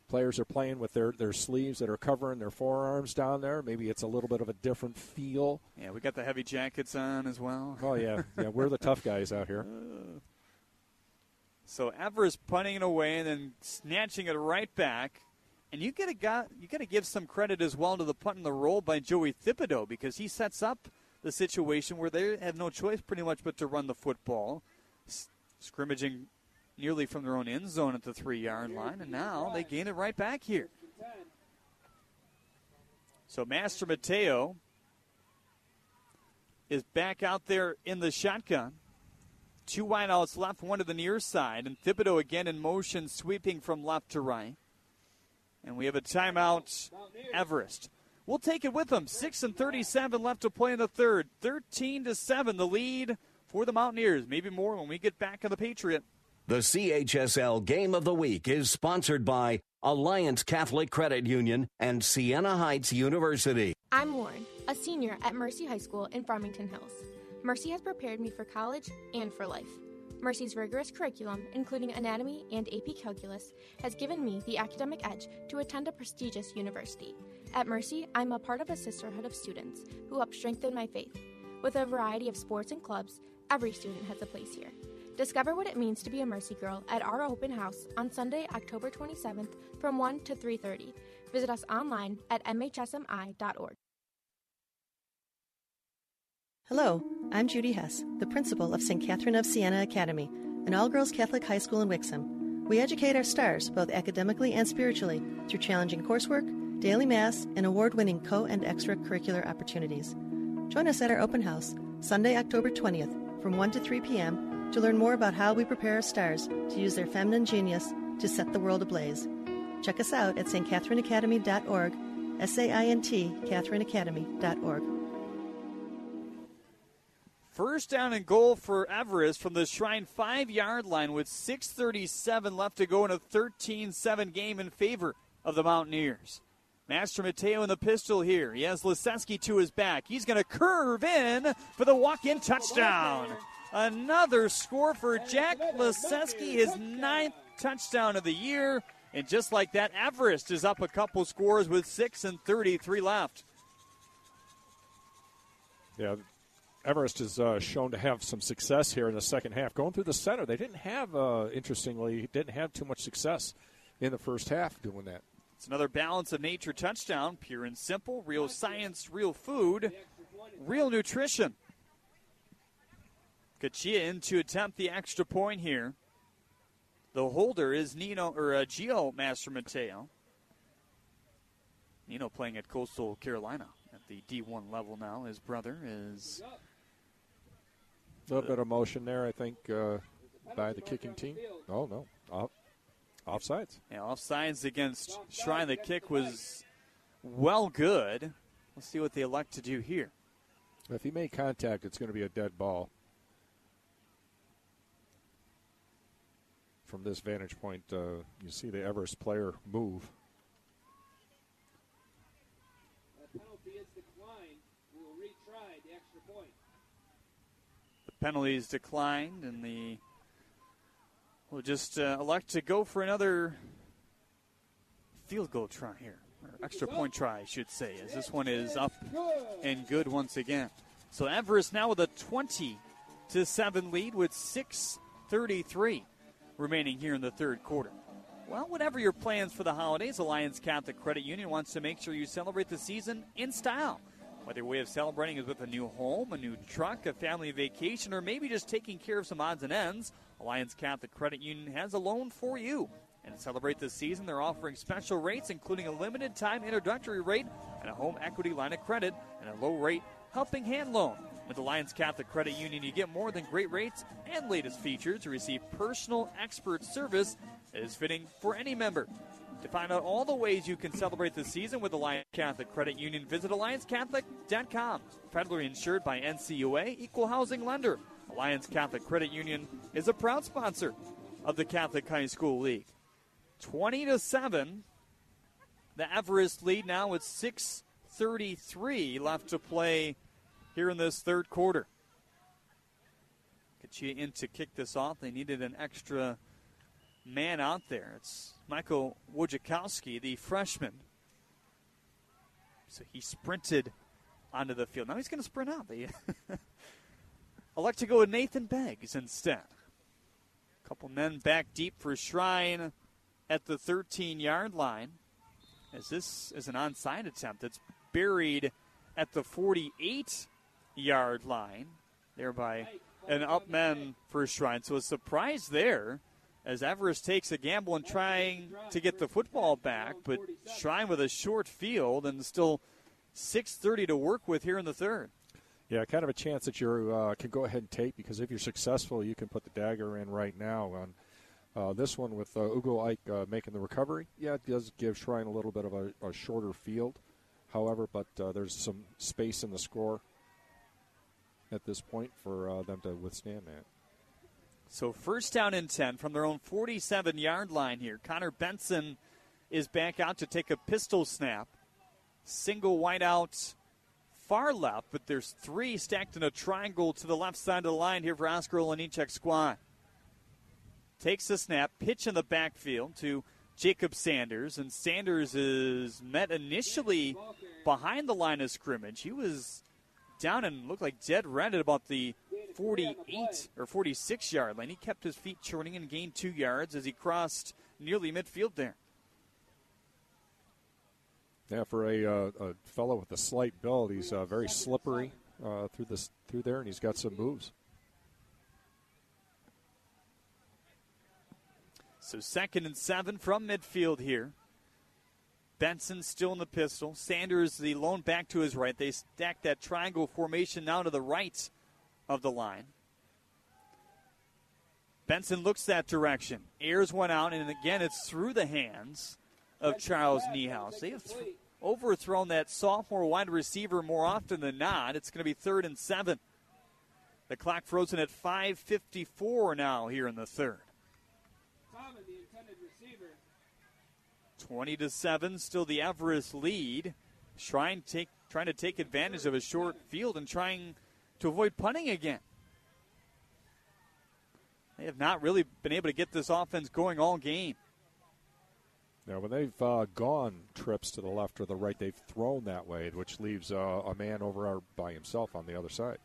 players are playing with their, their sleeves that are covering their forearms down there. Maybe it's a little bit of a different feel. Yeah, we got the heavy jackets on as well. Oh, yeah. Yeah, we're the tough guys out here. So Everest punting it away and then snatching it right back. And you got you gotta give some credit as well to the punt and the roll by Joey Thibodeau because he sets up the situation where they have no choice pretty much but to run the football, scrimmaging nearly from their own end zone at the three yard line, and now they gain it right back here. So Mastromateo is back out there in the shotgun. Two wideouts left, one to the near side, and Thibodeau again in motion, sweeping from left to right. And we have a timeout, Everest. We'll take it with them. Six and thirty-seven left to play in the third. Thirteen to seven, the lead for the Mountaineers. Maybe more when we get back on the Patriot. The CHSL Game of the Week is sponsored by Alliance Catholic Credit Union and Siena Heights University. I'm Lauren, a senior at Mercy High School in Farmington Hills. Mercy has prepared me for college and for life. Mercy's rigorous curriculum, including anatomy and AP calculus, has given me the academic edge to attend a prestigious university. At Mercy, I'm a part of a sisterhood of students who help strengthen my faith. With a variety of sports and clubs, every student has a place here. Discover what it means to be a Mercy Girl at our open house on Sunday, October 27th from 1 to 3:30. Visit us online at mhsmi.org. Hello, I'm Judy Hess, the principal of St. Catherine of Siena Academy, an all girls Catholic high school in Wixom. We educate our stars both academically and spiritually through challenging coursework, daily mass, and award winning co and extracurricular opportunities. Join us at our open house Sunday, October 20th from 1 to 3 p.m. to learn more about how we prepare our stars to use their feminine genius to set the world ablaze. Check us out at stcatherineacademy.org, S A I N T, catherineacademy.org. First down and goal for Everest from the Shrine five yard line with 6.37 left to go in a 13 7 game in favor of the Mountaineers. Mastromateo in the pistol here. He has Liseski to his back. He's going to curve in for the walk in touchdown. Another score for Jack Liseski, his ninth touchdown of the year. And just like that, Everest is up a couple scores with 6 and 33 left. Yeah, Everest is uh, shown to have some success here in the second half. Going through the center, they didn't have, uh, interestingly, didn't have too much success in the first half doing that. It's another balance of nature touchdown. Pure and simple, real science, real food, real nutrition. Cachia in to attempt the extra point here. The holder is Nino or uh, Gio Mastromateo. Nino playing at Coastal Carolina at the D1 level now. His brother is. A little bit of motion there, I think, uh, by the kicking team. Oh, no. Off, offsides. Yeah, offsides against Shrine. The kick was well good. Let's see what they elect to do here. If he made contact, it's going to be a dead ball. From this vantage point, uh, you see the Everest player move. The penalties declined, and the will just uh, elect to go for another field goal try here, or extra point try, I should say, as this one is up and good once again. So Everest now with a 20 to 7 lead with 6:33 remaining here in the third quarter. Well, whatever your plans for the holidays, Alliance Catholic Credit Union wants to make sure you celebrate the season in style. Whether your way of celebrating is with a new home, a new truck, a family vacation, or maybe just taking care of some odds and ends, Alliance Catholic Credit Union has a loan for you. And to celebrate this season, they're offering special rates, including a limited time introductory rate and a home equity line of credit and a low rate helping hand loan. With Alliance Catholic Credit Union, you get more than great rates and latest features to receive personal expert service that is fitting for any member. To find out all the ways you can celebrate the season with Alliance Catholic Credit Union, visit AllianceCatholic.com. Federally insured by NCUA, equal housing lender. Alliance Catholic Credit Union is a proud sponsor of the Catholic High School League. 20 to 7. The Everest lead now with 6:33 left to play here in this third quarter. Cachia in to kick this off. They needed an extra man out there. It's Michael Wojciechowski, the freshman. So he sprinted onto the field. Now he's going to sprint out. They elect to go with Nathan Beggs instead. A couple men back deep for Shrine at the 13 yard line. As this is an onside attempt that's buried at the 48 yard line, thereby an up men for Shrine. So a surprise there as Everest takes a gamble in trying to get the football back, but Shrine with a short field and still 6:30 to work with here in the third. Yeah, kind of a chance that you uh, can go ahead and take because if you're successful, you can put the dagger in right now on uh, this one with uh, Ugo Ike uh, making the recovery. Yeah, it does give Shrine a little bit of a, a shorter field, however, but uh, there's some space in the score at this point for uh, them to withstand that. So first down and 10 from their own 47 yard line here. Connor Benson is back out to take a pistol snap. Single wide out far left, but there's three stacked in a triangle to the left side of the line here for Oscar Olanichek squad. Takes the snap, pitch in the backfield to Jacob Sanders, and Sanders is met initially behind the line of scrimmage. He was down and looked like dead red at about the 48 or 46 yard line. He kept his feet churning and gained two yards as he crossed nearly midfield there. Yeah, for a, uh, a fellow with a slight build, he's uh, very slippery uh, through this through there, and he's got some moves. So second and seven from midfield here. Benson still in the pistol. Sanders, the lone back to his right. They stack that triangle formation now to the right of the line. Benson looks that direction. Airs one out, and again, it's through the hands of Charles Niehaus. They have th- overthrown that sophomore wide receiver more often than not. It's going to be third and seven. The clock frozen at 5:54 now here in the third. 20 to 7, still the Everest lead. Shrine take, trying to take advantage of a short field and trying to avoid punting again. They have not really been able to get this offense going all game. Yeah, when they've uh, gone trips to the left or the right, they've thrown that way, which leaves uh, a man over by himself on the other side.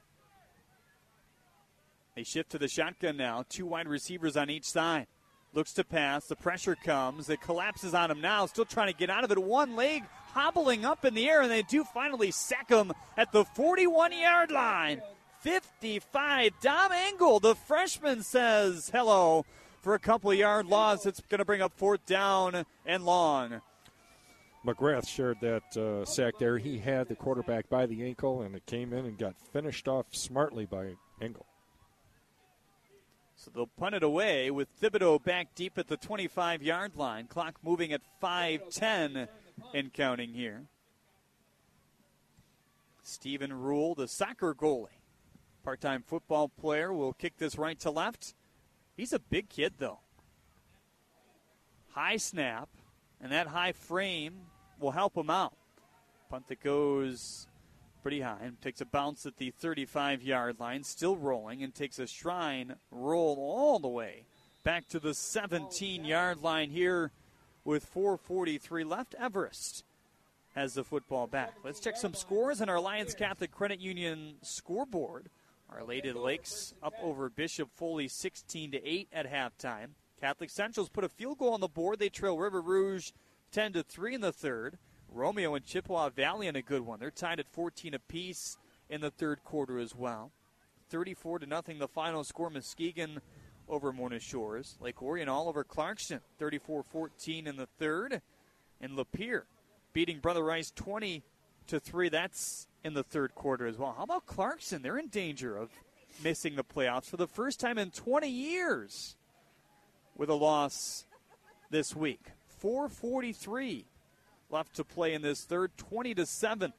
They shift to the shotgun now. Two wide receivers on each side. Looks to pass. The pressure comes. It collapses on him now. Still trying to get out of it. One leg hobbling up in the air, and they do finally sack him at the 41 yard line. 55. Dom Engel, the freshman, says hello for a couple of yard loss. It's going to bring up fourth down and long. McGrath shared that uh, sack there. He had the quarterback by the ankle, and it came in and got finished off smartly by Engel. So they'll punt it away with Thibodeau back deep at the 25 yard line. Clock moving at 5:10 and counting here. Stephen Rule, the soccer goalie, part time football player, will kick this right to left. He's a big kid, though. High snap, and that high frame will help him out. Punt that goes pretty high and takes a bounce at the 35 yard line, still rolling, and takes a shrine roll all the way back to the 17 yard line here with 4.43 left. Everest has the football back. Let's check some scores on our Alliance Catholic Credit Union scoreboard. Lady Lakes up over Bishop Foley 16 to 8 at halftime. Catholic Central's put a field goal on the board. They trail River Rouge 10 to 3 in the third. Romeo and Chippewa Valley in a good one. They're tied at 14 apiece in the third quarter as well. 34 to nothing the final score. Muskegon over Mona Shores. Lake Orion all over Clarkston. 34-14 in the third. And Lapeer beating Brother Rice 20 to 3. That's in the third quarter as well. How about Clarkston? They're in danger of missing the playoffs for the first time in 20 years with a loss this week. 443 left to play in this third, 20 to 7.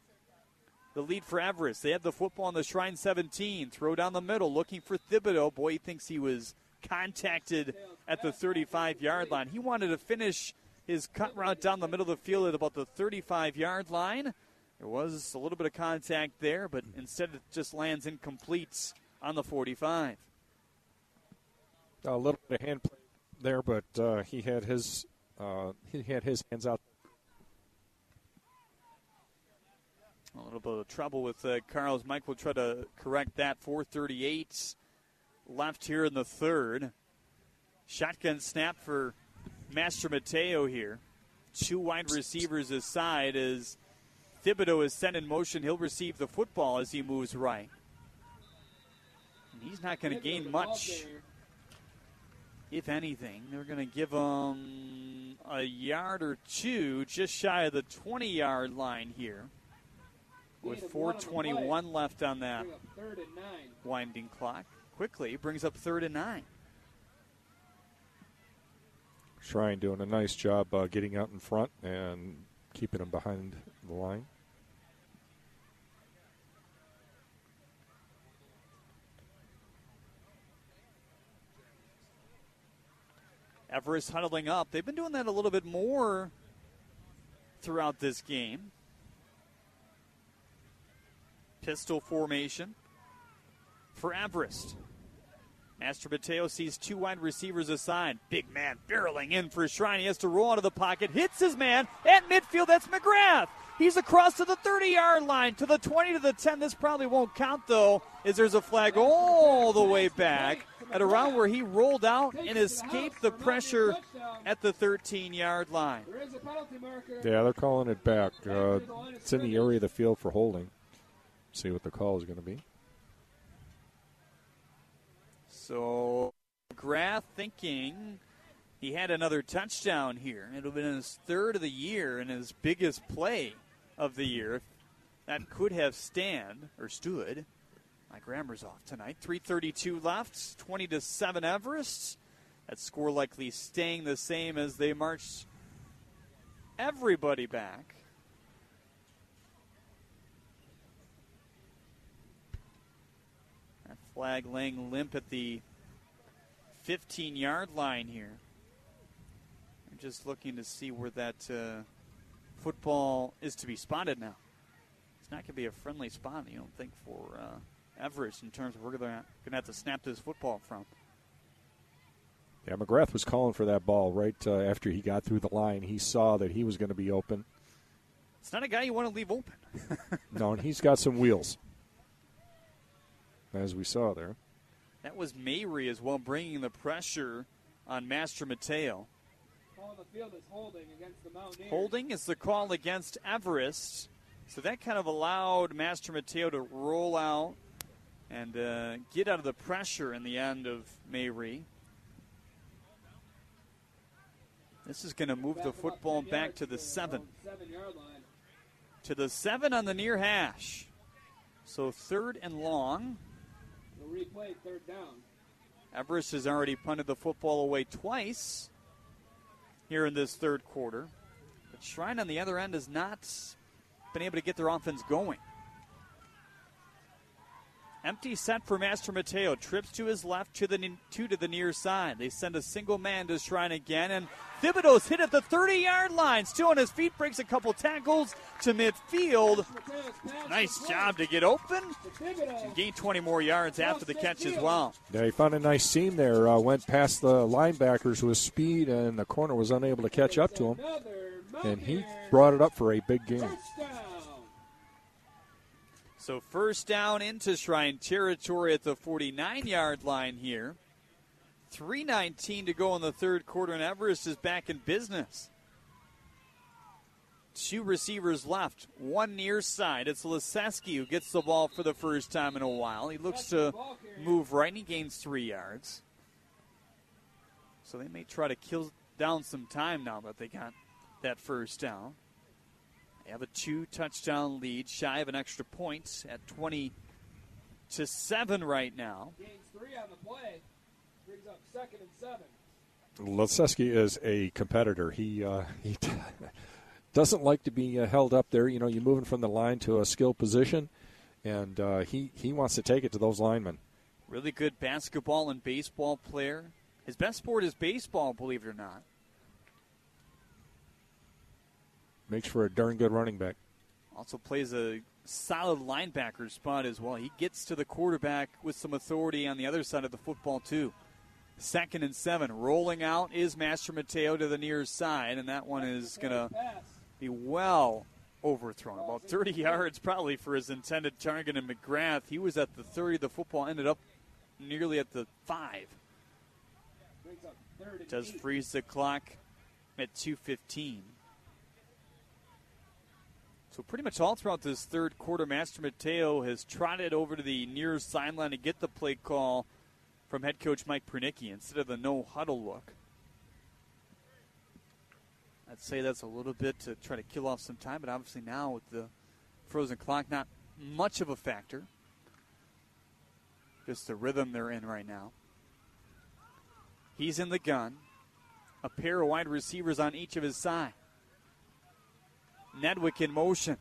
The lead for Everest. They have the football on the Shrine 17. Throw down the middle, looking for Thibodeau. Boy, he thinks he was contacted at the 35 yard line. He wanted to finish his cut route down the middle of the field at about the 35 yard line. There was a little bit of contact there, but instead it just lands incomplete on the 45. A little bit of hand play there, but uh, he had his uh, he had his hands out. A little bit of trouble with uh, Carlos. Mike will try to correct that. 438 left here in the third. Shotgun snap for Mastromateo here. Two wide receivers aside as Thibodeau is sent in motion. He'll receive the football as he moves right. And he's not going to gain much, if anything. They're going to give him a yard or two just shy of the 20 yard line here with 421 left on that winding clock. Quickly brings up third and nine. Shrine doing a nice job uh, getting out in front and keeping them behind the line. Everest huddling up. They've been doing that a little bit more throughout this game. Pistol formation for Everest. Mastromateo sees two wide receivers aside. Big man barreling in for Shrine. He has to roll out of the pocket, hits his man at midfield. That's McGrath. He's across to the 30 yard line, to the 20 to the 10. This probably won't count, though, as there's a flag all the way back at around where he rolled out and escaped the pressure at the 13 yard line. Yeah, they're calling it back. Uh, it's in the area of the field for holding. See what the call is going to be. So, McGrath thinking he had another touchdown here. It'll have been his third of the year and his biggest play of the year. That could have stand or stood. My grammar's off tonight. 3:32 left. 20 to seven Everest. That score likely staying the same as they march everybody back. That flag laying limp at the 15 yard line here. I'm just looking to see where that uh, football is to be spotted now. It's not going to be a friendly spot, you don't think, for uh, Everest in terms of where they're going to have to snap this football from. Yeah, McGrath was calling for that ball right uh, after he got through the line. He saw that he was going to be open. It's not a guy you want to leave open. no, and he's got some wheels, as we saw there. That was Mabry as well, bringing the pressure on Mastromateo. holding against. Holding is the call against Everest. So that kind of allowed Mastromateo to roll out and uh, get out of the pressure in the end of Mayre. This is going to move the football back to the seven. To the seven on the near hash. So third and long. Replay, third down. Everest has already punted the football away twice here in this third quarter. But Shrine on the other end has not been able to get their offense going. Empty set for Mastromateo. Trips to his left, to the two to the near side. They send a single man to Shrine again, and Thibodeau's hit at the 30-yard line. Still on his feet, breaks a couple tackles to midfield. Nice job to get open and gain 20 more yards after the catch as well. Yeah, he found a nice seam there. Uh, went past the linebackers with speed, and the corner was unable to catch up to him. And he brought it up for a big game. So first down into Shrine territory at the 49 yard line here. 3.19 to go in the third quarter, and Everest is back in business. Two receivers left, one near side. It's Liseski who gets the ball for the first time in a while. He looks to move right, and he gains three yards. So they may try to kill down some time now that they got that first down. They have a two touchdown lead, shy of an extra point at 20 to 7 right now. Gains three on the play, brings up second and seven. Liseski is a competitor. He uh, he doesn't like to be uh, held up there. You know, you're moving from the line to a skill position, and uh, he he wants to take it to those linemen. Really good basketball and baseball player. His best sport is baseball, believe it or not. Makes for a darn good running back. Also plays a solid linebacker spot as well. He gets to the quarterback with some authority on the other side of the football, too. Second and seven. Rolling out is Mastromateo to the near side, and that one is going to be well overthrown. About 30 yards probably for his intended target in McGrath. He was at the 30. The football ended up nearly at the 5. Does freeze the clock at 215. So pretty much all throughout this third quarter, Mastromateo has trotted over to the near sideline to get the play call from head coach Mike Pernicki instead of the no huddle look. I'd say that's a little bit to try to kill off some time, but obviously now with the frozen clock, not much of a factor. Just the rhythm they're in right now. He's in the gun. A pair of wide receivers on each of his side. Nedwick in motion.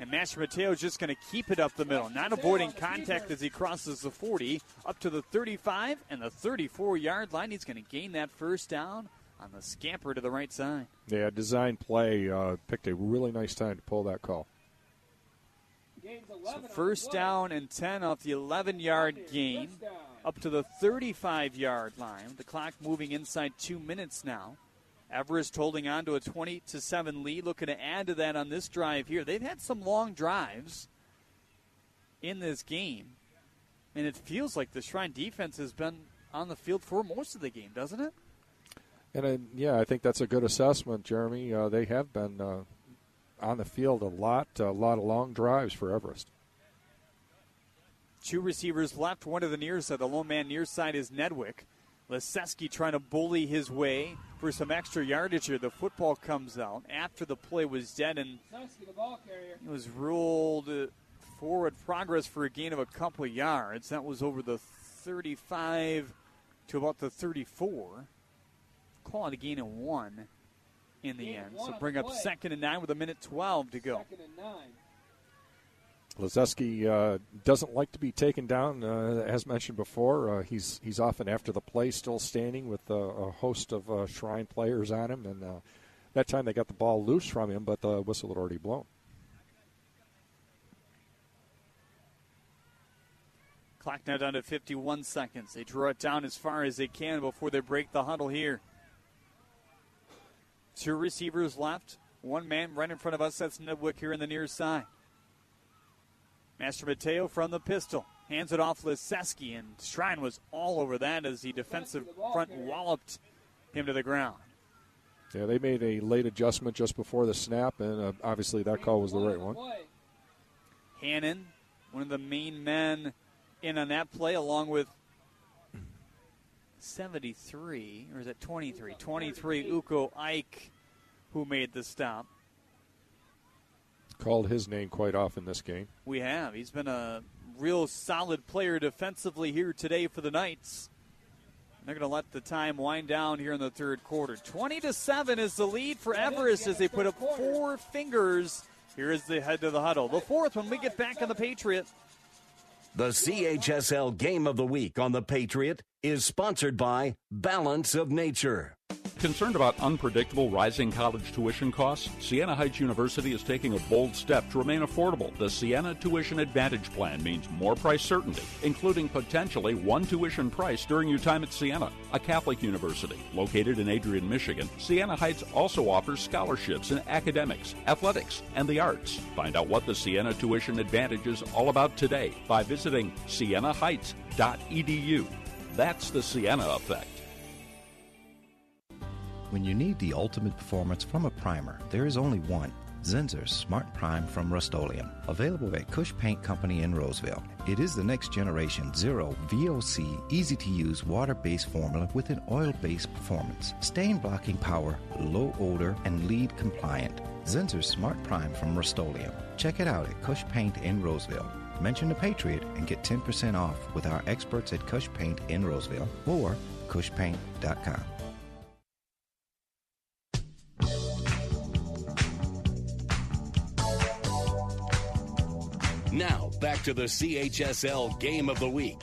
And Mastromateo is just going to keep it up the middle, not avoiding contact as he crosses the 40 up to the 35 and the 34 yard line. He's going to gain that first down on the scamper to the right side. Yeah, design play uh, picked a really nice time to pull that call. So first down and 10 off the 11 yard gain up to the 35 yard line. The clock moving inside two minutes now. Everest holding on to a 20 to 7 lead, looking to add to that on this drive here. They've had some long drives in this game, and it feels like the Shrine defense has been on the field for most of the game, doesn't it? And uh, yeah, I think that's a good assessment, Jeremy. Uh, they have been uh, on the field a lot, a lot of long drives for Everest. Two receivers left, one to the near side. The lone man near side is Nedwick. Liseski trying to bully his way for some extra yardage here. The football comes out after the play was dead and it was ruled forward progress for a gain of a couple of yards. That was over the 35 to about the 34. Call it a gain of one in the end. So bring up second and nine with a minute 12 to go. Liseski uh, doesn't like to be taken down, uh, as mentioned before. Uh, he's he's often after the play, still standing with a host of uh, Shrine players on him. And uh, that time they got the ball loose from him, but the whistle had already blown. Clock now down to 51 seconds. They draw it down as far as they can before they break the huddle here. Two receivers left. One man right in front of us. That's Nedwick here in the near side. Mastromateo from the pistol. Hands it off Liseski, and Shrine was all over that as the defensive front walloped him to the ground. Yeah, they made a late adjustment just before the snap, and uh, obviously that call was the right one. Hannon, one of the main men in on that play, along with 73, or is it 23? 23, Uko Ike, who made the stop. Called his name quite often this game. We have. He's been a real solid player defensively here today for the Knights. They're going to let the time wind down here in the third quarter. 20 to 7 is the lead for Everest as they put up four fingers. Here is the head to the huddle. The fourth when we get back on the Patriot. The CHSL Game of the Week on the Patriot is sponsored by Balance of Nature. Concerned about unpredictable rising college tuition costs? Siena Heights University is taking a bold step to remain affordable. The Siena Tuition Advantage Plan means more price certainty, including potentially one tuition price during your time at Siena, a Catholic university. Located in Adrian, Michigan, Siena Heights also offers scholarships in academics, athletics, and the arts. Find out what the Siena Tuition Advantage is all about today by visiting sienaheights.edu. That's the Siena effect. When you need the ultimate performance from a primer, there is only one. Zinsser's Smart Prime from Rust-Oleum, available at Cush Paint Company in Roseville. It is the next generation zero VOC, easy to use water based formula with an oil based performance, stain blocking power, low odor, and lead compliant. Zinsser's Smart Prime from Rust-Oleum. Check it out at Cush Paint in Roseville. Mention the Patriot and get 10% off with our experts at Cush Paint in Roseville or cushpaint.com. Now, back to the CHSL Game of the Week.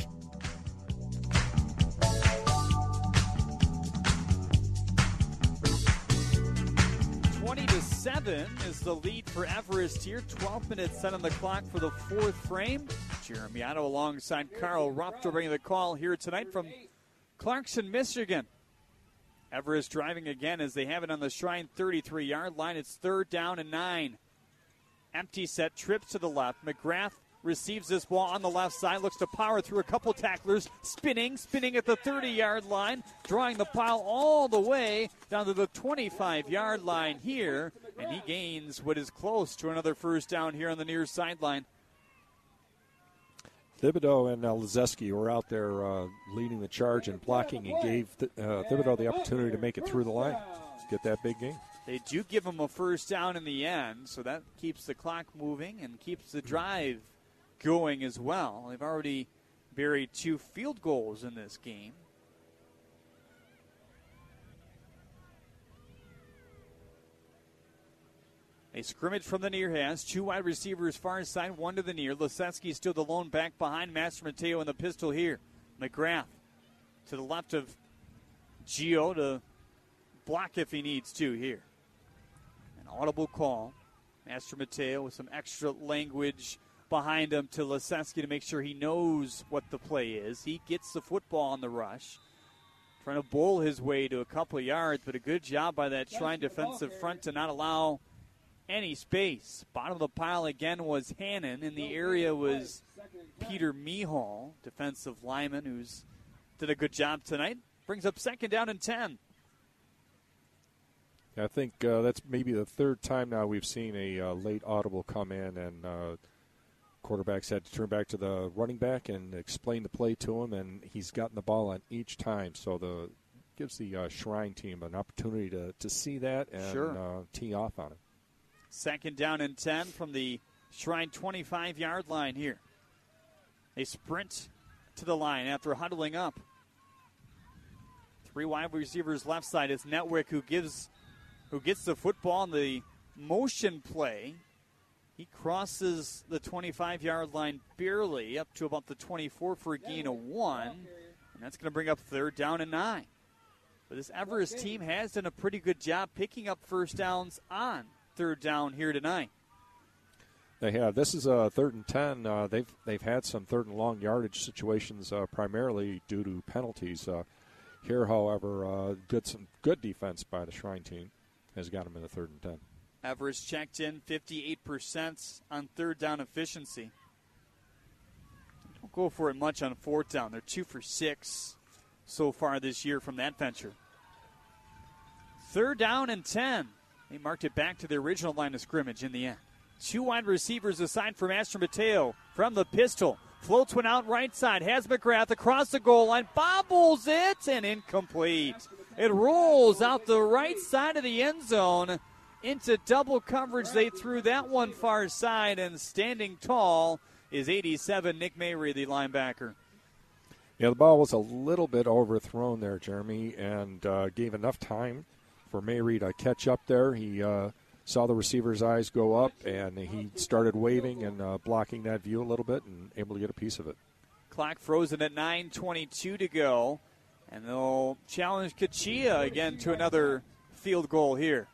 Twenty to seven is the lead for Everest here. Twelve minutes set on the clock for the fourth frame. Jeremy Otto alongside Carl Rupp to bringing the call here tonight from Clarkston, Michigan. Everest driving again as they have it on the Shrine 33 yard line. It's third down and nine. Empty set, trips to the left. McGrath receives this ball on the left side, looks to power through a couple tacklers, spinning, spinning at the 30 yard line, drawing the pile all the way down to the 25 yard line here, and he gains what is close to another first down here on the near sideline. Thibodeau and uh, Liseski were out there uh, leading the charge and blocking and gave th- uh, Thibodeau the opportunity to make it through the line, get that big game. They do give him a first down in the end, so that keeps the clock moving and keeps the drive going as well. They've already buried two field goals in this game. A scrimmage from the near has two wide receivers far side, one to the near. Liseski still the lone back behind Mastromateo in the pistol here. McGrath to the left of Geo to block if he needs to here. Audible call. Mastromateo with some extra language behind him to Liseski to make sure he knows what the play is. He gets the football on the rush. Trying to bowl his way to a couple yards, but a good job by that Shrine defensive front to not allow any space. Bottom of the pile again was Hannon. In the area was Peter Mihal, defensive lineman, who's did a good job tonight. Brings up second down and 10. I think uh, that's maybe the third time now we've seen a uh, late audible come in, and uh, quarterbacks had to turn back to the running back and explain the play to him, and he's gotten the ball on each time. So the gives the uh, Shrine team an opportunity to, to see that and Sure. uh, tee off on it. Second down and 10 from the Shrine 25 yard line here. They sprint to the line after huddling up. Three wide receivers left side. It's Nedwick who gives who gets the football in the motion play. He crosses the 25 yard line barely up to about the 24 for a gain of one. And that's going to bring up third down and nine. But this Everest team has done a pretty good job picking up first downs on third down here tonight. They have. This is a third and ten. Uh, they've they've had some third and long yardage situations, uh, primarily due to penalties. Uh, here, however, uh, good some good defense by the Shrine team has got them in the third and ten. Everest checked in 58% on third down efficiency. Don't go for it much on fourth down. They're two for six so far this year from that venture. Third down and 10. They marked it back to the original line of scrimmage in the end. Two wide receivers aside from Mastromateo from the pistol. Floats one out right side. Has McGrath across the goal line. Bobbles it and incomplete. It rolls out the right side of the end zone into double coverage. They threw that one far side, and standing tall is 87 Nick Mayre, the linebacker. Yeah, the ball was a little bit overthrown there, Jeremy, and uh, gave enough time for Mayre to catch up there. He uh, saw the receiver's eyes go up, and he started waving and uh, blocking that view a little bit and able to get a piece of it. Clock frozen at 9.22 to go, and they'll challenge Cachia again to another field goal here.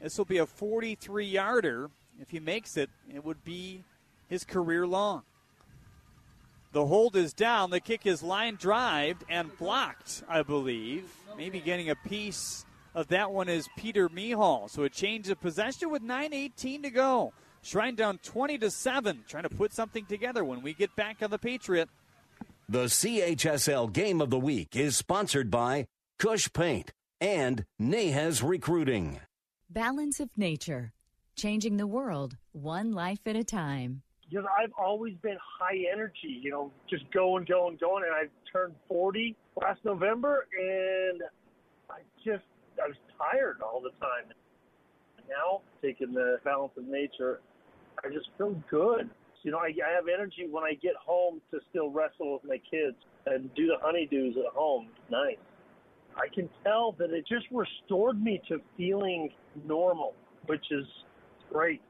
This will be a 43 yarder. If he makes it, it would be his career long. The hold is down. The kick is line drived and blocked, I believe. Maybe getting a piece of that one is Peter Mihal. So a change of possession with 9.18 to go. Shrine down 20 to 7, trying to put something together when we get back on the Patriot. The CHSL Game of the Week is sponsored by Cush Paint and Nahez Recruiting. Balance of Nature, changing the world one life at a time. Because I've always been high energy, you know, just going, going, going. And I turned 40 last November, and I just, I was tired all the time. Now, taking the balance of nature, I just feel good. You know, I, I have energy when I get home to still wrestle with my kids and do the honeydews at home. Nice. I can tell that it just restored me to feeling normal, which is great.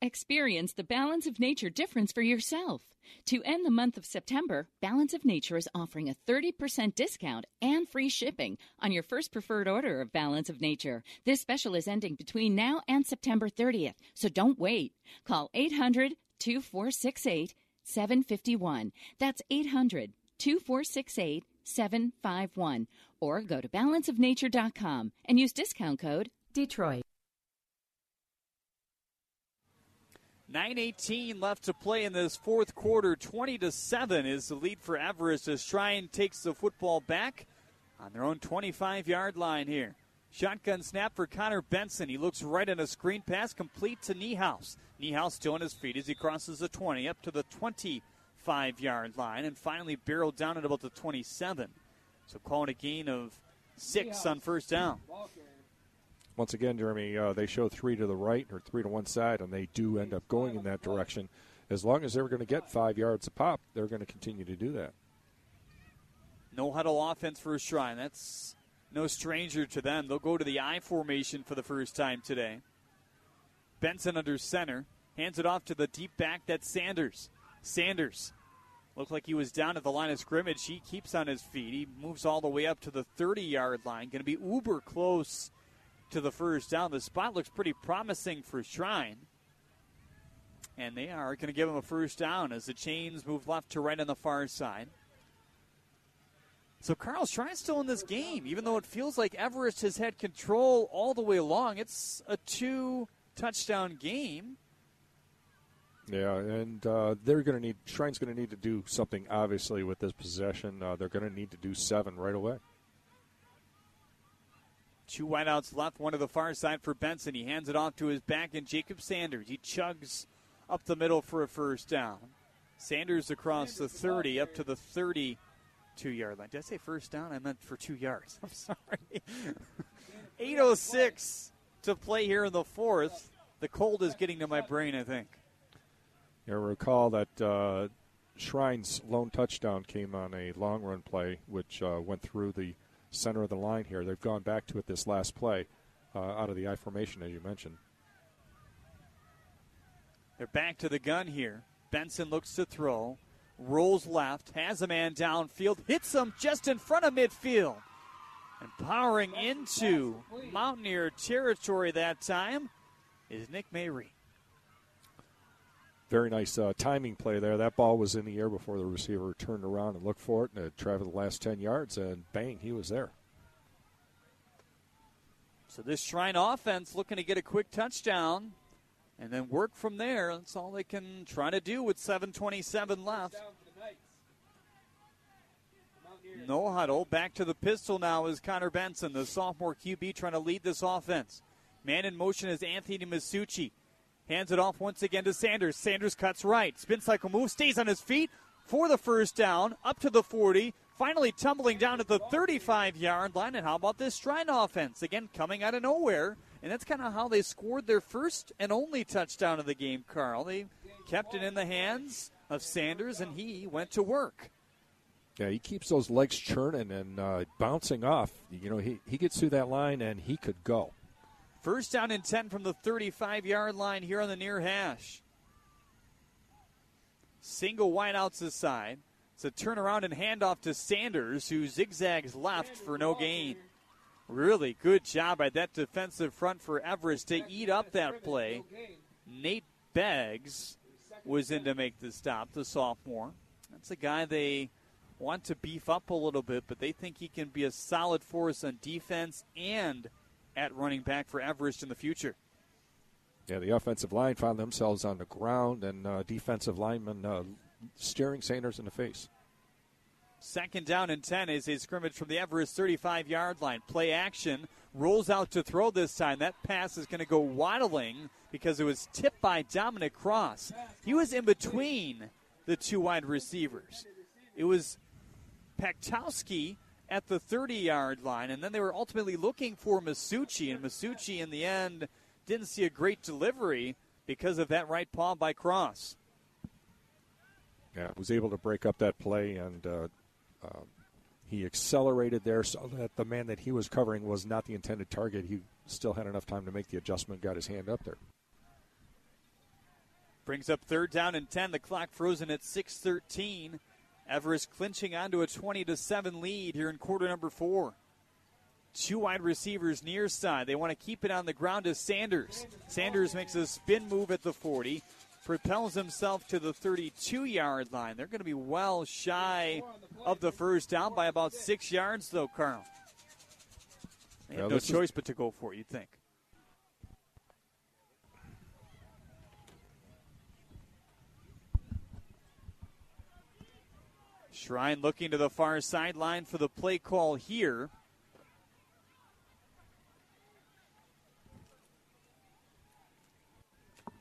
Experience the Balance of Nature difference for yourself. To end the month of September, Balance of Nature is offering a 30% discount and free shipping on your first preferred order of Balance of Nature. This special is ending between now and September 30th, so don't wait. Call 800 2468 751. That's 800 2468 751. Or go to balanceofnature.com and use discount code Detroit. 9:18 left to play in this fourth quarter. 20 to seven is the lead for Everest as Shrine takes the football back on their own 25-yard line here. Shotgun snap for Connor Benson. He looks right on a screen pass, complete to Niehaus. Niehaus still on his feet as he crosses the 20 up to the 25-yard line and finally barreled down at about the 27. So calling a gain of six on first down. Once again, Jeremy, uh, they show three to the right or three to one side, and they do end up going in that direction. As long as they're going to get five yards a pop, they're going to continue to do that. No huddle offense for a Shrine. That's no stranger to them. They'll go to the I formation for the first time today. Benson under center. Hands it off to the deep back. That's Sanders. Sanders looked like he was down at the line of scrimmage. He keeps on his feet. He moves all the way up to the 30 yard line. Going to be uber close to the first down. The spot looks pretty promising for Shrine. And they are going to give him a first down as the chains move left to right on the far side. So Carl Shrine's still in this game, even though it feels like Everest has had control all the way along. It's a two touchdown game. Yeah, and uh, they're going to need Shrine's going to need to do something obviously with this possession. Uh, they're going to need to do seven right away. Two wideouts left, one to the far side for Benson. He hands it off to his back and Jacob Sanders. He chugs up the middle for a first down. Sanders across the 30 up to the 32 yard line. Did I say first down? I meant for two yards. I'm sorry. 806 to play here in the fourth. The cold is getting to my brain, I think. You recall that uh, Shrine's lone touchdown came on a long run play, which uh, went through the center of the line here. They've gone back to it this last play uh, out of the I formation, as you mentioned. They're back to the gun here. Benson looks to throw, rolls left, has a man downfield, hits him just in front of midfield. And powering into Mountaineer territory that time is Nick Mayre. Very nice uh, timing play there. That ball was in the air before the receiver turned around and looked for it, and it traveled the last 10 yards, and bang, he was there. So this Shrine offense looking to get a quick touchdown and then work from there. That's all they can try to do with 7.27 left. No huddle. Back to the pistol now is Connor Benson, the sophomore QB, trying to lead this offense. Man in motion is Anthony Masucci. Hands it off once again to Sanders. Sanders cuts right. Spin cycle move, stays on his feet for the first down, up to the 40. Finally tumbling down at the 35 yard line. And how about this Shrine offense? Again, coming out of nowhere. And that's kind of how they scored their first and only touchdown of the game, Carl. They kept it in the hands of Sanders, and he went to work. Yeah, he keeps those legs churning and uh, bouncing off. You know, he, he gets through that line and he could go. First down and 10 from the 35 yard line here on the near hash. Single wideouts aside. It's a turnaround and handoff to Sanders, who zigzags left for no gain. Really good job by that defensive front for Everest to eat up that play. Nate Beggs was in to make the stop, the sophomore. That's a guy they want to beef up a little bit, but they think he can be a solid force on defense and at running back for Everest in the future. Yeah, the offensive line found themselves on the ground, and uh, defensive linemen uh, staring Sanders in the face. Second down and 10 is a scrimmage from the Everest 35 yard line. Play action. Rolls out to throw this time. That pass is going to go waddling because it was tipped by Dominic Cross. He was in between the two wide receivers. It was Paktowski at the 30 yard line, and then they were ultimately looking for Masucci, and Masucci in the end didn't see a great delivery because of that right paw by Cross. Yeah, was able to break up that play, and uh, uh, he accelerated there so that the man that he was covering was not the intended target. He still had enough time to make the adjustment, got his hand up there. Brings up third down and 10. The clock frozen at 6:13. Everest clinching onto a 20 to 7 lead here in quarter number 4. Two wide receivers near side. They want to keep it on the ground to Sanders. Sanders makes a spin move at the 40, propels himself to the 32 yard line. They're going to be well shy of the first down by about six yards, though, Carl. They have no is- choice but to go for it, you'd think. Shrine looking to the far sideline for the play call here.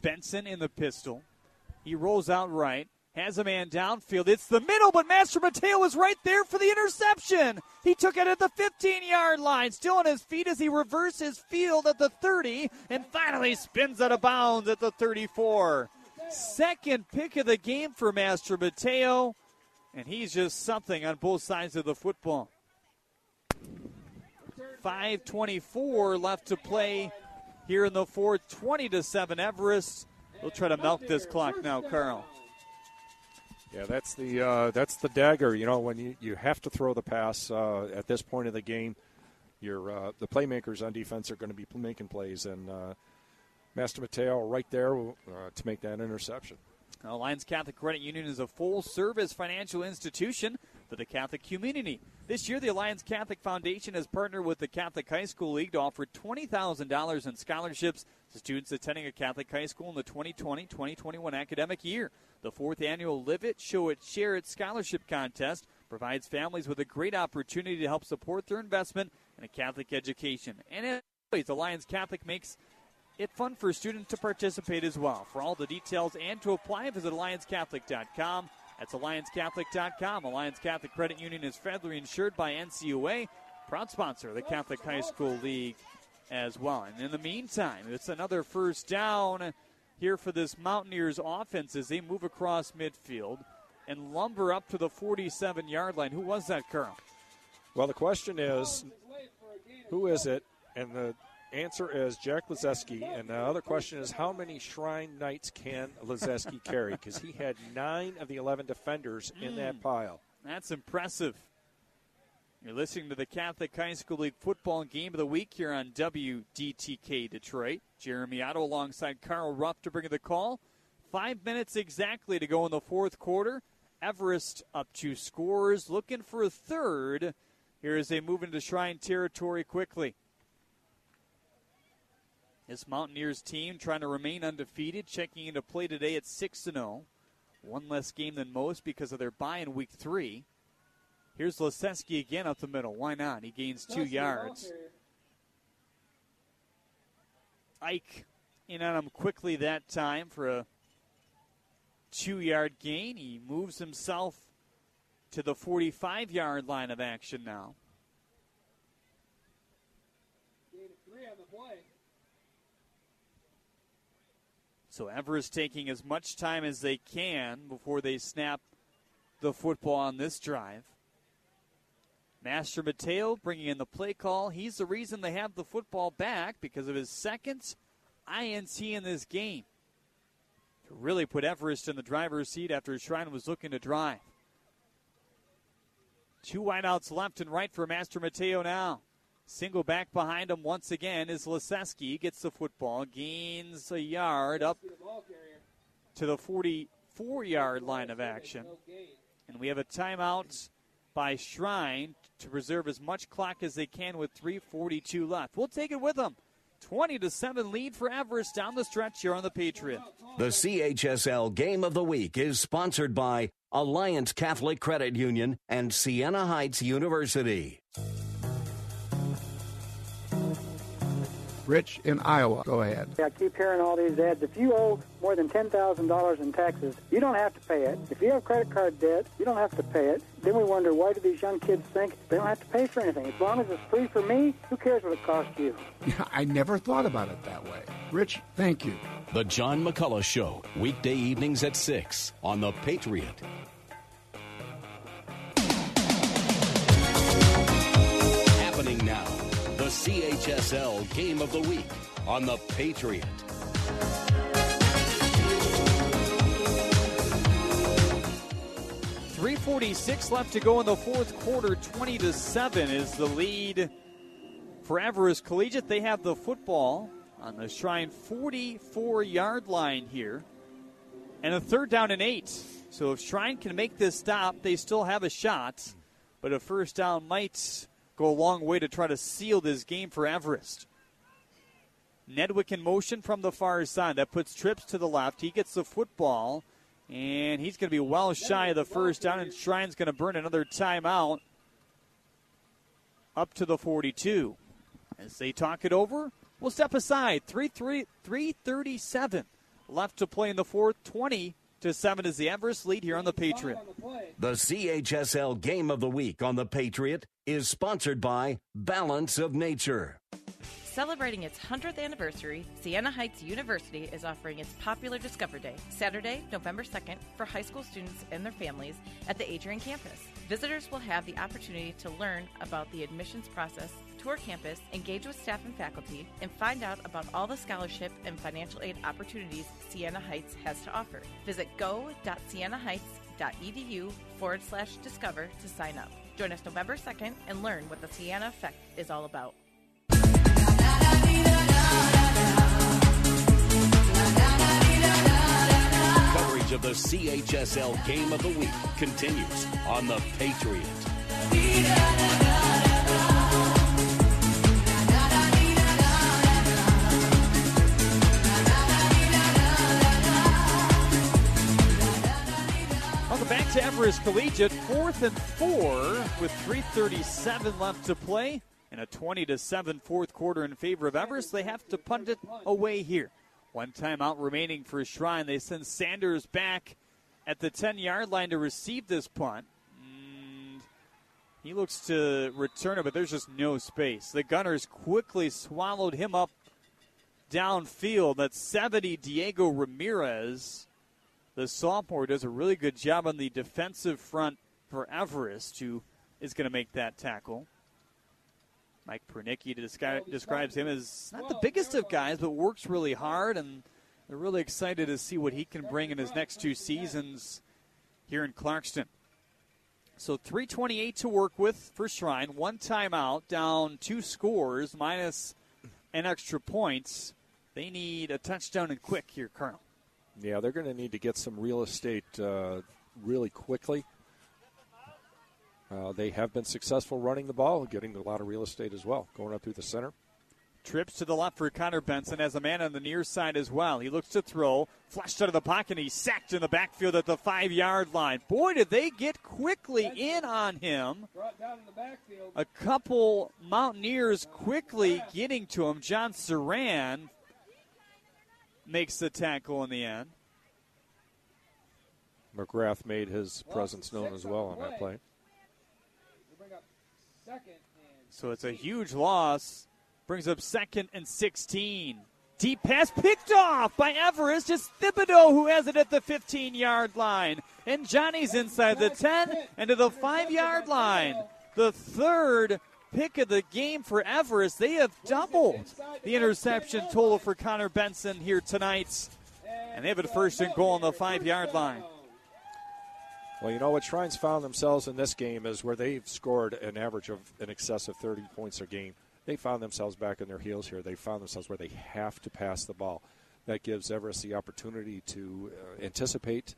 Benson in the pistol. He rolls out right, has a man downfield. It's the middle, but Mastromateo was right there for the interception. He took it at the 15 yard line, still on his feet as he reverses field at the 30 and finally spins out of bounds at the 34. Second pick of the game for Mastromateo, and he's just something on both sides of the football. 5.24 left to play here in the fourth. 20 to 7 Everest. We'll try to milk this clock now, Carl. Yeah, that's the uh, that's the dagger. You know, when you, you have to throw the pass uh, at this point of the game, your uh, the playmakers on defense are going to be making plays, and uh, Mastromateo right there uh, to make that interception. Alliance Catholic Credit Union is a full service financial institution for the Catholic community. This year, the Alliance Catholic Foundation has partnered with the Catholic High School League to offer $20,000 in scholarships to students attending a Catholic high school in the 2020 2021 academic year. The fourth annual Live It, Show It, Share It scholarship contest provides families with a great opportunity to help support their investment in a Catholic education. And as always, Alliance Catholic makes it fun for students to participate as well. For all the details and to apply, visit AllianceCatholic.com. That's AllianceCatholic.com. Alliance Catholic Credit Union is federally insured by NCUA, proud sponsor of the Catholic High School League as well. And in the meantime, it's another first down here for this Mountaineers offense as they move across midfield and lumber up to the 47 yard line. Who was that, Carl? Well, the question is, who is it? And the answer is Jack Liseski. And the other question is, how many Shrine Knights can Liseski carry? Because he had nine of the 11 defenders in that hmm. pile. That's impressive. You're listening to the Catholic High School League football game of the week here on WDTK Detroit. Jeremy Otto alongside Carl Rupp to bring you the call. Five minutes exactly to go in the fourth quarter. Everest up two scores, looking for a third. Here as they move into Shrine territory quickly. This Mountaineers team trying to remain undefeated, checking into play today at 6 0. One less game than most because of their bye in week three. Here's Liseski again up the middle. Why not? He gains two yards. Ike in on him quickly that time for a two yard gain. He moves himself to the 45 yard line of action now. three on the play. So Everest taking as much time as they can before they snap the football on this drive. Mastromateo bringing in the play call. He's the reason they have the football back because of his second INT in this game. To really put Everest in the driver's seat after Shrine was looking to drive. Two wideouts left and right for Mastromateo now. Single back behind him once again is Liseski. Gets the football, gains a yard up to the 44 yard line of action. And we have a timeout by Shrine to preserve as much clock as they can with 3.42 left. We'll take it with them. 20 to 7 lead for Everest down the stretch here on the Patriot. The CHSL Game of the Week is sponsored by Alliance Catholic Credit Union and Siena Heights University. Rich in Iowa. Go ahead. I keep hearing all these ads. If you owe more than $10,000 in taxes, you don't have to pay it. If you have credit card debt, you don't have to pay it. Then we wonder why do these young kids think they don't have to pay for anything? As long as it's free for me, who cares what it costs you? I never thought about it that way. Rich, thank you. The John McCullough Show, weekday evenings at 6 on The Patriot. CHSL Game of the Week on The Patriot. Three forty-six left to go in the fourth quarter. Twenty to seven is the lead for Everest Collegiate. They have the football on the Shrine 44-yard line here, and a third down and eight. So if Shrine can make this stop, they still have a shot. But a first down might go a long way to try to seal this game for Everest. Nedwick in motion from the far side. That puts Trips to the left. He gets the football, and he's going to be well shy of the first down, and Shrine's going to burn another timeout up to the 42. As they talk it over, we'll step aside. 3 3 337 left to play in the fourth. 20 to 7 is the Everest lead here on the Patriot. The CHSL Game of the Week on The Patriot is sponsored by Balance of Nature. Celebrating its 100th anniversary, Siena Heights University is offering its popular Discover Day, Saturday, November 2nd, for high school students and their families at the Adrian campus. Visitors will have the opportunity to learn about the admissions process, tour campus, engage with staff and faculty, and find out about all the scholarship and financial aid opportunities Siena Heights has to offer. Visit go.sienaheights.edu forward slash discover to sign up. Join us November 2nd and learn what the Siena Effect is all about. Coverage of the CHSL Game of the Week continues on The Patriot. Everest Collegiate. Fourth and four with 337 left to play. In a 20 to 7 fourth quarter in favor of Everest, they have to punt it away here. One timeout remaining for Shrine. They send Sanders back at the 10 yard line to receive this punt. And he looks to return it, but there's just no space. The Gunners quickly swallowed him up downfield. That's 70 Diego Ramirez. The sophomore does a really good job on the defensive front for Everest, who is going to make that tackle. Mike Pernicki descri- describes him as not the biggest of guys, but works really hard, and they're really excited to see what he can bring in his next two seasons here in Clarkston. So 328 to work with for Shrine. One timeout, down two scores, minus an extra points. They need a touchdown and quick here, Colonel. Yeah, they're going to need to get some real estate uh, really quickly. Uh, they have been successful running the ball, getting a lot of real estate as well, going up through the center. Trips to the left for Connor Benson as a man on the near side as well. He looks to throw, flashed out of the pocket, and he's sacked in the backfield at the five yard line. Boy, did they get quickly in on him. A couple Mountaineers quickly getting to him. John Saran makes the tackle in the end. McGrath made his presence known as well on that play. So it's a huge loss. Brings up second and 16. Deep pass picked off by Everest. It's Thibodeau who has it at the 15 yard line. And Johnny's inside the 10 and to the 5 yard line. The third pick of the game for Everest. They have doubled the interception total for Connor Benson here tonight. And they have a first and goal on the 5 yard line. Well, you know what Shrines found themselves in this game is where they've scored an average of in excess of 30 points a game. They found themselves back in their heels here. They found themselves where they have to pass the ball. That gives Everest the opportunity to uh, anticipate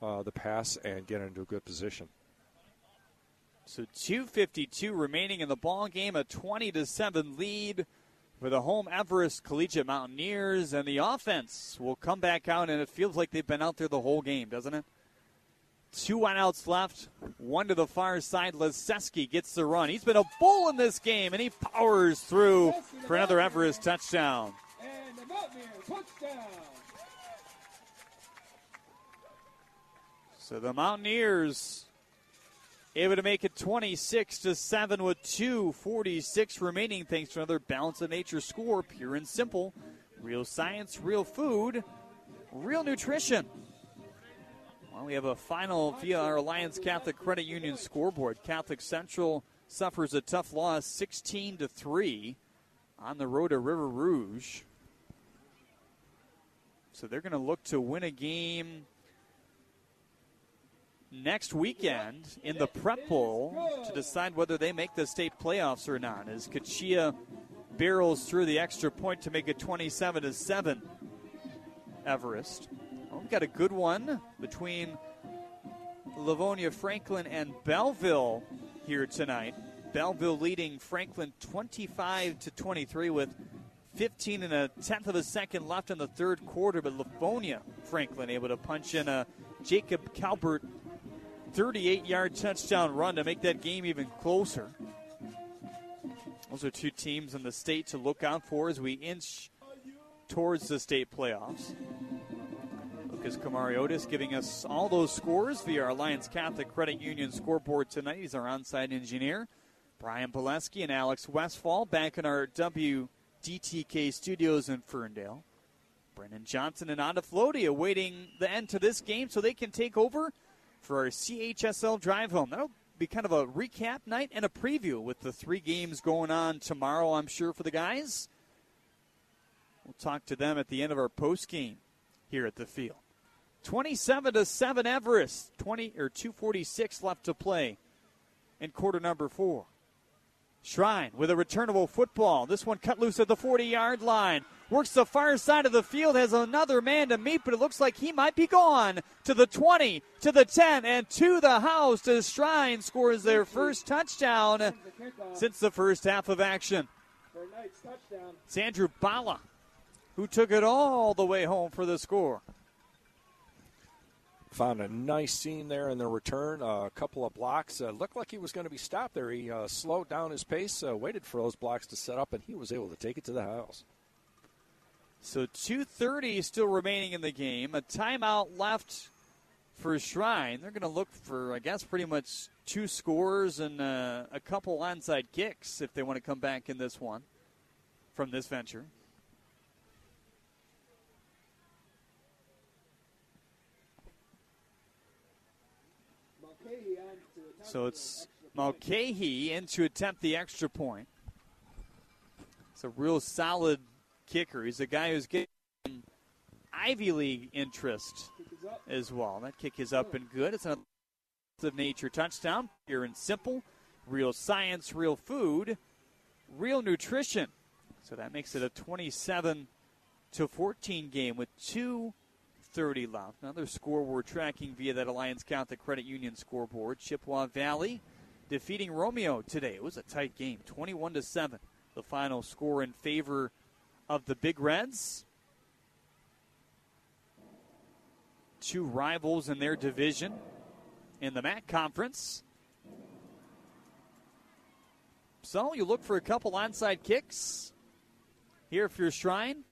uh, the pass and get into a good position. So 252 remaining in the ball game, a 20 to 7 lead for the home Everest Collegiate Mountaineers, and the offense will come back out, and it feels like they've been out there the whole game, doesn't it? Two wideouts left, one to the far side. Liseski gets the run. He's been a bull in this game, and he powers through for another Everest touchdown. And the Mountaineers touchdown. So the Mountaineers able to make it 26 to 7 with 246 remaining thanks to another balance of nature score pure and simple. Real science real food real nutrition. Well, we have a final via our alliance catholic credit union scoreboard. Catholic central suffers a tough loss 16 to 3 on the road to river rouge. So they're going to look to win a game next weekend in the Prep Bowl to decide whether they make the state playoffs or not. As Cachia barrels through the extra point to make it 27 to 7. Everest. Well, we've got a good one between Livonia Franklin and Belleville here tonight. Belleville leading Franklin 25 to 23 with 15 and a tenth of a second left in the third quarter, but Livonia Franklin able to punch in a Jacob Calbert 38 yard touchdown run to make that game even closer. Those are two teams in the state to look out for as we inch towards the state playoffs. Lucas Camariotis giving us all those scores via our Alliance Catholic Credit Union scoreboard tonight. He's our on-site engineer. Brian Pileski and Alex Westfall back in our WDTK studios in Ferndale. Brendan Johnson and Anna Floaty awaiting the end to this game so they can take over for our CHSL drive home. That'll be kind of a recap night and a preview with the three games going on tomorrow, I'm sure, for the guys. We'll talk to them at the end of our post game here at the field. 27 to 7 Everest, 20 or 246 left to play in quarter number 4. Shrine with a returnable football. This one cut loose at the 40 yard line. Works the far side of the field, has another man to meet, but it looks like he might be gone. To the 20, to the 10, and to the house as Shrine scores their first touchdown since the first half of action. It's Andrew Bala who took it all the way home for the score. Found a nice seam there in the return. Uh, a couple of blocks. Uh, looked like he was going to be stopped there. He uh, slowed down his pace, uh, waited for those blocks to set up, and he was able to take it to the house. So 2.30 still remaining in the game. A timeout left for Shrine. They're going to look for, I guess, pretty much two scores and uh, a couple onside kicks if they want to come back in this one from this venture. So it's Mulcahy in to attempt the extra point. It's a real solid kicker. He's a guy who's getting Ivy League interest as well. That kick is up and good. It's an of nature touchdown. Pure and simple. Real science, real food, real nutrition. So that makes it a 27 to 14 game with 2:30 left. Another score we're tracking via that Alliance Catholic Credit Union scoreboard. Chippewa Valley defeating Romeo today. It was a tight game, 21 to 7. The final score in favor of the Big Reds. Two rivals in their division in the MAC Conference. So you look for a couple onside kicks here for you're Shrine.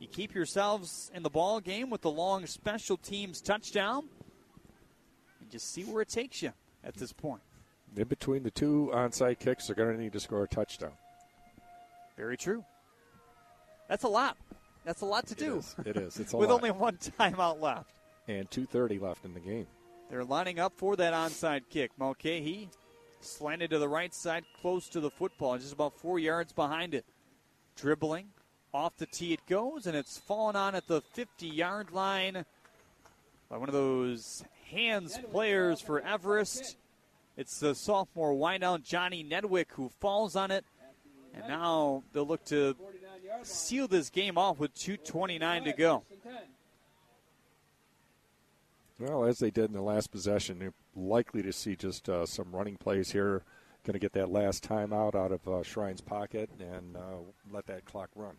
You keep yourselves in the ball game with the long special teams touchdown, and just see where it takes you at this point. In between the two onside kicks, they're going to need to score a touchdown. Very true. That's a lot. That's a lot to do. is. It is. It's a With lot. only one timeout left. And 2.30 left in the game. They're lining up for that onside kick. Mulcahy slanted to the right side, close to the football, just about four yards behind it. Dribbling. Off the tee it goes, and it's fallen on at the 50 yard line by one of those hands players for Everest. It's the sophomore wideout Johnny Nedwick who falls on it. And now they'll look to seal this game off with 2.29 to go. Well, as they did in the last possession, they're likely to see just uh, some running plays here. Going to get that last timeout out of uh, Shrine's pocket and uh, let that clock run.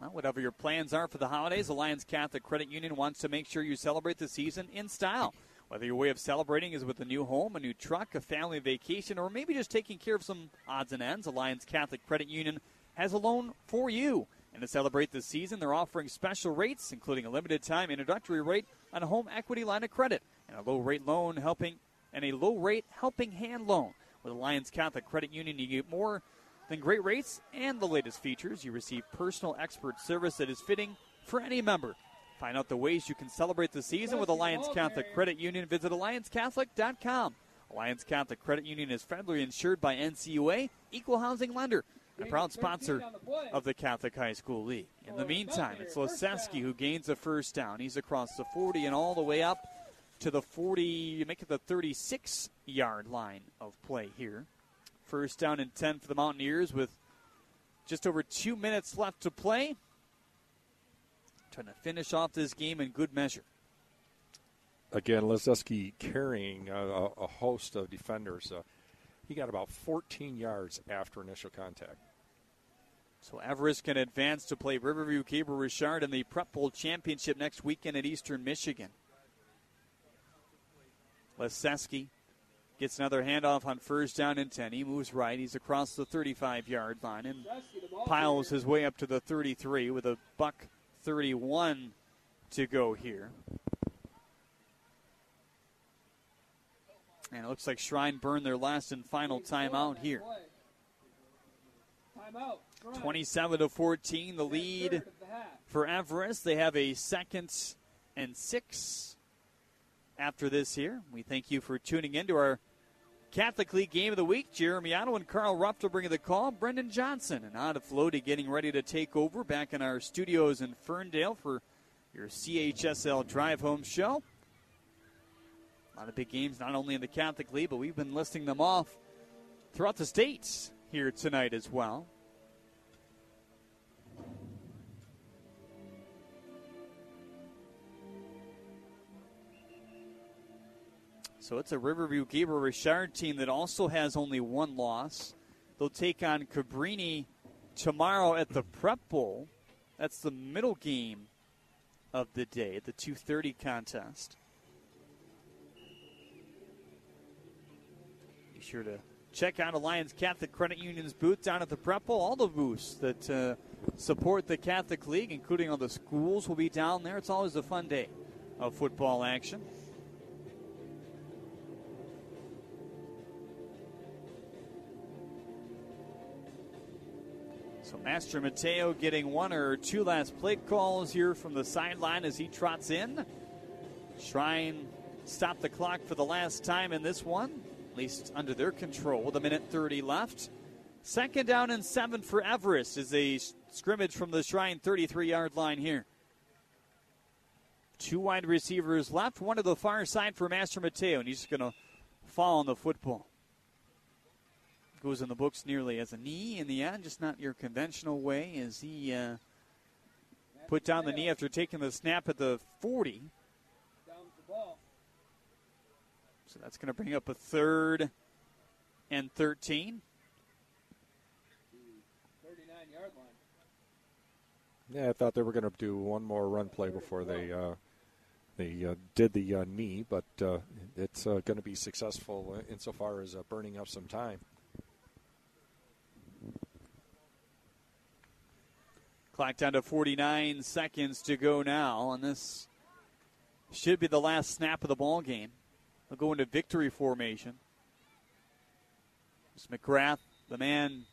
Well, whatever your plans are for the holidays, Alliance Catholic Credit Union wants to make sure you celebrate the season in style. Whether your way of celebrating is with a new home, a new truck, a family vacation, or maybe just taking care of some odds and ends, Alliance Catholic Credit Union has a loan for you. And to celebrate the season, they're offering special rates, including a limited time introductory rate on a home equity line of credit and a low rate loan helping and a low rate helping hand loan. With Alliance Catholic Credit Union, you get more than great rates and the latest features. You receive personal expert service that is fitting for any member. Find out the ways you can celebrate the season with Alliance Catholic Credit Union. Visit AllianceCatholic.com. Alliance Catholic Credit Union is federally insured by NCUA, equal housing lender, a proud sponsor of the Catholic High School League. In the meantime, it's Liseski who gains a first down. He's across the 40 and all the way up to the 40, make it the 36 yard line of play here. First down and 10 for the Mountaineers with just over two minutes left to play. Trying to finish off this game in good measure. Again, Liseski carrying a, a, a host of defenders. Uh, he got about 14 yards after initial contact. So Everest can advance to play Riverview Gabriel Richard in the Prep Bowl Championship next weekend at Eastern Michigan. Liseski gets another handoff on first down and 10. He moves right. He's across the 35 yard line and piles his way up to the 33 with a buck 31 to go here. And it looks like Shrine burned their last and final timeout here. Timeout. 27 to 14, the lead for Everest. They have a second and six after this here. We thank you for tuning in to our Catholic League Game of the Week. Jeremy Otto and Carl Rupp to bring the call. Brendan Johnson and Ada Floaty getting ready to take over back in our studios in Ferndale for your CHSL Drive Home Show. A lot of big games, not only in the Catholic League, but we've been listing them off throughout the states here tonight as well. So it's a Riverview Gabriel Richard team that also has only one loss. They'll take on Cabrini tomorrow at the Prep Bowl. That's the middle game of the day, at the 2:30 contest. Be sure to check out Alliance Catholic Credit Union's booth down at the Prep Bowl. All the booths that uh, support the Catholic League, including all the schools, will be down there. It's always a fun day of football action. Mastromateo getting one or two last play calls here from the sideline as he trots in. Shrine stop the clock for the last time in this one, at least under their control with a minute 30 left. Second down and seven for Everest is a scrimmage from the Shrine 33 yard line here. Two wide receivers left, one to the far side for Mastromateo, and he's just going to fall on the football goes in the books nearly as a knee in the end, just not your conventional way as he uh, put down the knee after taking the snap at the 40. So that's going to bring up a third and 13. 39 yard line. Yeah, I thought they were going to do one more run play before they uh, they uh, did the uh, knee, but uh, it's uh, going to be successful insofar as uh, burning up some time. Clock down to 49 seconds to go now, and this should be the last snap of the ball game. They'll go into victory formation. It's McGrath, the man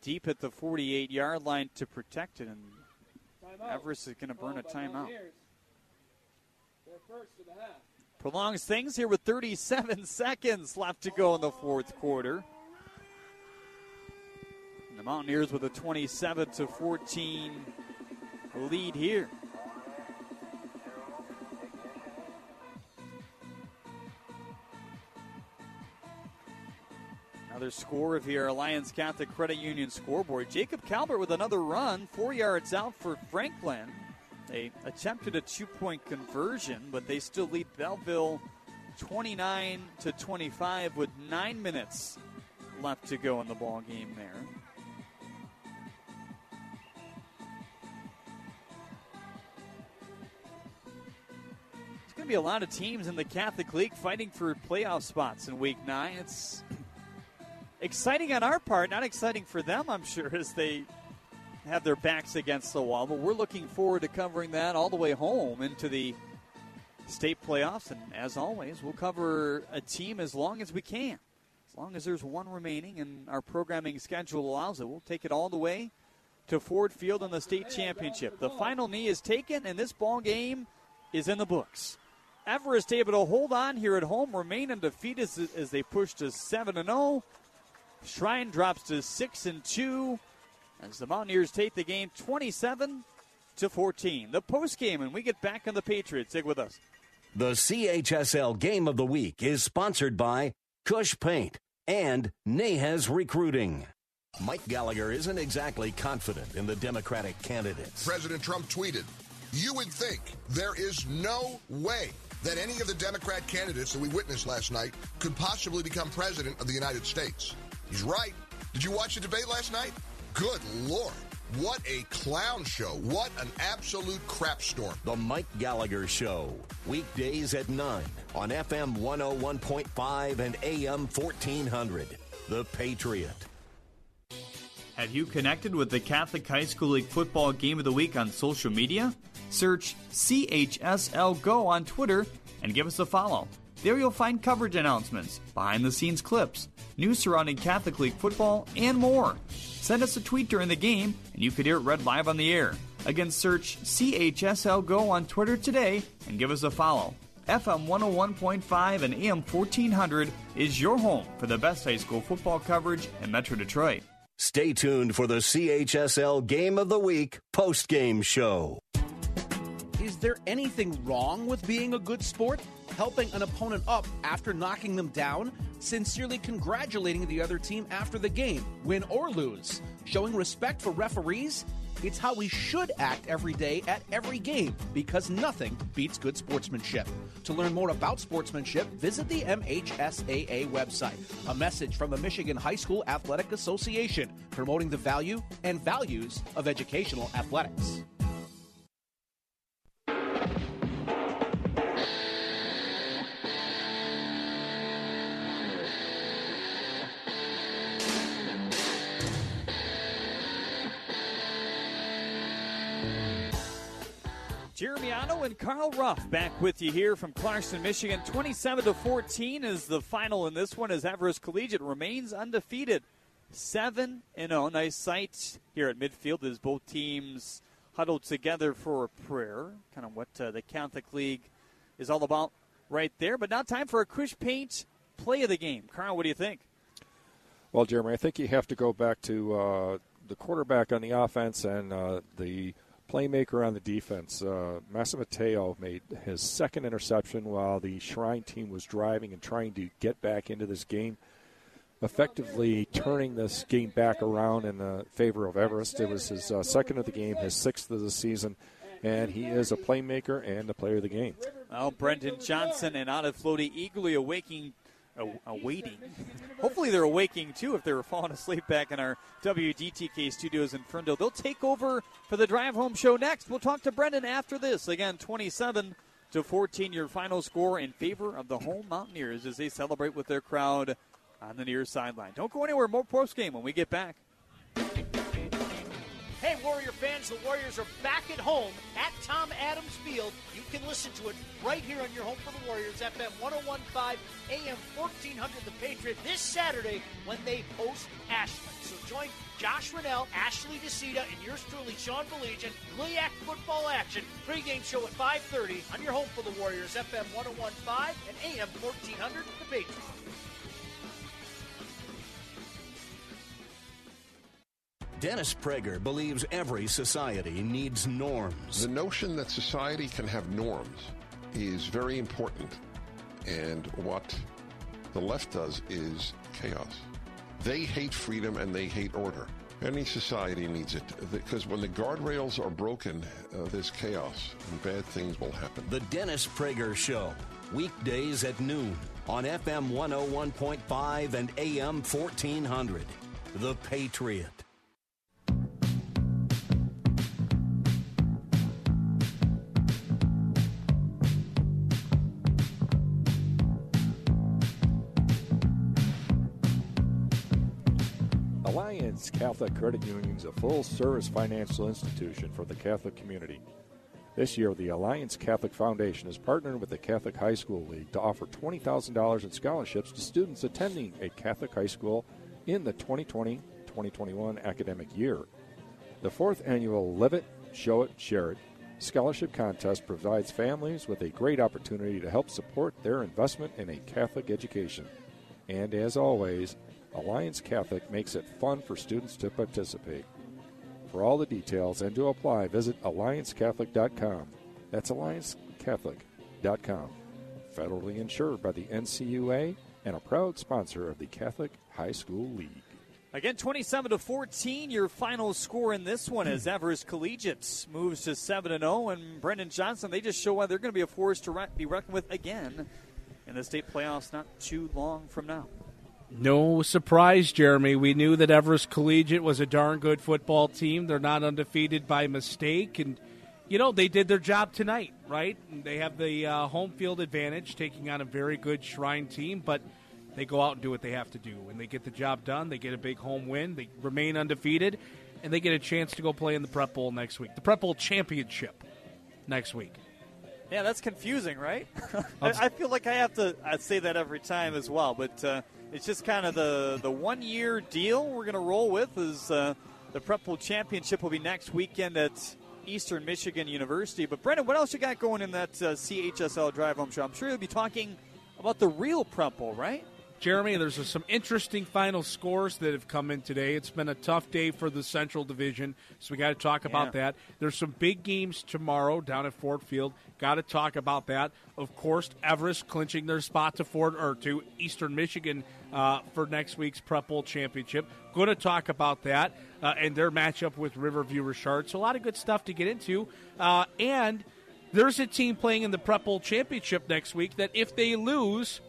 deep at the 48 yard line to protect it, and Everest is going to burn a timeout. Prolongs things here with 37 seconds left to go in the fourth quarter. The Mountaineers with a 27 to 14 lead here. Another score of your Alliance Catholic Credit Union scoreboard. Jacob Calvert with another run, four yards out for Franklin. They attempted a two point conversion, but they still lead Belleville 29 to 25 with nine minutes left to go in the ball game there. Be a lot of teams in the Catholic League fighting for playoff spots in Week 9. It's exciting on our part, not exciting for them, I'm sure, as they have their backs against the wall. But we're looking forward to covering that all the way home into the state playoffs. And as always, we'll cover a team as long as we can. As long as there's one remaining and our programming schedule allows it, we'll take it all the way to Ford Field in the state championship. The final knee is taken, and this ball game is in the books. Everest able to hold on here at home, remain undefeated as, as they push to 7 0. Shrine drops to 6 and 2 as the Mountaineers take the game 27 to 14. The post game, and we get back on the Patriots. Stick with us. The CHSL Game of the Week is sponsored by Cush Paint and Nahez Recruiting. Mike Gallagher isn't exactly confident in the Democratic candidates. President Trump tweeted, You would think there is no way that any of the Democrat candidates that we witnessed last night could possibly become president of the United States. He's right. Did you watch the debate last night? Good Lord. What a clown show. What an absolute crap storm. The Mike Gallagher Show. Weekdays at 9 on FM 101.5 and AM 1400. The Patriot. Have you connected with the Catholic High School League Football Game of the Week on social media? Search CHSL Go on Twitter and give us a follow. There you'll find coverage announcements, behind the scenes clips, news surrounding Catholic League football, and more. Send us a tweet during the game, and you could hear it read live on the air. Again, search CHSL Go on Twitter today and give us a follow. FM 101.5 and AM 1400 is your home for the best high school football coverage in Metro Detroit. Stay tuned for the CHSL Game of the Week post game show. Is there anything wrong with being a good sport? Helping an opponent up after knocking them down? Sincerely congratulating the other team after the game, win or lose? Showing respect for referees? It's how we should act every day at every game because nothing beats good sportsmanship. To learn more about sportsmanship, visit the MHSAA website. A message from the Michigan High School Athletic Association promoting the value and values of educational athletics. Jeremy Otto and Carl Rupp back with you here from Clarkston, Michigan. 27 to 14 is the final in this one as Everest Collegiate remains undefeated. 7 and 0. Nice sight here at midfield as both teams huddled together for a prayer. Kind of what uh, the Catholic League is all about right there. But now time for a Cush Paint play of the game. Carl, what do you think? Well, Jeremy, I think you have to go back to uh, the quarterback on the offense and uh, the playmaker on the defense. Uh, Mateo made his second interception while the Shrine team was driving and trying to get back into this game, effectively turning this game back around in the favor of Everest. It was his uh, second of the game, his sixth of the season, and he is a playmaker and a player of the game. Well, Brendan Johnson and Anna Floaty eagerly awaking awaiting. Hopefully, they're awaking too if they were falling asleep back in our WDTK studios in Ferndale. They'll take over for the drive home show next. We'll talk to Brendan after this. Again, 27 to 14, your final score in favor of the home Mountaineers as they celebrate with their crowd on the near sideline. Don't go anywhere. More post game when we get back. Hey, Warrior fans, the Warriors are back at home at Tom Adams Field. You can listen to it right here on your home for the Warriors, FM 1015, AM 1400, The Patriot, this Saturday when they host Ashland. So join Josh Rennell, Ashley DeCita, and yours truly, Sean Baligian, GLIAC football action. Pregame show at 5.30 on your home for the Warriors, FM 1015 and AM 1400, The Patriot. Dennis Prager believes every society needs norms. The notion that society can have norms is very important. And what the left does is chaos. They hate freedom and they hate order. Any society needs it because when the guardrails are broken, uh, there's chaos and bad things will happen. The Dennis Prager Show, weekdays at noon on FM 101.5 and AM 1400. The Patriot. Catholic Credit Union is a full service financial institution for the Catholic community. This year, the Alliance Catholic Foundation is partnering with the Catholic High School League to offer $20,000 in scholarships to students attending a Catholic high school in the 2020 2021 academic year. The fourth annual Live It, Show It, Share It scholarship contest provides families with a great opportunity to help support their investment in a Catholic education. And as always, Alliance Catholic makes it fun for students to participate. For all the details and to apply, visit alliancecatholic.com. That's alliancecatholic.com. Federally insured by the NCUA and a proud sponsor of the Catholic High School League. Again, 27 to 14, your final score in this one as Everest Collegiate moves to 7 and 0, and Brendan Johnson, they just show why they're going to be a force to be reckoned with again in the state playoffs not too long from now. No surprise, Jeremy. We knew that Everest Collegiate was a darn good football team. They're not undefeated by mistake, and you know they did their job tonight, right? They have the uh, home field advantage, taking on a very good Shrine team, but they go out and do what they have to do, and they get the job done. They get a big home win. They remain undefeated, and they get a chance to go play in the Prep Bowl next week, the Prep Bowl championship next week. Yeah, that's confusing, right? I, I, feel like I have to I say that every time as well, but uh, it's just kind of the the one year deal we're going to roll with. Is uh, the Prep Bowl championship will be next weekend at Eastern Michigan University. But Brendan, what else you got going in that uh, CHSL Drive Home Show? I'm sure you'll be talking about the real Prep Bowl, right? Jeremy, there's some interesting final scores that have come in today. It's been a tough day for the Central Division, so we got to talk about Yeah. that. There's some big games tomorrow down at Ford Field. Got to talk about that. Of course, Everest clinching their spot to Ford or to Eastern Michigan uh, for next week's Prep Bowl championship. Going to talk about that uh, and their matchup with Riverview Richard. So a lot of good stuff to get into, uh, and. There's a team playing in the Prep Bowl championship next week that if they lose,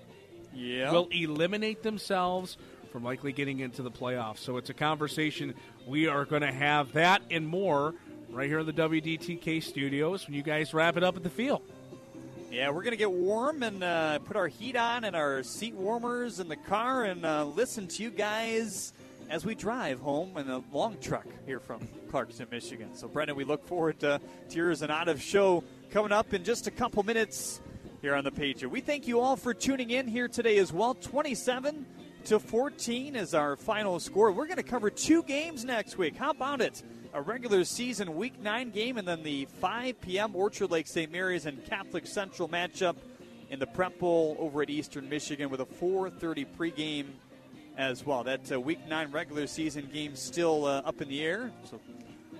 Yeah. will eliminate themselves from likely getting into the playoffs. So it's a conversation we are going to have that and more right here in the WDTK studios when you guys wrap it up at the field. Yeah, we're going to get warm and uh, put our heat on and our seat warmers in the car and uh, listen to you guys as we drive home in a long truck here from Clarkston, Michigan. So, Brendan, we look forward to, to yours and out of show coming up in just a couple minutes here on the Patriot. We thank you all for tuning in here today as well. 27 to 14 is our final score. We're going to cover two games next week. How about it? A regular season Week 9 game and then the 5 p.m. Orchard Lake St. Mary's and Catholic Central matchup in the Prep Bowl over at Eastern Michigan with a 4:30 pregame as well. That uh, Week 9 regular season game still uh, up in the air. So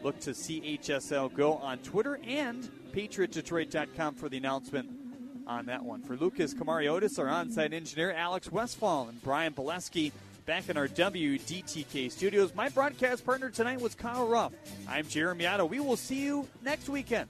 look to CHSL Go on Twitter and PatriotDetroit.com for the announcement on that one. For Lucas Camariotis, our on-site engineer, Alex Westfall, and Brian Bolesky back in our WDTK studios. My broadcast partner tonight was Carl Rupp. I'm Jeremy Otto. We will see you next weekend.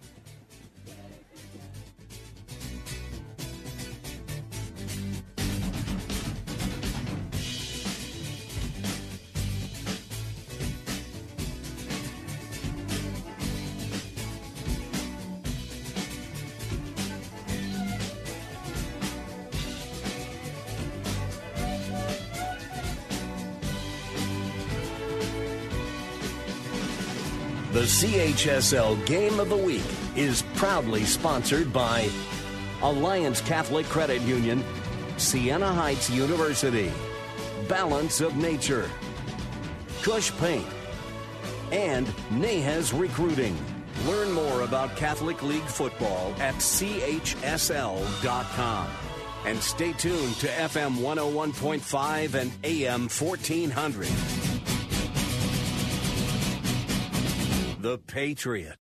The CHSL Game of the Week is proudly sponsored by Alliance Catholic Credit Union, Siena Heights University, Balance of Nature, Cush Paint, and Nahez Recruiting. Learn more about Catholic League football at chsl.com. And stay tuned to FM 101.5 and AM 1400. The Patriot.